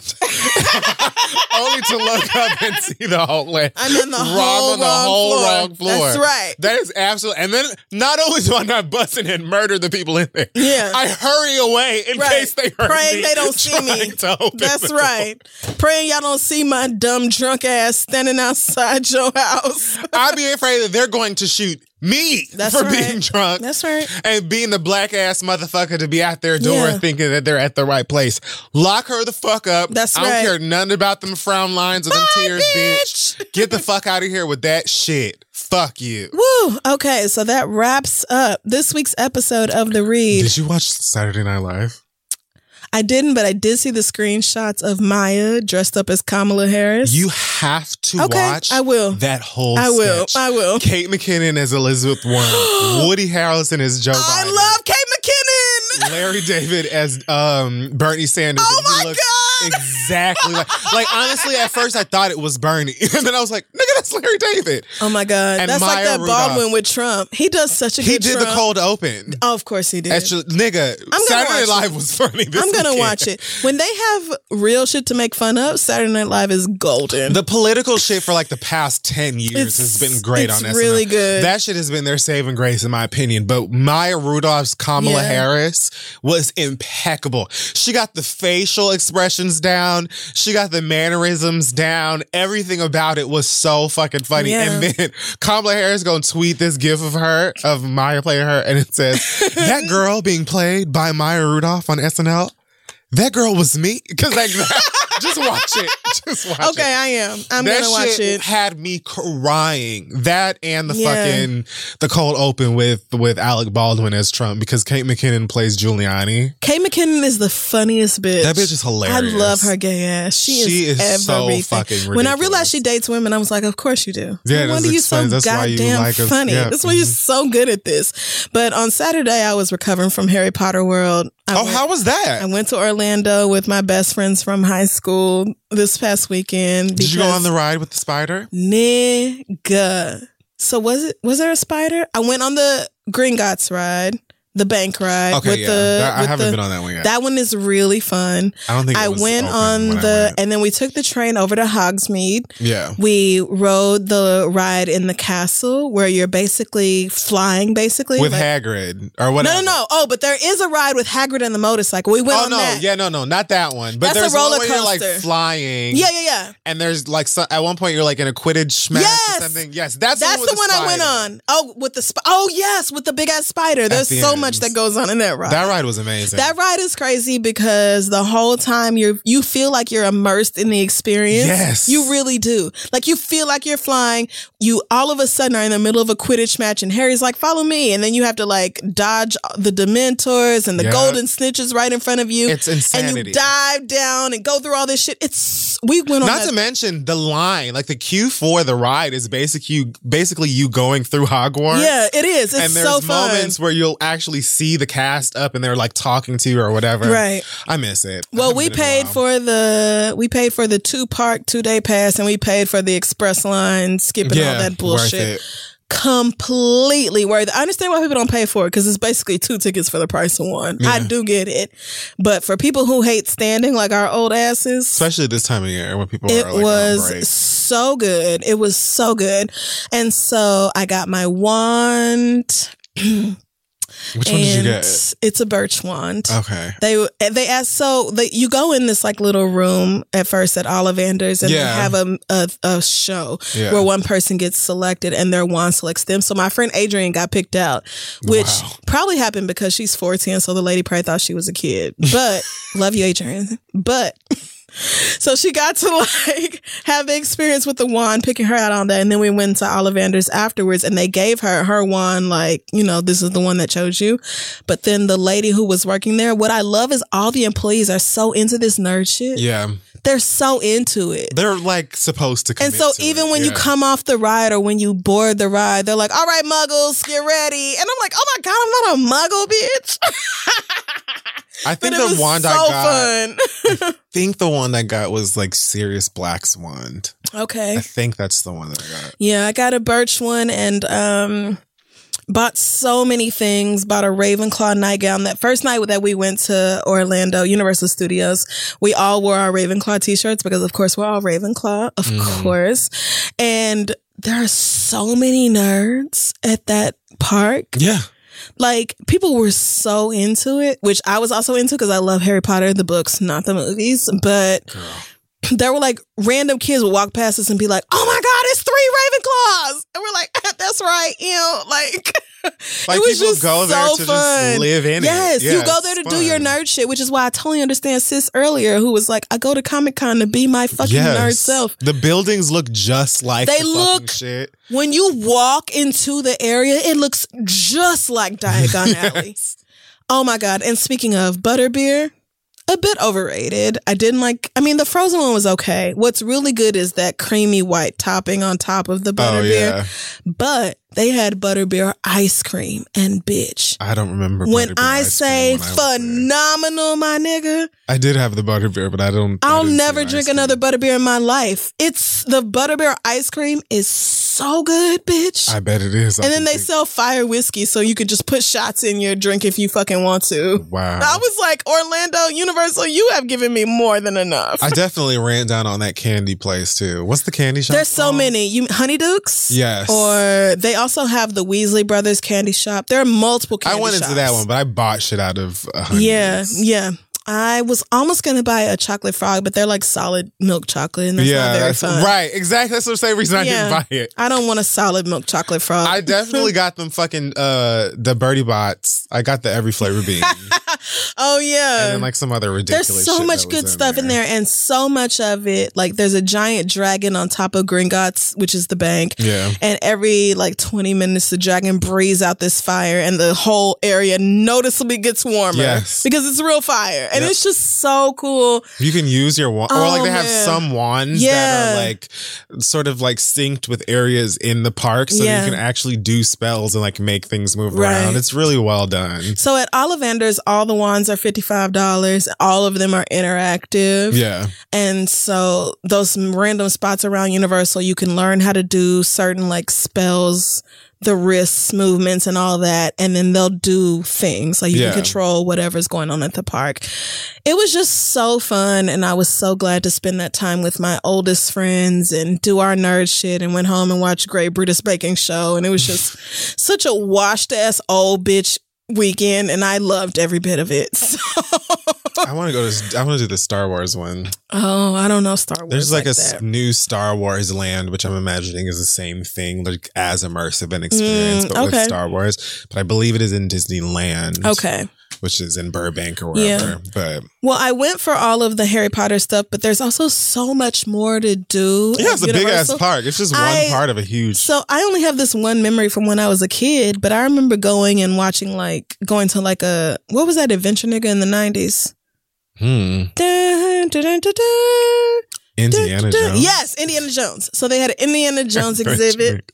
only to look up and see the whole land. I'm in the wrong whole on the wrong whole floor. wrong floor. That's right. That is absolutely. And then not only do I not bust in and murder the people in there, Yeah. I hurry away in Right. case they Praying me they don't see me. That's door. right. Praying y'all don't see my dumb drunk ass standing outside your house. I'd be afraid that they're going to shoot me That's for right. being drunk. That's right. And being the black ass motherfucker to be at their door Yeah. thinking that they're at the right place. Lock her the fuck up. That's I don't right. care nothing about them frown lines or them tears, bitch. bitch. Get the fuck out of here with that shit. Fuck you. Woo. Okay, so that wraps up this week's episode of The Read. Did you watch Saturday Night Live? I didn't, but I did see the screenshots of Maya dressed up as Kamala Harris. You have to Okay, watch I will. that whole I will. sketch. I will. Kate McKinnon as Elizabeth Warren. Woody Harrelson as Joe I Biden. love Kate McKinnon. Larry David as um, Bernie Sanders. Oh my looks God. Exactly like like honestly, at first I thought it was Bernie, and then I was like, "Nigga, that's Larry David." Oh my God. And That's like that Rudolph. Baldwin with Trump. He does such a. He did Trump. the cold open. Oh, of course he did. Actually, nigga, gonna Saturday Night it. Live was funny. This I'm gonna weekend. watch it. When they have real shit to make fun of, Saturday Night Live is golden. The political shit for like the past 10 years It's- has been great on SNL. really good. That shit has been their saving grace, in my opinion. But Maya Rudolph's Kamala Yeah. Harris was impeccable. She got the facial down, she got the mannerisms down. Everything about it was so fucking funny. Yeah. And then Kamala Harris gonna tweet this gif of her, of Maya playing her, and it says, That girl being played by Maya Rudolph on SNL. That girl was me. Cause like just watch it. Just watch it okay, I am. I'm that gonna watch shit it. had me crying. That and the Yeah. fucking the cold open with with Alec Baldwin as Trump because Kate McKinnon plays Giuliani. Kate McKinnon is the funniest bitch. That bitch is hilarious. I love her gay ass. She, She is, is so everything. fucking When I realized she dates women, I was like, of course you do. Yeah, no wonder you so that's why you goddamn like funny. Yeah. That's why you're Mhm. so good at this. But on Saturday, I was recovering from Harry Potter World. I Oh, went- how was that? I went to Orlando with my best friends from high school this past weekend. Did you go on the ride with the spider? Nigga. So was it was there a spider? I went on the Gringotts ride, the bank ride Okay, with yeah. the That- I with haven't the- been on that one yet. That one is really fun. I don't think I went on the went. and then we took the train over to Hogsmeade. Yeah. We rode the ride in the castle where you're basically flying basically With like- Hagrid or whatever. no, no. No. Oh, but there is a ride with Hagrid and the motorcycle. We went Oh no, that. yeah, no, no, not that one. But That's a there's one roller where you're like flying. Yeah, yeah, yeah. And there's like at one point you're like in a Quidditch match Yes! or something. Yes, that's That's with the one I went on. Oh, with the sp- oh yes, with the big ass spider. There's the so end. much that goes on in that ride. That ride was amazing. That ride is crazy because the whole time you're you feel like you're immersed in the experience. Yes. You really do. Like you feel like you're flying. You all of a sudden are in the middle of a Quidditch match and Harry's like, follow me. And then you have to like dodge the Dementors and the Yeah. golden snitches right in front of you. It's insanity. And you dive down and go through all this shit. It's we went on Not that- to mention the line, like the queue for the ride is basic you basically you going through Hogwarts. Yeah, it is. It's and there's so moments where you'll actually see the cast up and they're like talking to you or whatever. Right. I miss it. Well, we been in a paid for the we paid for the two park two day pass, and we paid for the express line, skipping yeah, all that bullshit. it. Completely worth it. I understand why people don't pay for it because it's basically two tickets for the price of one. I do get it, but for people who hate standing like our old asses, Especially this time of year when people it are like was so good. It was so good. And so I got my wand. Which one did you get? It's a birch wand. Okay. They they asked so they, you go in this like little room at first at Ollivanders and Yeah. they have a, a a show Yeah. where one person gets selected and their wand selects them. So my friend Adrian got picked out, which Wow. probably happened because she's 14, so the lady probably thought she was a kid. But love you, Adrian. But so she got to like have the experience with the wand, picking her out on that. And then we went to Ollivanders afterwards and they gave her her wand, like, you know, this is the one that chose you. But then the lady who was working there, what I love is all the employees are so into this nerd shit. Yeah. They're so into it. They're like supposed to And so to even it. when you come off the ride or when you board the ride, they're like, all right, muggles, get ready. And I'm like, oh my God, I'm not a muggle, bitch. I think the wand so I got, fun. I think the one I got was like Sirius Black's wand. okay. I think that's the one that I got. Yeah, I got a birch one and um bought so many things. Bought a Ravenclaw nightgown. That first night that we went to Orlando, Universal Studios, we all wore our Ravenclaw t-shirts because of course we're all Ravenclaw, of Mhm. course. And there are so many nerds at that park. Yeah. Like people were so into it, which I was also into because I love Harry Potter, the books, not the movies. But there were like random kids would walk past us and be like, "Oh my god, it's three Ravenclaws!" And we're like, "That's right, you know, like." Like it was people just go there so to fun. just live in yes, it. you go there to it's do your nerd shit, which is why I totally understand sis earlier, who was like, "I go to Comic Con to be my fucking nerd self." The buildings look just like They the look- shit. When you walk into the area, it looks just like Diagon Alley. Oh my god! And speaking of butterbeer, a bit overrated. I didn't like. I mean, the frozen one was okay. What's really good is that creamy white topping on top of the Oh butterbeer. yeah. But they had butterbeer ice cream, and bitch, I don't remember when I say when I phenomenal, my nigga, I did have the butterbeer, but I don't. I I'll didn't never drink another butterbeer in my life. It's the butterbeer ice cream is so good, bitch. I bet it is. I and then they think- sell fire whiskey, so you could just put shots in your drink if you fucking want to. Wow. I was like, Orlando, Universal, you have given me more than enough. I definitely ran down on that candy place too. What's the candy shop? There's so called? many. You Honeydukes? Yes. Or they also have the Weasley Brothers candy shop. There are multiple I candy went into that one, but I bought shit out of. Honey's. Yeah, yeah. I was almost gonna buy a chocolate frog, but they're like solid milk chocolate, and that's yeah, not very that's fun. right. Exactly. That's the same reason I Yeah. didn't buy it. I don't want a solid milk chocolate frog. I definitely got them fucking uh the Bertie Botts. I got the every flavor bean, oh yeah. and then like some other ridiculous. There's so much good stuff in there, and so much of it. Like there's a giant dragon on top of Gringotts, which is the bank. Yeah. And every like 20 minutes, the dragon breathes out this fire, and the whole area noticeably gets warmer. Yes. Because it's real fire. And Yep. it's just so cool. You can use your wand, or like Oh, they have man. some wands that Yeah. are like sort of like synced with areas in the park, so Yeah. you can actually do spells and like make things move Right. around. It's really well done. So at Ollivanders, all the wands are $55. All of them are interactive. Yeah, And so those random spots around Universal, you can learn how to do certain like spells, the wrists, movements, and all that. And then they'll do things like you Yeah. can control whatever's going on at the park. It was just so fun. And I was so glad to spend that time with my oldest friends and do our nerd shit and went home and watched Great British Baking Show. And it was just such a washed ass old bitch weekend. And I loved every bit of it. So, I want to go to. I want to do the Star Wars one. oh, I don't know Star Wars. There's like, a that. new Star Wars land, which I'm imagining is the same thing, like as immersive an experience, Mm, but with. Star Wars. But I believe it is in Disneyland. Okay. Which is in Burbank or Yeah. But Well, I went for all of the Harry Potter stuff, but there's also so much more to do. yeah, it's a big ass park. It's just one I- part of a huge. So I only have this one memory from when I was a kid, but I remember going and watching like going to like a what was that adventure nigga in the nineties? Hmm. Indiana Jones. Yes, Indiana Jones. So they had an Indiana Jones exhibit,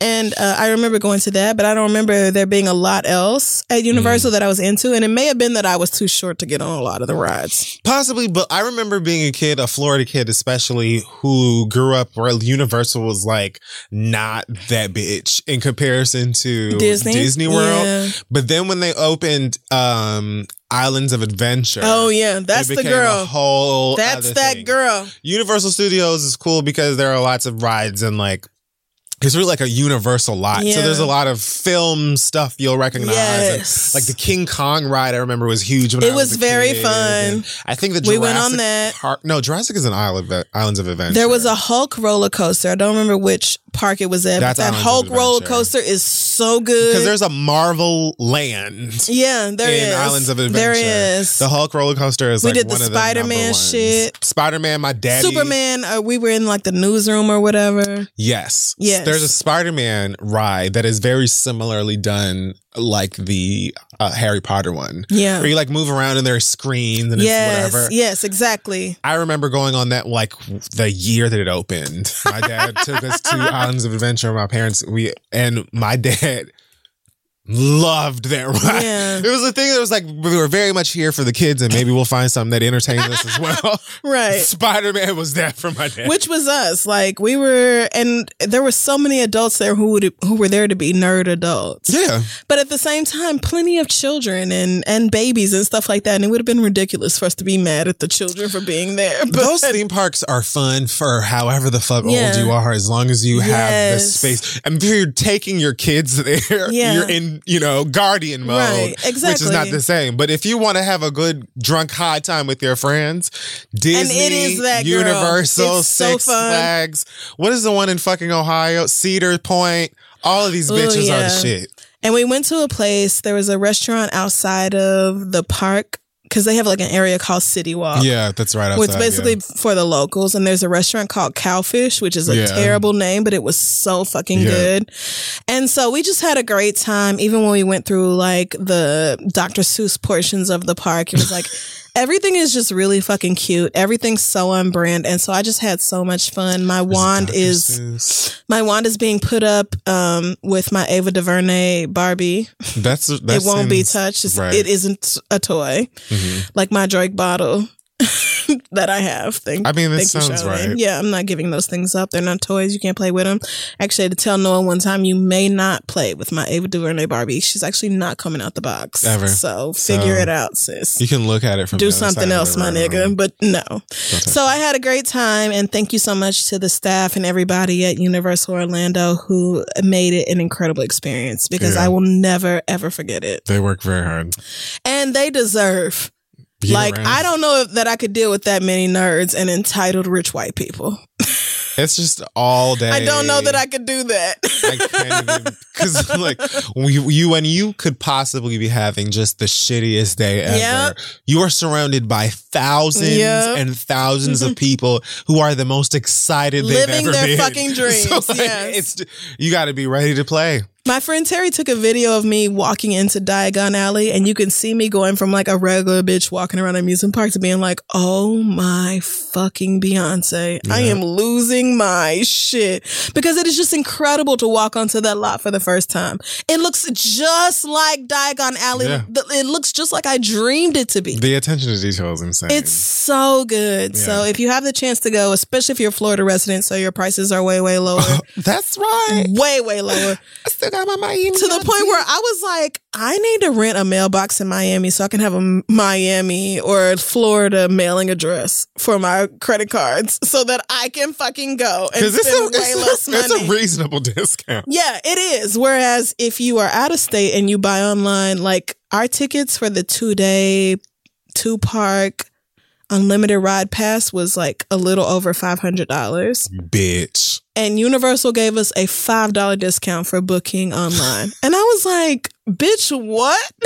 and uh, I remember going to that, but I don't remember there being a lot else at Mm. Universal that I was into, and it may have been that I was too short to get on a lot of the rides. Possibly, but I remember being a kid, a Florida kid especially, who grew up where Universal was like not that bitch in comparison to Disney? World. Yeah. But then when they opened um Islands of Adventure, Oh yeah, that's the girl. A whole That's that thing. girl. Universal Studios is cool because there are lots of rides and like It's really like a universal lot. So there's a lot of film stuff you'll recognize. Yes. like the King Kong ride, I remember was huge. When It I was a very kid. fun. And I think the We went on that. Park. No, Jurassic is an island of Islands of Adventure. There was a Hulk roller coaster. I don't remember which park it was at, That's but that Hulk roller coaster is so good. because there's a Marvel land. yeah, there in is. Islands of Adventure. There is. The Hulk roller coaster is We like did the Spider-Man shit. Spider-Man, my daddy. Superman. Uh, we were in like the newsroom or whatever. Yes. Yes. There's a Spider-Man ride that is very similarly done like the uh, Harry Potter one. Yeah. Where you like move around and there's screens and Yes. it's whatever. Yes. Exactly. I remember going on that like the year that it opened. My dad took us to Islands of Adventure. My parents, we, and my dad loved that ride. Yeah. It was a thing that was like, we were very much here for the kids and maybe we'll find something that entertains us as well. Right. Spider Man was that for my dad. Which was us. Like we were, and there were so many adults there who would who were there to be nerd adults. yeah. But at the same time, plenty of children and and babies and stuff like that. And it would have been ridiculous for us to be mad at the children for being there. But Those theme parks are fun for however the fuck Yeah. old you are, as long as you have the space. And if you're taking your kids there, Yeah. you're in, you know, guardian mode, Right, which is not the same. But if you want to have a good drunk high time with your friends, Disney, it is that. Universal, so Six fun. Flags, what is the one in fucking Ohio? Cedar Point. All of these Ooh, bitches are the shit. And we went to a place. There was a restaurant outside of the park because they have like an area called City Walk. Yeah, that's right outside. Is basically yeah. for the locals. And there's a restaurant called Cowfish, which is a Yeah. terrible name, but it was so fucking Yeah. good. And so we just had a great time, even when we went through like the Dr. Seuss portions of the park. It was like, everything is just really fucking cute. Everything's so on brand. And so I just had so much fun. My wand is my wand is being put up um, with my Ava DuVernay Barbie. That's, it won't be touched. It's, right. It isn't a toy Mhm. like my Drake bottle that I have. Thank, I mean, thank sounds right. Yeah, I'm not giving those things up. They're not toys. You can't play with them. Actually, I had to tell Noah one time, you may not play with my Ava DuVernay Barbie. She's actually not coming out the box. Ever. So figure So, it out, sis. You can look at it from Do something else, my room. nigga. But no. So I had a great time and thank you so much to the staff and everybody at Universal Orlando who made it an incredible experience because Yeah. I will never ever forget it. They work very hard. And they deserve like right. I don't know if that I could deal with that many nerds and entitled rich white people. It's just all day. I don't know that I could do that. I can't even because like you, you and you could possibly be having just the shittiest day ever. Yep. You are surrounded by thousands Yep. and thousands of people who are the most excited they've Living ever their been. fucking dreams, So, like, yes. it's you got to be ready to play. My friend Terry took a video of me walking into Diagon Alley, and you can see me going from like a regular bitch walking around amusement park to being like, "Oh my fucking Beyonce, I am losing my shit," because it is just incredible to walk onto that lot for the first time. It looks just like Diagon Alley. Yeah. It looks just like I dreamed it to be. The attention to detail is insane. It's so good. So if you have the chance to go, especially if you're a Florida resident, so your prices are way, way lower. That's right. way, way lower. I still got my Miami to the point where I was like, I need to rent a mailbox in Miami so I can have a Miami or Florida mailing address for my credit cards so that I can fucking go and because it's, spend a, way less it's, a, it's a reasonable discount. yeah, it is. Whereas if you are out of state and you buy online, like our tickets for the two day, two park, unlimited ride pass was like a little over five hundred dollars. Bitch. And Universal gave us a five dollar discount for booking online. and I was like, bitch, what?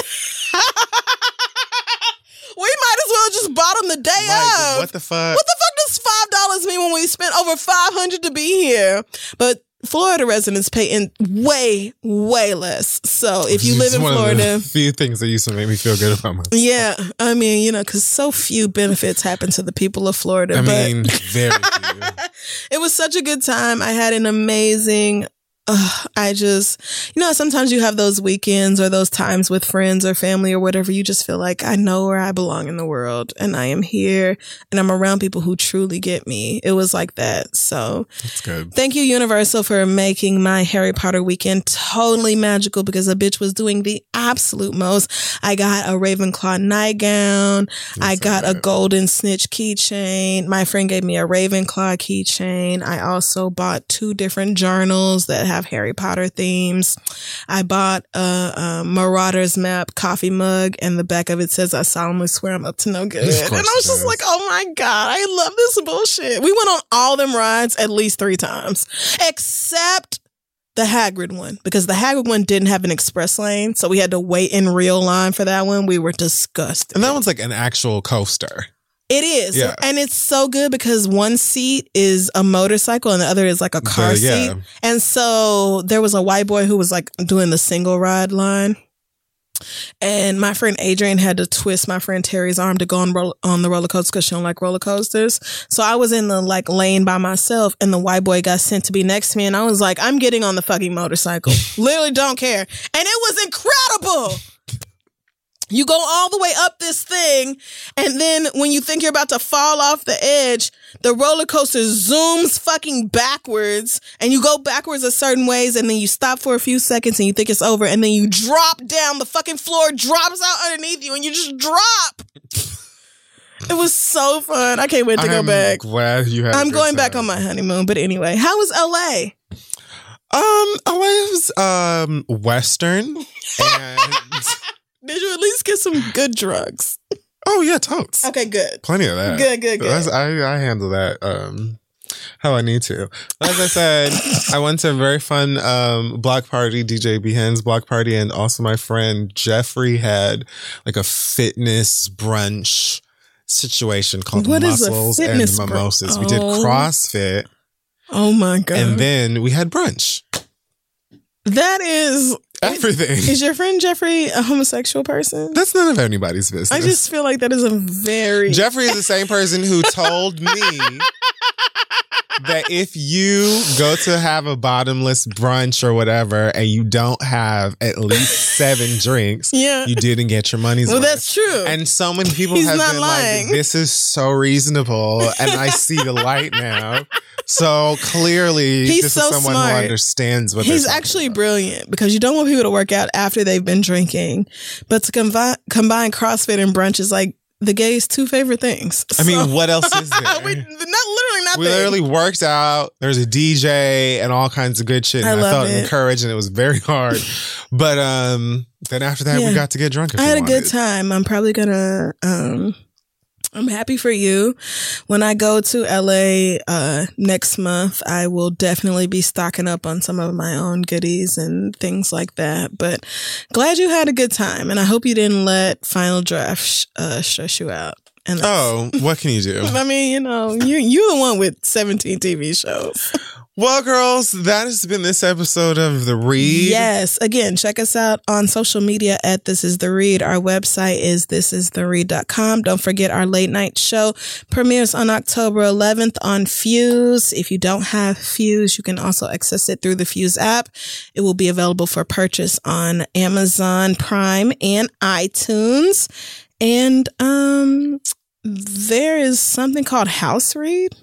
we might as well just bought them the day Like, of. what the fuck? What the fuck does five dollars mean when we spent over five hundred to be here? But Florida residents pay in way, way less. So if you live in one of the Florida, few things that used to make me feel good about myself. yeah, I mean, you know, because so few benefits happen to the people of Florida. I but mean, very few. it was such a good time. I had an amazing, I just, you know, sometimes you have those weekends or those times with friends or family or whatever. You just feel like I know where I belong in the world and I am here and I'm around people who truly get me. It was like that. So That's good. thank you, Universal, for making my Harry Potter weekend totally magical because a bitch was doing the absolute most. I got a Ravenclaw nightgown. I so got a golden snitch keychain. My friend gave me a Ravenclaw keychain. I also bought two different journals that have Harry Potter themes. I bought a, a Marauders map coffee mug, and the back of it says, "I solemnly swear I'm up to no good." And I was just like, "Oh my god, I love this bullshit." We went on all them rides at least three times, except the Hagrid one because the Hagrid one didn't have an express lane, so we had to wait in real line for that one. We were disgusted. And that one's like an actual coaster. It is. Yeah. And it's so good because one seat is a motorcycle and the other is like a car The- yeah. seat. And so there was a white boy who was like doing the single ride line. And my friend Adrian had to twist my friend Terry's arm to go on roll- on the roller coaster because she don't like roller coasters. So I was in the like lane by myself, and the white boy got sent to be next to me, and I was like, "I'm getting on the fucking motorcycle. Literally don't care." And it was incredible. You go all the way up this thing, and then when you think you're about to fall off the edge, the roller coaster zooms fucking backwards, and you go backwards a certain ways, and then you stop for a few seconds and you think it's over, and then you drop down, the fucking floor drops out underneath you, and you just drop. It was so fun. I can't wait to go I'm back. Glad you had. I'm going back on my honeymoon, but anyway, how was LA? Um, LA was um Western, and Did you at least get some good drugs? oh yeah, totes. Okay, good. Plenty of that. Good, good, good. I I handle that um how I need to. As I said, I went to a very fun um block party, DJ Behan's block party, and also my friend Jeffrey had like a fitness brunch situation called What is a Muscles and fitness br- Mimosas. We did Oh. CrossFit Oh my god. and then we had brunch. that is Everything. Is your friend Jeffrey a homosexual person? That's none of anybody's business. I just feel like that is a very Jeffrey is the same person who told me that if you go to have a bottomless brunch or whatever and you don't have at least seven drinks, Yeah. you didn't get your money's Well, worth. that's true. And so many people He's have been lying. like, this is so reasonable. And I see the light now. So clearly, He's this so is someone smart. who understands what He's actually about. brilliant because you don't want people to work out after they've been drinking, but to combine combine CrossFit and brunch is like the gay's two favorite things. I mean, what else is there? we, not literally nothing. We literally worked out. There's a DJ and all kinds of good shit. And I I, love felt it. encouraged and it was very hard. but um then after that Yeah. we got to get drunk. I had a good time. I'm probably gonna. um I'm happy for you. When I go to LA uh, next month, I will definitely be stocking up on some of my own goodies and things like that. But glad you had a good time, and I hope you didn't let Final Draft sh- uh, stress you out. And Oh, what can you do? I mean, you know, you you're the one with 17 TV shows. well, girls, that has been this episode of The Read. Yes. Again, check us out on social media at This Is The Read. Our website is thisistheread.com. Don't forget our late night show premieres on October 11th on Fuse. If you don't have Fuse, you can also access it through the Fuse app. It will be available for purchase on Amazon Prime and iTunes. And um there is something called House Read.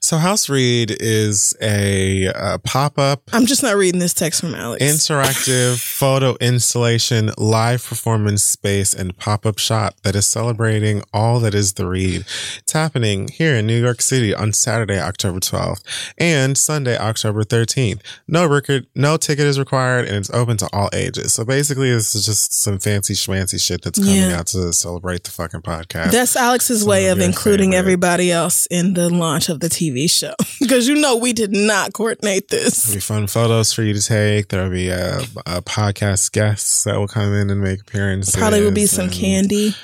So House Read is a uh, pop-up I'm just not reading this text from Alex. interactive photo installation, live performance space, and pop up shop that is celebrating all that is the read. It's happening here in New York City on Saturday, October 12th and Sunday, October 13th. No record, no ticket is required, and it's open to all ages. So basically, this is just some fancy schmancy shit that's coming Yeah. out to celebrate the fucking podcast. That's Alex's Some way of of including favorite. everybody else in the launch of the TV show. Because you know we did not coordinate this. There'll be fun photos for you to take. There'll be a, uh, podcast guests that will come in and make appearances. Probably will be some candy.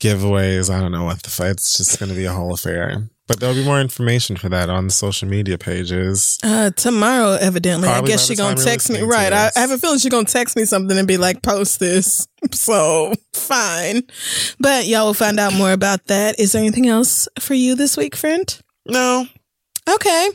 giveaways. I don't know what the fuck. It's just going to be a whole affair. But there'll be more information for that on the social media pages. Uh, tomorrow, evidently. Probably I guess she's gonna text me. Right. I. I have a feeling she's gonna text me something and be like, post this. So fine. But y'all will find out more about that. Is there anything else for you this week, friend? No, Okay.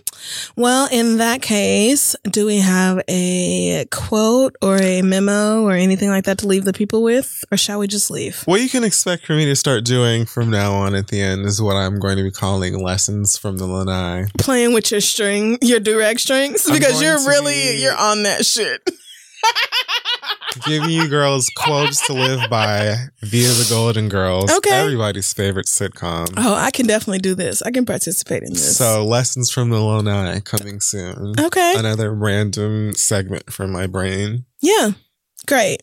Well, in that case, do we have a quote or a memo or anything like that to leave the people with? Or shall we just leave? What you can expect for me to start doing from now on at the end is what I'm going to be calling lessons from the lanai. Playing with your string, your durag strings, because you're really, be- you're on that shit. Giving you girls quotes to live by via the Golden Girls. Okay. Everybody's favorite sitcom. Oh, I can definitely do this. I can participate in this. So lessons from the lanai coming soon. okay. Another random segment from my brain. Yeah. Great.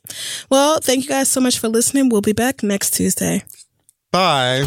Well, thank you guys so much for listening. We'll be back next Tuesday. Bye.